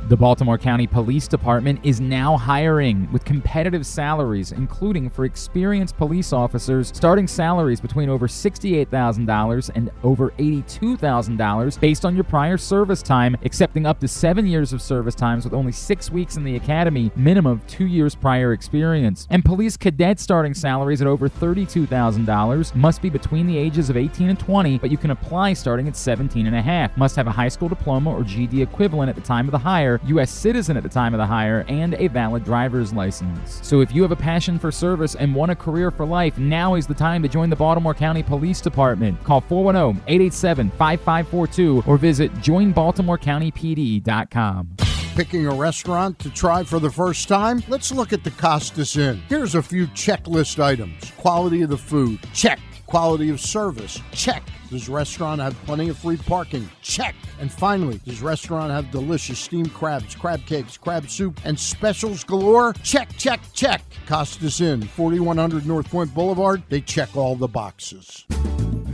The Baltimore County Police Department is now hiring with competitive salaries, including for experienced police officers, starting salaries between over $68,000 and over $82,000 based on your prior service time, accepting up to seven years of service times with only six weeks in the academy, minimum of two years prior experience. And police cadet starting salaries at over $32,000 must be between the ages of 18 and 20, but you can apply starting at 17 and a half. Must have a high school diploma or GED equivalent at the time of the hire, U.S. citizen at the time of the hire, and a valid driver's license. So if you have a passion for service and want a career for life, now is the time to join the Baltimore County Police Department. Call 410 887 5542 or visit joinbaltimorecountypd.com. Picking a restaurant to try for the first time? Let's look at the Costas Inn. Here's a few checklist items quality of the food, check. Quality of service, check. Does restaurant have plenty of free parking? Check. And finally, does restaurant have delicious steamed crabs, crab cakes, crab soup, and specials galore? Check, check, check. Costas Inn, 4100 North Point Boulevard. They check all the boxes.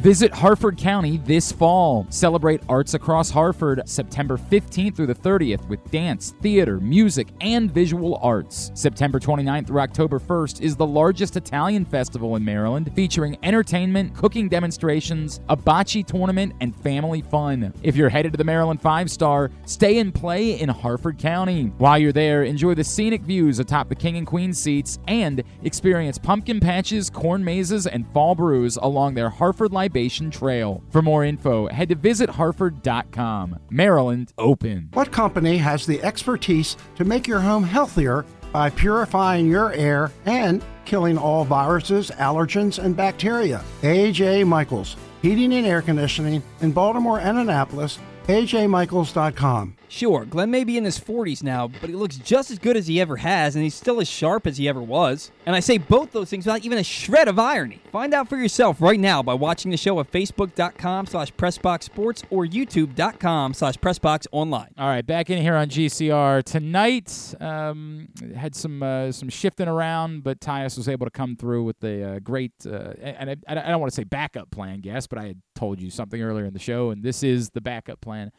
Visit Harford County this fall. Celebrate arts across Harford September 15th through the 30th with dance, theater, music, and visual arts. September 29th through October 1st is the largest Italian festival in Maryland, featuring entertainment, cooking demonstrations, a bocce tournament, and family fun. If you're headed to the Maryland Five Star, stay and play in Harford County. While you're there, enjoy the scenic views atop the King and Queen seats and experience pumpkin patches, corn mazes, and fall brews along their Harford Light Innovation Trail. For more info, head to visitharford.com. Maryland open. What company has the expertise to make your home healthier by purifying your air and killing all viruses, allergens, and bacteria? AJ Michaels, Heating and Air Conditioning in Baltimore and Annapolis. AJMichaels.com. Sure, Glenn may be in his 40s now, but he looks just as good as he ever has, and he's still as sharp as he ever was. And I say both those things without even a shred of irony. Find out for yourself right now by watching the show at facebook.com slash pressboxsports or youtube.com slash pressboxonline. All right, back in here on GCR tonight. Um, had some uh, some shifting around, but Tyus was able to come through with a uh, great. Uh, and I, I don't want to say backup plan, guess, but I had told you something earlier in the show, and this is the backup plan.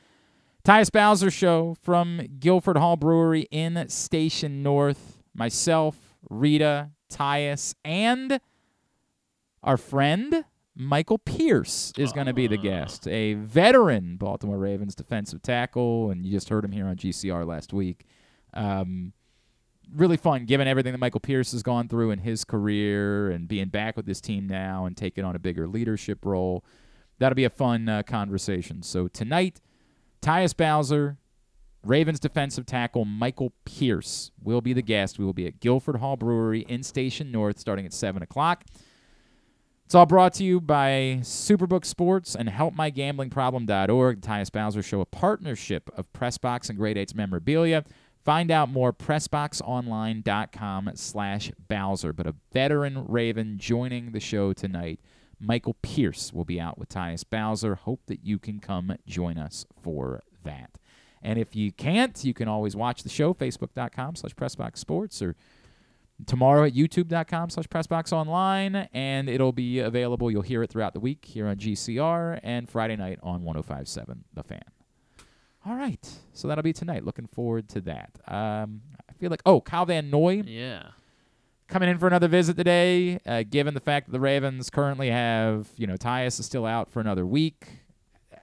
Tyus Bowser show from Guilford Hall Brewery in Station North. Myself, Rita, Tyus, and our friend Michael Pierce is going to be the guest, a veteran Baltimore Ravens defensive tackle, and you just heard him here on GCR last week. Um, really fun, given everything that Michael Pierce has gone through in his career and being back with this team now and taking on a bigger leadership role. That'll be a fun uh, conversation. So tonight, Tyus Bowser, Ravens defensive tackle Michael Pierce will be the guest. We will be at Guilford Hall Brewery in Station North starting at 7 o'clock. It's all brought to you by Superbook Sports and HelpMyGamblingProblem.org. The Tyus Bowser Show, a partnership of Pressbox and Grade 8's memorabilia. Find out more, PressBoxOnline.com slash Bowser. But a veteran Raven joining the show tonight. Michael Pierce will be out with Tyus Bowser. Hope that you can come join us for that. And if you can't, you can always watch the show, facebook.com slash pressboxsports or tomorrow at youtube.com slash pressboxonline. And it'll be available. You'll hear it throughout the week here on GCR and Friday night on 1057 The Fan. All right. So that'll be tonight. Looking forward to that. Um, I feel like, oh, Kyle Van Noy Yeah. Coming in for another visit today. Uh, given the fact that the Ravens currently have, you know, Tyus is still out for another week,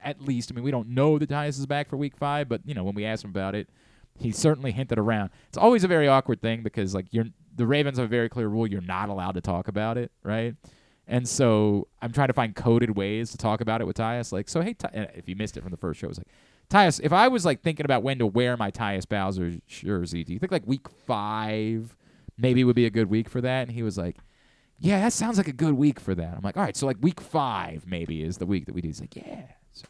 at least. I mean, we don't know that Tyus is back for Week Five, but you know, when we asked him about it, he certainly hinted around. It's always a very awkward thing because like you're the Ravens have a very clear rule: you're not allowed to talk about it, right? And so I'm trying to find coded ways to talk about it with Tyus. Like, so hey, Ty- if you missed it from the first show, it was like, Tyus, if I was like thinking about when to wear my Tyus Bowser jersey, do you think like week five maybe would be a good week for that? And he was like, Yeah, that sounds like a good week for that. I'm like, All right, so like week five maybe is the week that we do. He's like, Yeah. So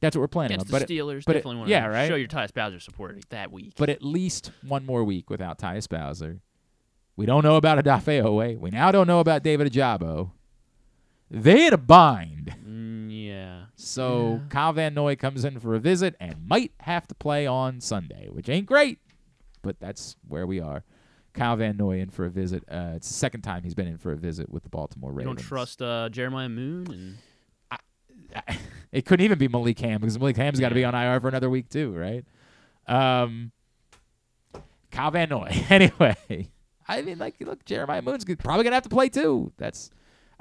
that's what we're planning Against on. the but it- Steelers, but it- definitely want yeah, to right. show your Tyus Bowser support that week. But at least one more week without Tyus Bowser. We don't know about Odafe Oweh. We now don't know about David Ojabo. They in a bind. Mm, yeah. So Kyle Van Noy comes in for a visit and might have to play on Sunday, which ain't great, but that's where we are. Kyle Van Noy in for a visit. Uh, it's the second time he's been in for a visit with the Baltimore You Ravens. don't trust uh, Jeremiah Moon and <laughs> it couldn't even be Malik Hamm because Malik Hamm's got to be on IR for another week too, right? Um, Kyle Van Noy. <laughs> anyway, I mean, like, look, Jeremiah Moon's probably gonna have to play too. That's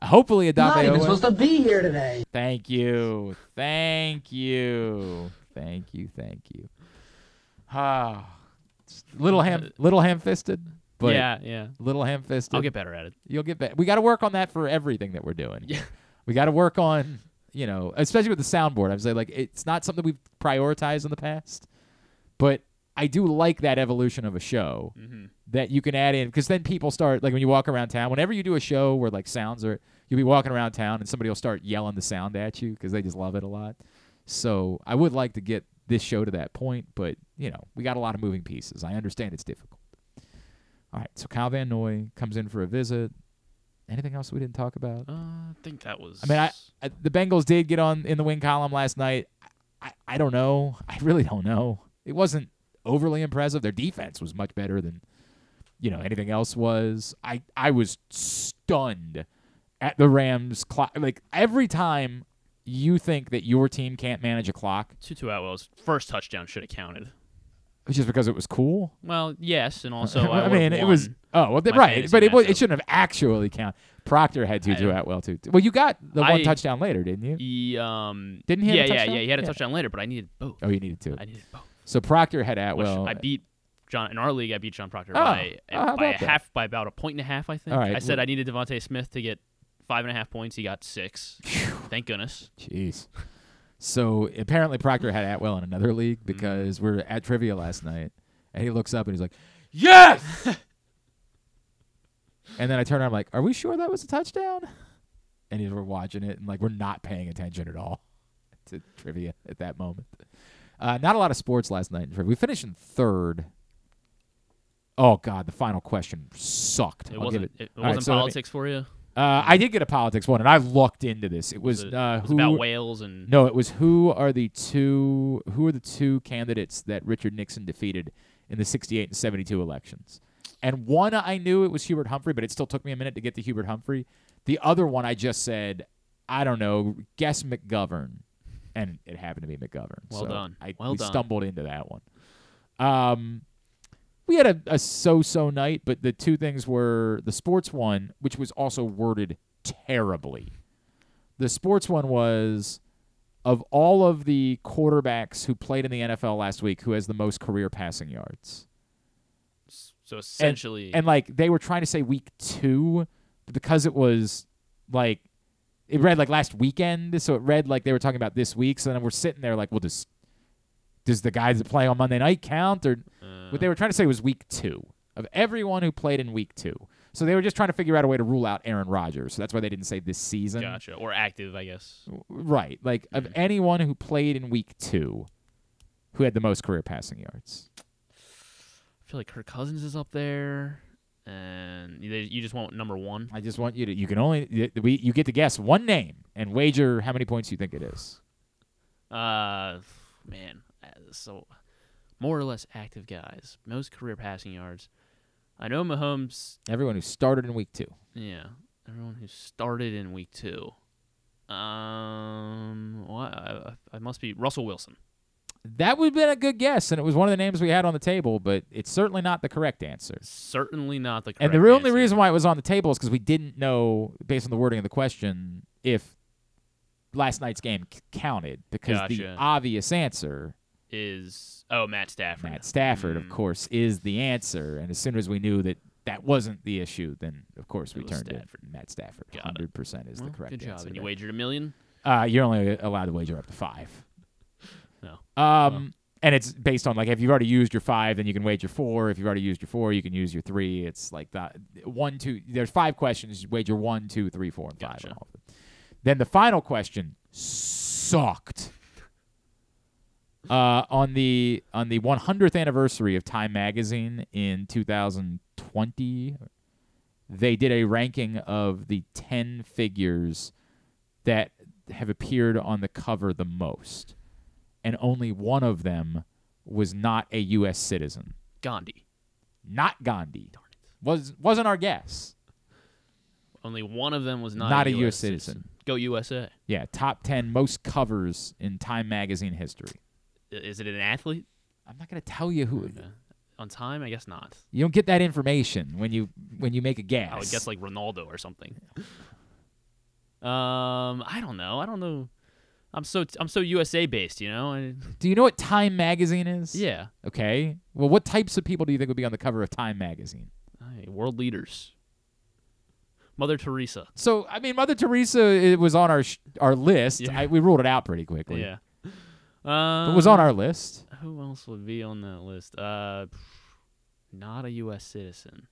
hopefully a Not even supposed to be here today. Thank you, thank you, thank you, thank you. Ah, little ham, little ham-fisted. But Yeah, yeah. little ham-fisted. I'll get better at it. You'll get better. We got to work on that for everything that we're doing. Yeah. We got to work on, you know, especially with the soundboard. I was like, it's not something we've prioritized in the past, but I do like that evolution of a show Mhm. that you can add in because then people start like when you walk around town. Whenever you do a show where like sounds are, you'll be walking around town and somebody will start yelling the sound at you because they just love it a lot. So I would like to get this show to that point, but you know, we got a lot of moving pieces. I understand it's difficult. All right, so Kyle Van Noy comes in for a visit. Anything else we didn't talk about? Uh, I think that was. I mean, I, I the Bengals did get on in the win column last night. I, I don't know. I really don't know. It wasn't overly impressive. Their defense was much better than you know anything else was. I I was stunned at the Rams clock. Like every time you think that your team can't manage a clock, Tutu Atwell's first touchdown should have counted. Just because it was cool. Well, yes, and <laughs> also I, I mean, it was oh well, my right, fantasy but it was matchup. it shouldn't have actually counted. Proctor had Tutu I- Atwell too. Well, you got the one I- touchdown later, didn't you? He um Didn't he have yeah a yeah touchdown? yeah he had a Yeah. touchdown later, but I needed both. Oh, you needed two. I needed both. So Proctor had Which Atwell. I beat John in our league. I beat John Proctor Oh, by oh, how by a about that? half by about a point and a half. I think. All right, I said well- I needed DeVonta Smith to get five and a half points. He got six. Thank goodness. Jeez. So apparently Proctor had Atwell in another league Mm-hmm. because we're at trivia last night, and he looks up and he's like, "Yes!" <laughs> and then I turn around, I'm like, "Are we sure that was a touchdown?" And he's we're watching it, and like we're not paying attention at all <laughs> to trivia at that moment. Uh, not a lot of sports last night in trivia. We finished in third. Oh God, the final question sucked. It I'll wasn't. give It, it, right, wasn't so let me- politics for you. Uh, I did get a politics one, and I looked into this. It was, uh, it was about Wales and- no, it was who are the two who are the two candidates that Richard Nixon defeated in the '68 and '72 elections. And one I knew it was Hubert Humphrey, but it still took me a minute to get to Hubert Humphrey. The other one I just said, I don't know, guess McGovern, and it happened to be McGovern. Well So done. I Well we done. stumbled into that one. Um, we had a, a so-so night, but the two things were the sports one, which was also worded terribly. The sports one was of all of the quarterbacks who played in the NFL last week, who has the most career passing yards. So And- essentially, and, like they were trying to say week two, but because it was like it read like last weekend, so it read like they were talking about this week. So then we're sitting there like, well, does does the guys that play on Monday night count? Or what they were trying to say was week two of everyone who played in week two. So they were just trying to figure out a way to rule out Aaron Rodgers. So that's why they didn't say this season. gotcha. Or active, I guess. Right. Like of anyone who played in week two who had the most career passing yards. I feel like Kirk Cousins is up there, and you, you just want number one. I just want you to you can only you, we, you get to guess one name and wager how many points you think it is. Uh, man, so more or less active guys, most career passing yards. I know Mahomes. Everyone who started in week two. Yeah, everyone who started in week two. Um, what? I, I must be Russell Wilson. That would have been a good guess, and it was one of the names we had on the table, but it's certainly not the correct answer. Certainly not the correct. and the only reason why it was on the table is because we didn't know, based on the wording of the question, if last night's game c- counted. Because the obvious answer, is oh Matt Stafford. Matt Stafford, Mm. of course, is the answer. And as soon as we knew that that wasn't the issue, then of course we It was turned Stafford. to Matt Stafford. Got it. Hundred percent is Well, the correct good job. answer. And you wagered a million. Uh, you're only allowed to wager up to five. <laughs> No. Um, and it's based on like if you've already used your five, then you can wager four. If you've already used your four, you can use your three. It's like that one, two. There's five questions. You wager one, two, three, four, and five. on all of them. Then the final question sucked. Uh, on the on the 100th anniversary of Time Magazine in 2020, they did a ranking of the 10 figures that have appeared on the cover the most, and only one of them was not a U.S. citizen. Gandhi. Not Gandhi. Was wasn't our guess. Only one of them was not, Not a U.S. US citizen. Go USA. Yeah, top 10 most covers in Time Magazine history. Is it an athlete? I'm not going to tell you who. On time, I guess not. You don't get that information when you when you make a guess. I would guess like Ronaldo or something. <laughs> Um, I don't know. I don't know. I'm so I'm so USA based, you know. I, Do you know what Time Magazine is? Yeah. Okay. Well, what types of people do you think would be on the cover of Time Magazine? Hey, world leaders. Mother Teresa. So, I mean, Mother Teresa it was on our sh- our list. Yeah. I, we ruled it out pretty quickly. Yeah. But it was on our list. Who else would be on that list? Uh, not a U.S. citizen.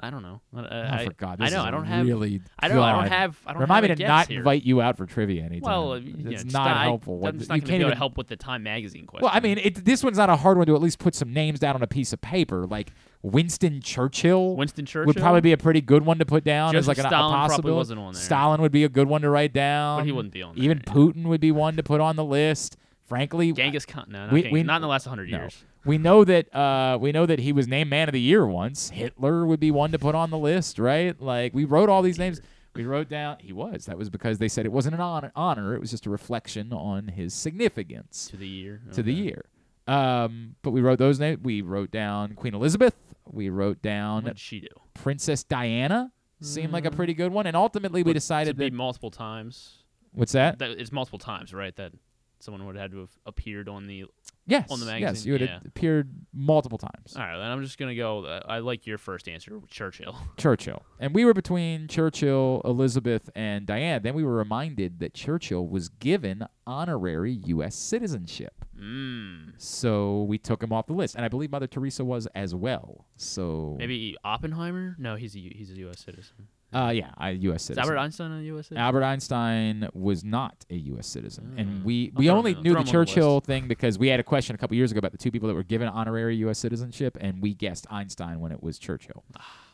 I don't know. I, Oh, I, for God, I know. is I don't have. really. I. I God. don't have. I don't Remind have me to not here. invite you out for trivia anytime. Well, uh, it's not I- helpful. I'm just not you going to can't be able even to help with the Time Magazine question. Well, I mean, it, this one's not a hard one to at least put some names down on a piece of paper. Like Winston Churchill. Winston Churchill would probably be a pretty good one to put down as Joseph like an, Stalin a possibility. wasn't on there. Stalin would be a good one to write down. But he wouldn't be on there. Even Putin would be one to put on the list. Frankly, Genghis Khan. No, not, we- Genghis- we- not in the last hundred no. years. We know that uh, we know that he was named Man of the Year once. Hitler would be one to put on the list, right? Like we wrote all these names. We wrote down he was. That was because they said it wasn't an honor. honor it was just a reflection on his significance To the year. to the year. Um, but we wrote those names. We wrote down Queen Elizabeth. We wrote down What did she do? Princess Diana. Seemed like a pretty good one. And ultimately, we But decided to be multiple times. what's that? That it's multiple times, right? That someone would have had to have appeared on the Yes. on the magazine. Yes, you would yeah. appeared multiple times. All right, then I'm just gonna go. Uh, I like your first answer, Churchill. <laughs> Churchill. And we were between Churchill, Elizabeth, and Diane. Then we were reminded that Churchill was given honorary U.S. citizenship. Mm. So we took him off the list. And I believe Mother Teresa was as well. So Maybe Oppenheimer? No, he's a U- he's a U.S. citizen. Uh, yeah, a U.S. Is citizen. Albert Einstein a U.S. citizen? Albert Einstein was not a U.S. citizen, and Mm. we we throw only knew throw the on the Churchill thing because we had a question a couple years ago about the two people that were given honorary U.S. citizenship, and we guessed Einstein when it was Churchill,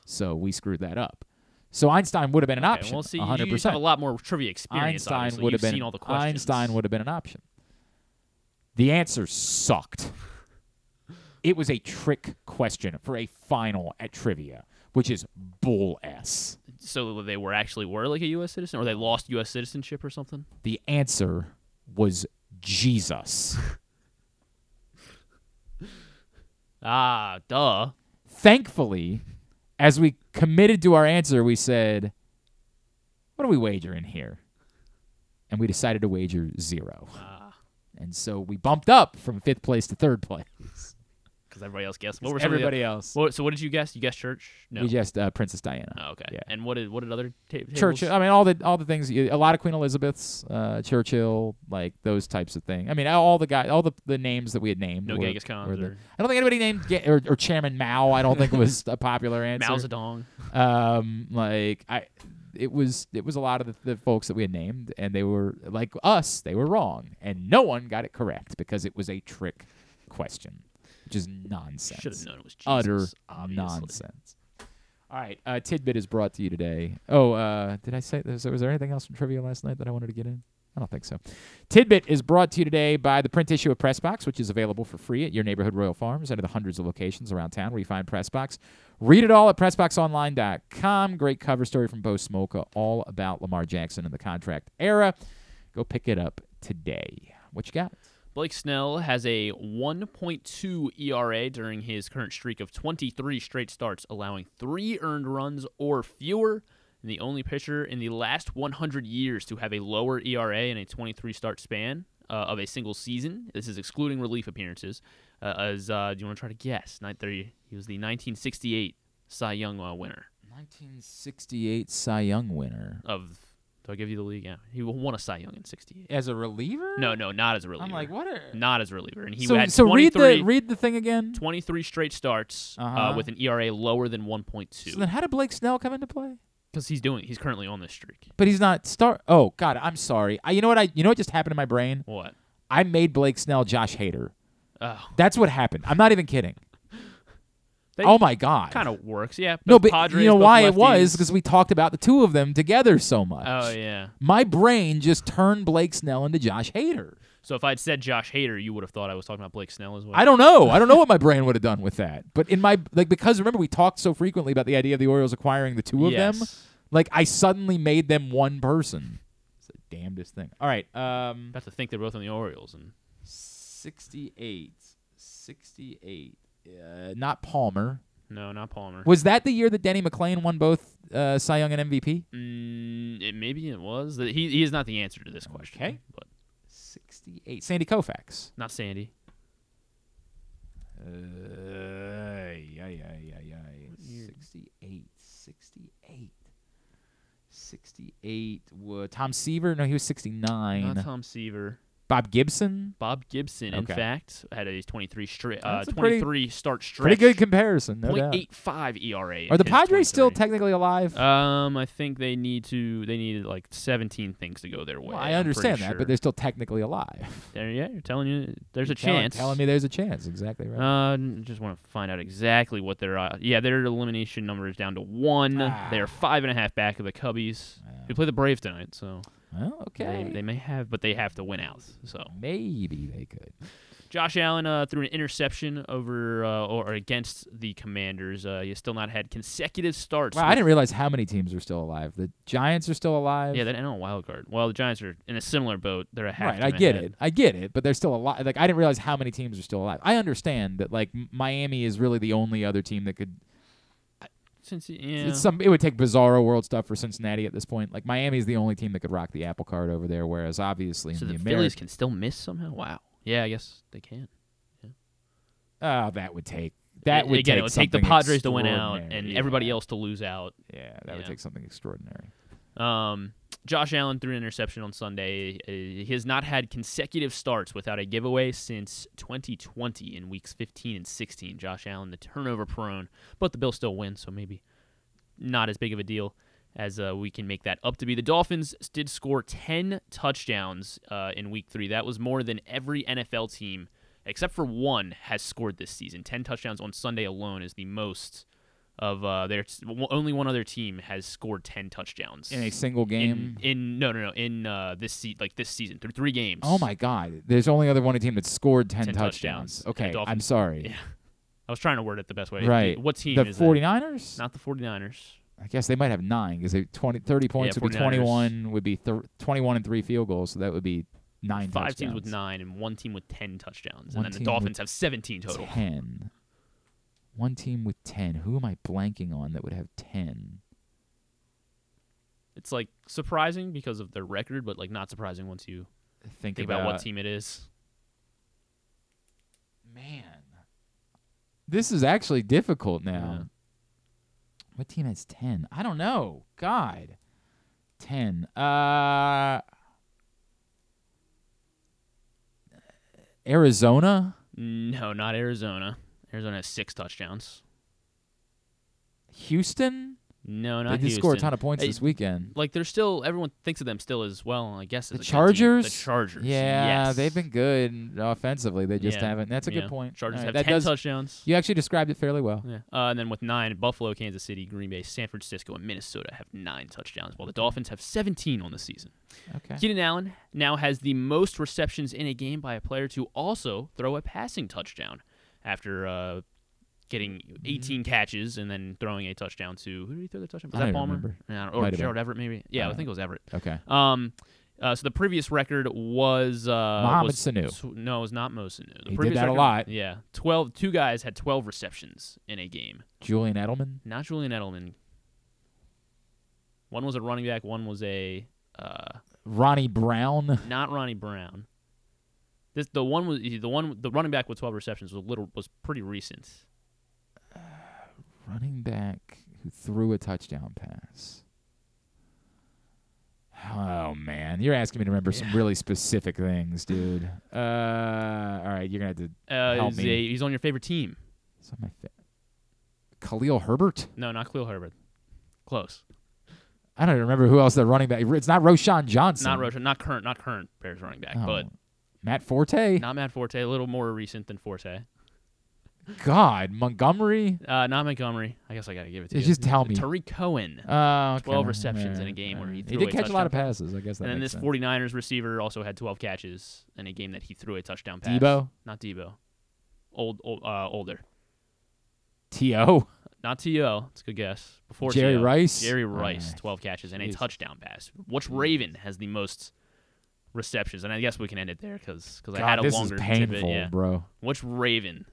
so we screwed that up. So Einstein would have been an Okay, option. well, see, you- 100%. you have a lot more trivia experience. Einstein would have been seen all the questions. Einstein would have been an option. The answer sucked. It was a trick question for a final at trivia, which is bull s. So they were actually were like a U.S. citizen, or they lost U.S. citizenship or something. The answer was Jesus. <laughs> Ah, duh. Thankfully, as we committed to our answer, we said, "What are we wagering here?" And we decided to wager zero. Ah. And so we bumped up from fifth place to third place. Because everybody else guessed. What were some of the- Everybody else. What, so what did you guess? You guessed church? No. We just uh, Princess Diana. Oh, okay. Yeah. And what did what did other ta- tables? Churchill. I mean, all the all the things. A lot of Queen Elizabeth's, uh, Churchill, like those types of things. I mean, all the guys, all the, the names that we had named. No were, Genghis Khans were the- or- I don't think anybody named or, or Chairman Mao. I don't think was a popular <laughs> answer. Mao Zedong. Um, like I, it was it was a lot of the, the folks that we had named, and they were like us. They were wrong, and no one got it correct because it was a trick question, which is nonsense. Should've known it was utter obviously. nonsense. All right, uh, tidbit is brought to you today. Oh, uh, did I say there, was there anything else from trivia last night that I wanted to get in? I don't think so. Tidbit is brought to you today by the print issue of Pressbox, which is available for free at your neighborhood Royal Farms and at the hundreds of locations around town where you find Pressbox. Read it all at PressBoxOnline.com. Great cover story from Bo Smolka, all about Lamar Jackson and the contract era. Go pick it up today. What you got? Blake Snell has a 1.2 ERA during his current streak of 23 straight starts, allowing three earned runs or fewer. And the only pitcher in the last 100 years to have a lower ERA in a 23 start span uh, of a single season. This is excluding relief appearances. Uh, as uh, do you want to try to guess? Night thirty. He was the 1968 Cy Young uh, winner 1968 Cy Young winner. of. Do I give you the league? Yeah, he won a Cy Young in '68. As a reliever? No, no, not as a reliever. I'm like, what are- Not as a reliever. And he so had so read the read the thing again. 23 straight starts uh Uh-huh. with an ERA lower than 1.2. So then how did Blake Snell come into play? Because he's doing, he's currently on this streak. But he's not start. Oh God, I'm sorry. I, you know what I? You know what just happened in my brain? What? I made Blake Snell Josh Hader. Oh. That's what happened. I'm not even kidding. <laughs> Oh my God. Kind of works, yeah. No, but Padres, you know why it was because we talked about the two of them together so much. Oh yeah. My brain just turned Blake Snell into Josh Hader. So if I'd said Josh Hader, you would have thought I was talking about Blake Snell as well. I don't know. I don't know what my brain would have done with that. But in my like because remember we talked so frequently about the idea of the Orioles acquiring the two of them. Like I suddenly made them one person. It's the damnedest thing. All right. Um About to think they're both on the Orioles and 68 68 uh, not Palmer. no, not Palmer. Was that the year that Denny McLain won both uh, Cy Young and MVP? Mm, it, maybe it was. He he is not the answer to this question. Okay. but 68. Sandy Koufax. not Sandy. Uh, yeah, yeah, yeah, yeah. 68. 68. 68. Wa- Tom Seaver? No, he was 69. Not Tom Seaver. Bob Gibson? Bob Gibson, in Okay. fact, had a 23 straight, uh, That's a pretty- 23 start stretch. Pretty good comparison, no doubt. .85 ERA. Are the his Padres still 23. technically alive? Um, I think they need to. They needed like 17 things to go their way. Well, I I'm understand that, sure. but they're still technically alive. There, yeah, you're telling you there's a telling- chance. Telling me there's a chance. Exactly right. Uh, n- just want to find out exactly what their uh, yeah their elimination number is down to one. Ah. They are five and a half back of the Cubbies. We play the Braves tonight, so Well, okay. they, they may have, but they have to win out. So Maybe they could. Josh Allen uh, threw an interception over uh, or against the Commanders. Uh, still not had consecutive starts. Wow, I didn't realize how many teams are still alive. The Giants are still alive. Yeah, they don't wild card. Well, the Giants are in a similar boat. They're a half. right. I get ahead. it. I get it. But they're still alive. Like I didn't realize how many teams are still alive. I understand that like Miami is really the only other team that could. Since yeah. It's some. It would take bizarro world stuff for Cincinnati at this point. Like Miami's the only team that could rock the apple cart over there, whereas obviously so in the, the, Phillies American, can still miss somehow. Wow. Yeah, I guess they can. oh, that would take that would again. take it would take the Padres to win out and everybody Yeah. else to lose out. Yeah, that would take something extraordinary. Um, Josh Allen threw an interception on Sunday. Uh, he has not had consecutive starts without a giveaway since 2020 in weeks 15 and 16. Josh Allen, the turnover prone, but the Bills still win, so maybe not as big of a deal as uh, we can make that up to be. The Dolphins did score 10 touchdowns uh, in week three. That was more than every NFL team, except for one, has scored this season. 10 touchdowns on Sunday alone is the most of uh, their only one other team has scored 10 touchdowns In a single game? in, in no no no in uh, this se- like this season through three games Oh my God! There's only other one team that scored ten, 10 touchdowns. The Okay, I'm sorry. yeah I was trying to word it the best way Right. what team The is 49ers? that? not the 49ers I guess they might have nine because 20, 30 points Yeah, would be 49ers. 21 would be thir- 21 and three field goals, so that would be nine five teams with nine and one team with 10 touchdowns One and then the Dolphins have 17 total 10. One team with 10. Who am I blanking on that would have 10? it's like surprising because of their record but like not surprising once you Think, think about, what team it is Man. This is actually difficult now. What team has 10? I don't know. God. 10. Uh Arizona? no not Arizona Arizona has six touchdowns Houston? no not They did score a ton of points this weekend. like they're still everyone thinks of them still as well I guess The as a good team. Chargers? the Chargers Yeah, yes. they've been good offensively. They just Yeah, haven't. That's a yeah. good point. Chargers All have 10 does- touchdowns. You actually described it fairly well. Yeah. Uh, and then with nine, Buffalo, Kansas City, Green Bay, San Francisco, and Minnesota have nine touchdowns, while the Dolphins have 17 on the season. Okay. Keenan Allen now has the most receptions in a game by a player to also throw a passing touchdown after uh, getting 18 catches and then throwing a touchdown to who did he throw the touchdown? Was I that don't Palmer? remember. Or Might Gerald. Everett, maybe? Yeah, I Uh, think it was Everett. okay. Um, uh, so the previous record was uh, Mohamed was- Sanu. No, it was not Mo Sanu. The He did previous that a lot. Yeah, 12. Two guys had 12 receptions in a game. Julian Edelman? Not Julian Edelman. One was a running back. One was a uh, Ronnie Brown? not Ronnie Brown. This the one was the one the running back with 12 receptions was a little was pretty recent. <sighs> Running back who threw a touchdown pass. Oh man, you're asking me to remember some really specific things, dude. Uh, all right, you're gonna have to Uh, help me. a- he's on your favorite team. It's on my fa- Khalil Herbert. No, not Khalil Herbert. Close. I don't even remember who else the running back. It's not Roschon Johnson. Not Roschon. Not current. Not current Bears running back, Oh, but Matt Forte. not Matt Forte. A little more recent than Forte. God, Montgomery. Uh, not Montgomery. I guess I gotta give it to you. just tell me. Tarik Cohen. Oh, okay. Twelve receptions in a game where he threw He did catch a lot of passes. I guess that and then this sense. 49ers receiver also had 12 catches in a game that he threw a touchdown pass. Deebo? Not Deebo. Old, old uh, older. T.O. Not T.O. It's a good guess. Before Jerry T.O. Rice? Jerry Rice, Alright. 12 catches and a touchdown pass. Which Raven has the most receptions? And I guess we can end it there because I had a this is longer tidbit. painful, Yeah. bro. Which Raven?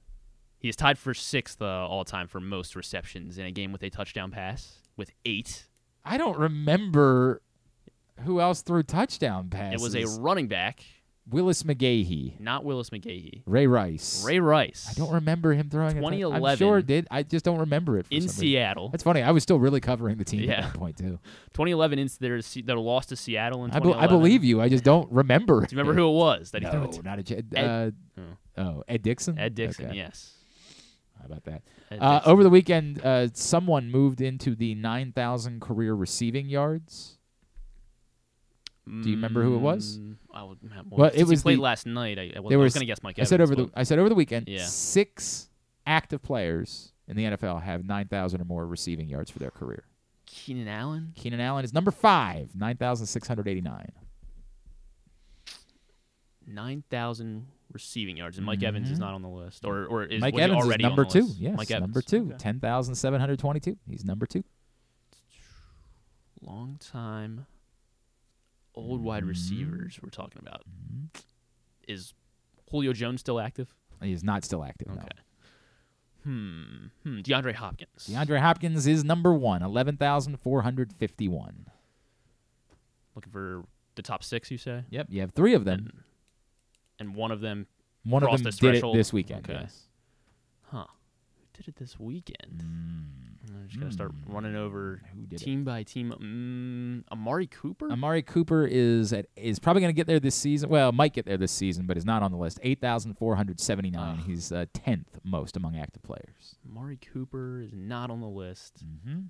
He is tied for sixth uh, all time for most receptions in a game with a touchdown pass with eight. I don't remember who else threw touchdown passes. It was a running back, Willis McGahee, not Willis McGahee. Ray Rice. Ray Rice. I don't remember him throwing. a touch- I'm 2011 sure it did. I just don't remember it for in some reason. Seattle. That's funny. I was still really covering the team Yeah. at that point too. 2011 in there's their loss to Seattle in I, be- 2011. I believe you. I just don't remember. Do you remember who it was that he threw no, it to? not a. J- Ed- uh, oh. oh, Ed Dickson. Ed Dickson, Okay. yes. How about that? Ed Uh, Dickson. over the weekend, uh, someone moved into the 9,000 career receiving yards. Do you remember who it was? Mm, I would, well, Well, since it was played the- last night. I, I, was, was going to guess Mike I said over the I said over the weekend. Yeah. Six active players in the NFL have 9,000 or more receiving yards for their career. Keenan Allen. Keenan Allen is number five, 9,689. 9,000 receiving yards, and Mike Evans is not on the list, or or is Mm-hmm. Mike Evans already is number two. list? Yes, Mike Evans. number two, Okay. 10,722. He's number two. Long time. Old wide receivers we're talking about. Is Julio Jones still active? He is not still active. No. Hmm. Hmm. DeAndre Hopkins. DeAndre Hopkins is number one, 11,451. Looking for the top six, you say? Yep, you have three of them. And one of them. One of them this did it this weekend, Okay. yes. Huh. Who did it this weekend? Hmm. Just gonna start running over did it? team by team. Mm, Amari Cooper. Amari Cooper is at, is probably going to get there this season. Well, might get there this season, but is not on the list. 8,479. He's uh, 10th most among active players. Amari Cooper is not on the list. Mm-hmm.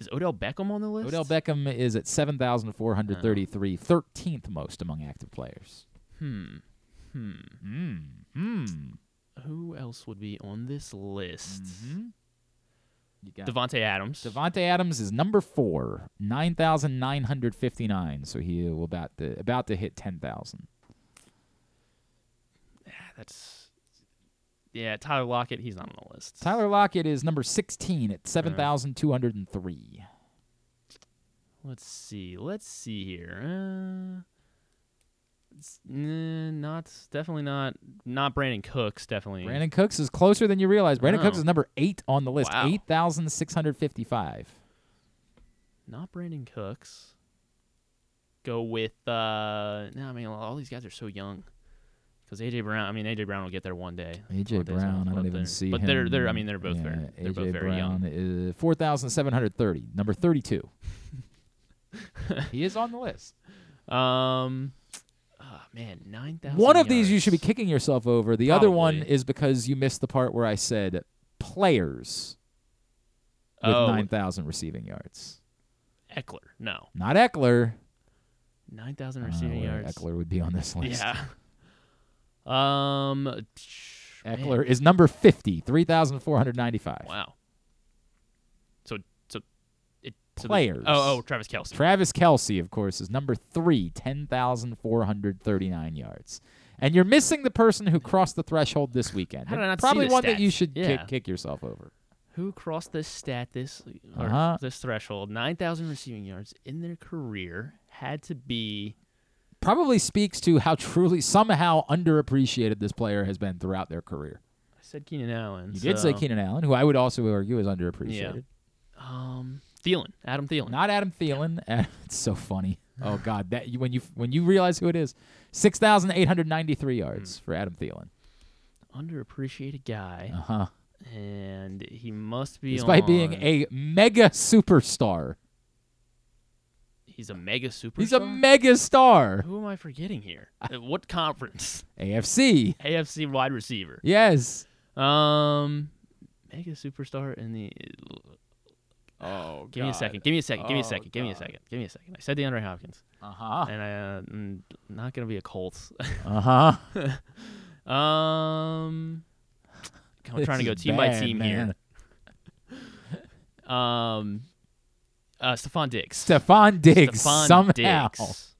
Is Odell Beckham on the list? Odell Beckham is at 7,433, 13th most among active players. Hmm. Hmm. Hmm. Hmm. Who else would be on this list? Mm-hmm. You got Davante Adams. Davante Adams is number four, 9,959. So he will about to, about to hit 10,000. Yeah, That's yeah. Tyler Lockett. He's not on the list. Tyler Lockett is number 16 at 7,203. Let's see. Let's see here. Uh, not definitely not not Brandin Cooks. Definitely. Brandin Cooks is closer than you realize. Brandin Cooks Oh. is number eight on the list, Wow. 8,655. Not Brandin Cooks. Go with uh. No, I mean all these guys are so young. Because AJ Brown, I mean AJ Brown will get there one day. AJ One day he's gonna Brown, I don't even there. see But him. they're they're I mean they're both yeah, very they're both very Brown young. is 4,730, number 32. <laughs> he is on the list. Um, oh, man, nine thousand. One of these you should be kicking yourself over. The other one Probably. is because you missed the part where I said players with Oh. 9,000 receiving yards. Ekeler. No, Not Ekeler. nine thousand I don't know receiving where yards. Ekeler would be on this <laughs> list. Yeah. Um, <laughs> Ekeler is number 50, 3,495. wow. So so so the- Players. oh oh Travis Kelce. Travis Kelce, of course, is number three, 10,439 yards. And you're missing the person who crossed the threshold this weekend. How did I not Probably one that you should Yeah. kick, kick yourself over. Who crossed this stat this or Uh-huh. this threshold? Nine thousand receiving yards in their career had to be. Probably speaks to how truly, somehow underappreciated this player has been throughout their career. I said Keenan Allen. You did say Keenan Allen, who I would also argue is underappreciated. Yeah. Um, Thielen, Adam Thielen. Not Adam Thielen. <laughs> it's so funny. <laughs> Oh God, that you, when you when you realize who it is, six thousand eight hundred ninety three yards Hmm. for Adam Thielen. underappreciated guy. Uh huh. And he must be Despite being a mega superstar, He's a mega superstar. he's a mega star. Who am I forgetting here? <laughs> Uh, what conference? AFC. AFC wide receiver. Yes. Um, mega superstar in the. Oh, give me a second. Give me a second. Give me a Oh, second. Give me a second. Give me a second. I said DeAndre Hopkins. Uh huh. And I uh, mm, not gonna be a Colts. <laughs> Uh huh. um, I'm trying to go team by bad, team man. here. <laughs> Um, uh, Stefon Diggs. Stefon Diggs Stefon somehow. Diggs.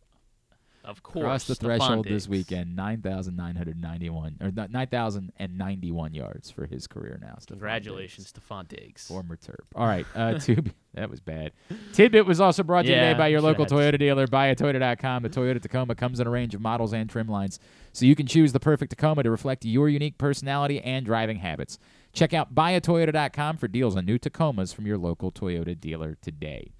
Of course. Crossed the threshold Diggs. this weekend, 9,991 or 9,091 yards for his career now. Stefon Congratulations, Stefon Diggs. Former Terp. All right, uh, <laughs> Tib- that was bad. Tidbit was also brought to you today by your local. Toyota dealer, buyatoyota.com. The Toyota Tacoma comes in a range of models and trim lines, so you can choose the perfect Tacoma to reflect your unique personality and driving habits. Check out buyatoyota.com for deals on new Tacomas from your local Toyota dealer today.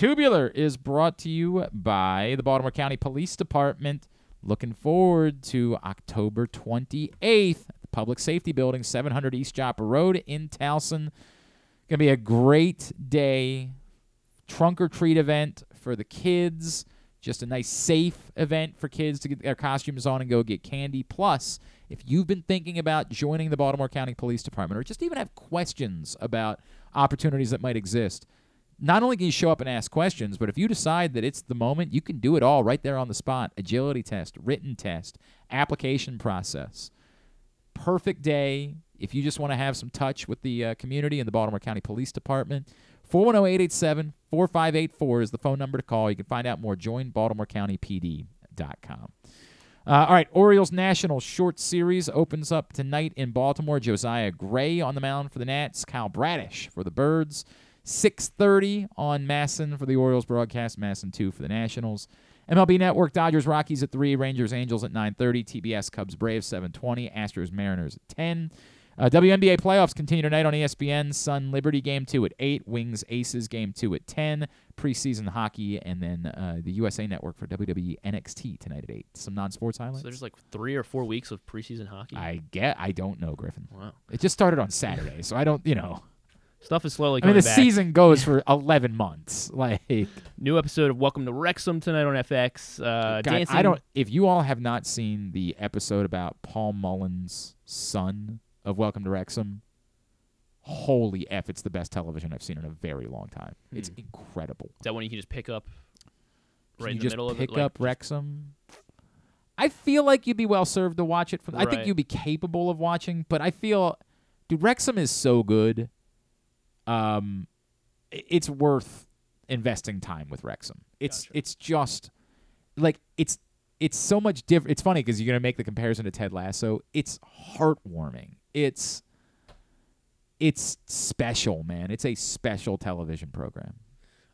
Tubular is brought to you by the Baltimore County Police Department. Looking forward to October 28th at the Public Safety Building, 700 East Joppa Road in Towson. Going to be a great day. Trunk or treat event for the kids. Just a nice, safe event for kids to get their costumes on and go get candy. Plus, if you've been thinking about joining the Baltimore County Police Department or just even have questions about opportunities that might exist, not only can you show up and ask questions, but if you decide that it's the moment, you can do it all right there on the spot. Agility test, written test, application process. Perfect day if you just want to have some touch with the uh, community and the Baltimore County Police Department. 410-887-4584 is the phone number to call. You can find out more. Join BaltimoreCountyPD.com. Uh, all right, Orioles National Short Series opens up tonight in Baltimore. Josiah Gray on the mound for the Nats. Kyle Bradish for the Birds. 6:30 on MASN for the Orioles broadcast. MASN 2 for the Nationals. MLB Network Dodgers Rockies at 3, Rangers Angels at 9:30, TBS Cubs Braves 7:20, Astros Mariners at 10. Uh, WNBA playoffs continue tonight on ESPN. Sun Liberty game two at eight. Wings Aces game two at ten. Preseason hockey, and then uh, the USA Network for WWE NXT tonight at eight. Some non-sports highlights. So there's like three or four weeks of preseason hockey. I get. I don't know, Griffin. Wow. It just started on Saturday, so I don't. You know. Stuff is slowly coming. I mean, the back. season goes for <laughs> 11 months. <laughs> Like, New episode of Welcome to Wrexham tonight on FX. Uh, God, dancing. I don't. If you all have not seen the episode about Paul Mullin's son of Welcome to Wrexham, holy f! It's the best television I've seen in a very long time. It's Hmm. incredible. Is that one you can just pick up right you in the just middle pick of it? Like, up Wrexham? I feel like you'd be well served to watch it. From, I think you'd be capable of watching, but I feel, dude, Wrexham is so good. Um, it's worth investing time with Wrexham. It's it's just like it's it's so much different. It's funny because you're gonna make the comparison to Ted Lasso. It's heartwarming. It's it's special, man. It's a special television program.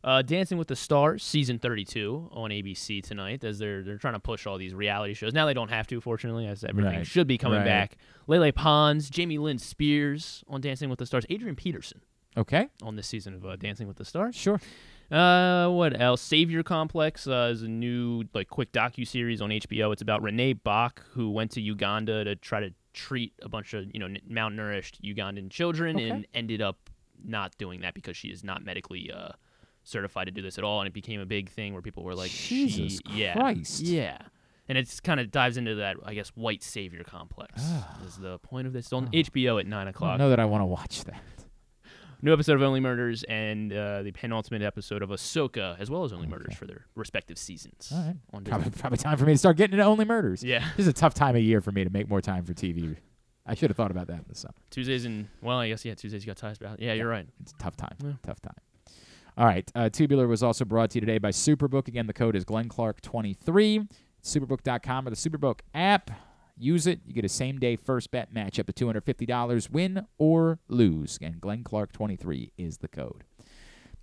Uh, Dancing with the Stars, season 32 on ABC tonight, as they're they're trying to push all these reality shows. Now they don't have to, fortunately, as everything Right. should be coming Right. back. Lele Pons, Jamie Lynn Spears on Dancing with the Stars, Adrian Peterson Okay. on this season of uh, Dancing with the Stars. Sure. Uh, what else? Savior Complex uh, is a new like quick docu series on HBO. It's about Renee Bach, who went to Uganda to try to treat a bunch of you know n- malnourished Ugandan children, Okay. and ended up not doing that because she is not medically uh, certified to do this at all, and it became a big thing where people were like, Jesus yeah, Christ. yeah. And it kind of dives into that, I guess, white savior complex is the point of this. It's on HBO at nine I o'clock. know that I want to watch that. New episode of Only Murders and uh, the penultimate episode of Ahsoka, as well as Only Murders for their respective seasons. All right. on Probably, probably time for me to start getting into Only Murders. Yeah. This is a tough time of year for me to make more time for TV. I should have thought about that in the summer. Tuesdays and well, I guess yeah, Tuesdays you got ties about. Yeah, you're right. It's a tough time. Yeah. Tough time. All right. Uh, Tubular was also brought to you today by Superbook. Again, the code is Glenn Clark 23 Superbook.com or the Superbook app. Use it. You get a same day first bet match up to $250. Win or lose. And Glenn Clark 23 is the code.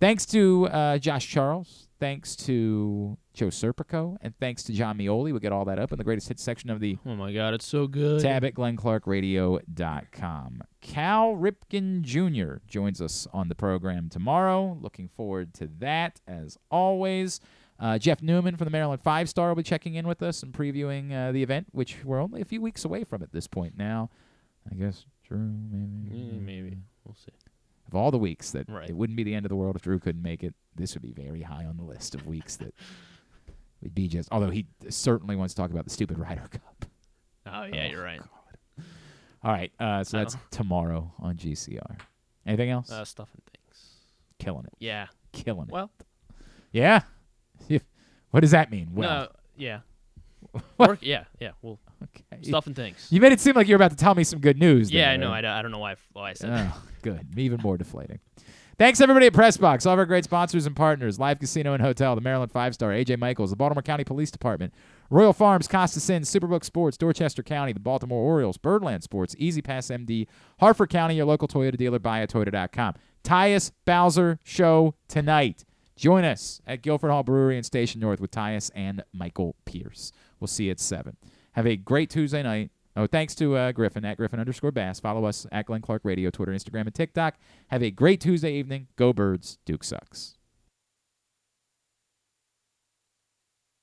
Thanks to uh, Josh Charles. Thanks to Joe Serpico. And thanks to Jon Meoli. We'll get all that up in the greatest hits section of the Oh my God, it's so good. tab at glennclarkradio.com. Cal Ripken Jr. joins us on the program tomorrow. Looking forward to that as always. Uh, Jeff Newman from the Maryland Five Star will be checking in with us and previewing uh, the event, which we're only a few weeks away from at this point now. I guess Drew, maybe. Mm, maybe we'll see. Of all the weeks that Right. it wouldn't be the end of the world if Drew couldn't make it, this would be very high on the list of weeks that <laughs> would be just. Although he certainly wants to talk about the stupid Ryder Cup. Oh yeah, you're right. All right, uh, so that's tomorrow on GCR. Anything else? Uh, stuff and things. Killing it. Yeah. Killing it. Well, Yeah. <laughs> what does that mean? Well, no, yeah. <laughs> Work, yeah, yeah. Well, okay. stuff and things. You made it seem like you're about to tell me some good news. Yeah, there, I know. right? I, don't- I don't know why, I- why I said oh, that. Oh, <laughs> good. Even more deflating. Thanks everybody at Pressbox, all of our great sponsors and partners: Live Casino and Hotel, the Maryland Five Star, AJ Michaels, the Baltimore County Police Department, Royal Farms, Costas Inn, Superbook Sports, Dorchester County, the Baltimore Orioles, Birdland Sports, E-ZPass MD, Harford County, your local Toyota dealer, buyatoyota.com. Tyus Bowser Show tonight. Join us at Guilford Hall Brewery and Station North with Tyus and Michael Pierce. We'll see you at 7. Have a great Tuesday night. Oh, thanks to uh, Griffin at Griffin underscore Bass. Follow us at Glenn Clark Radio, Twitter, Instagram, and TikTok. Have a great Tuesday evening. Go Birds. Duke sucks.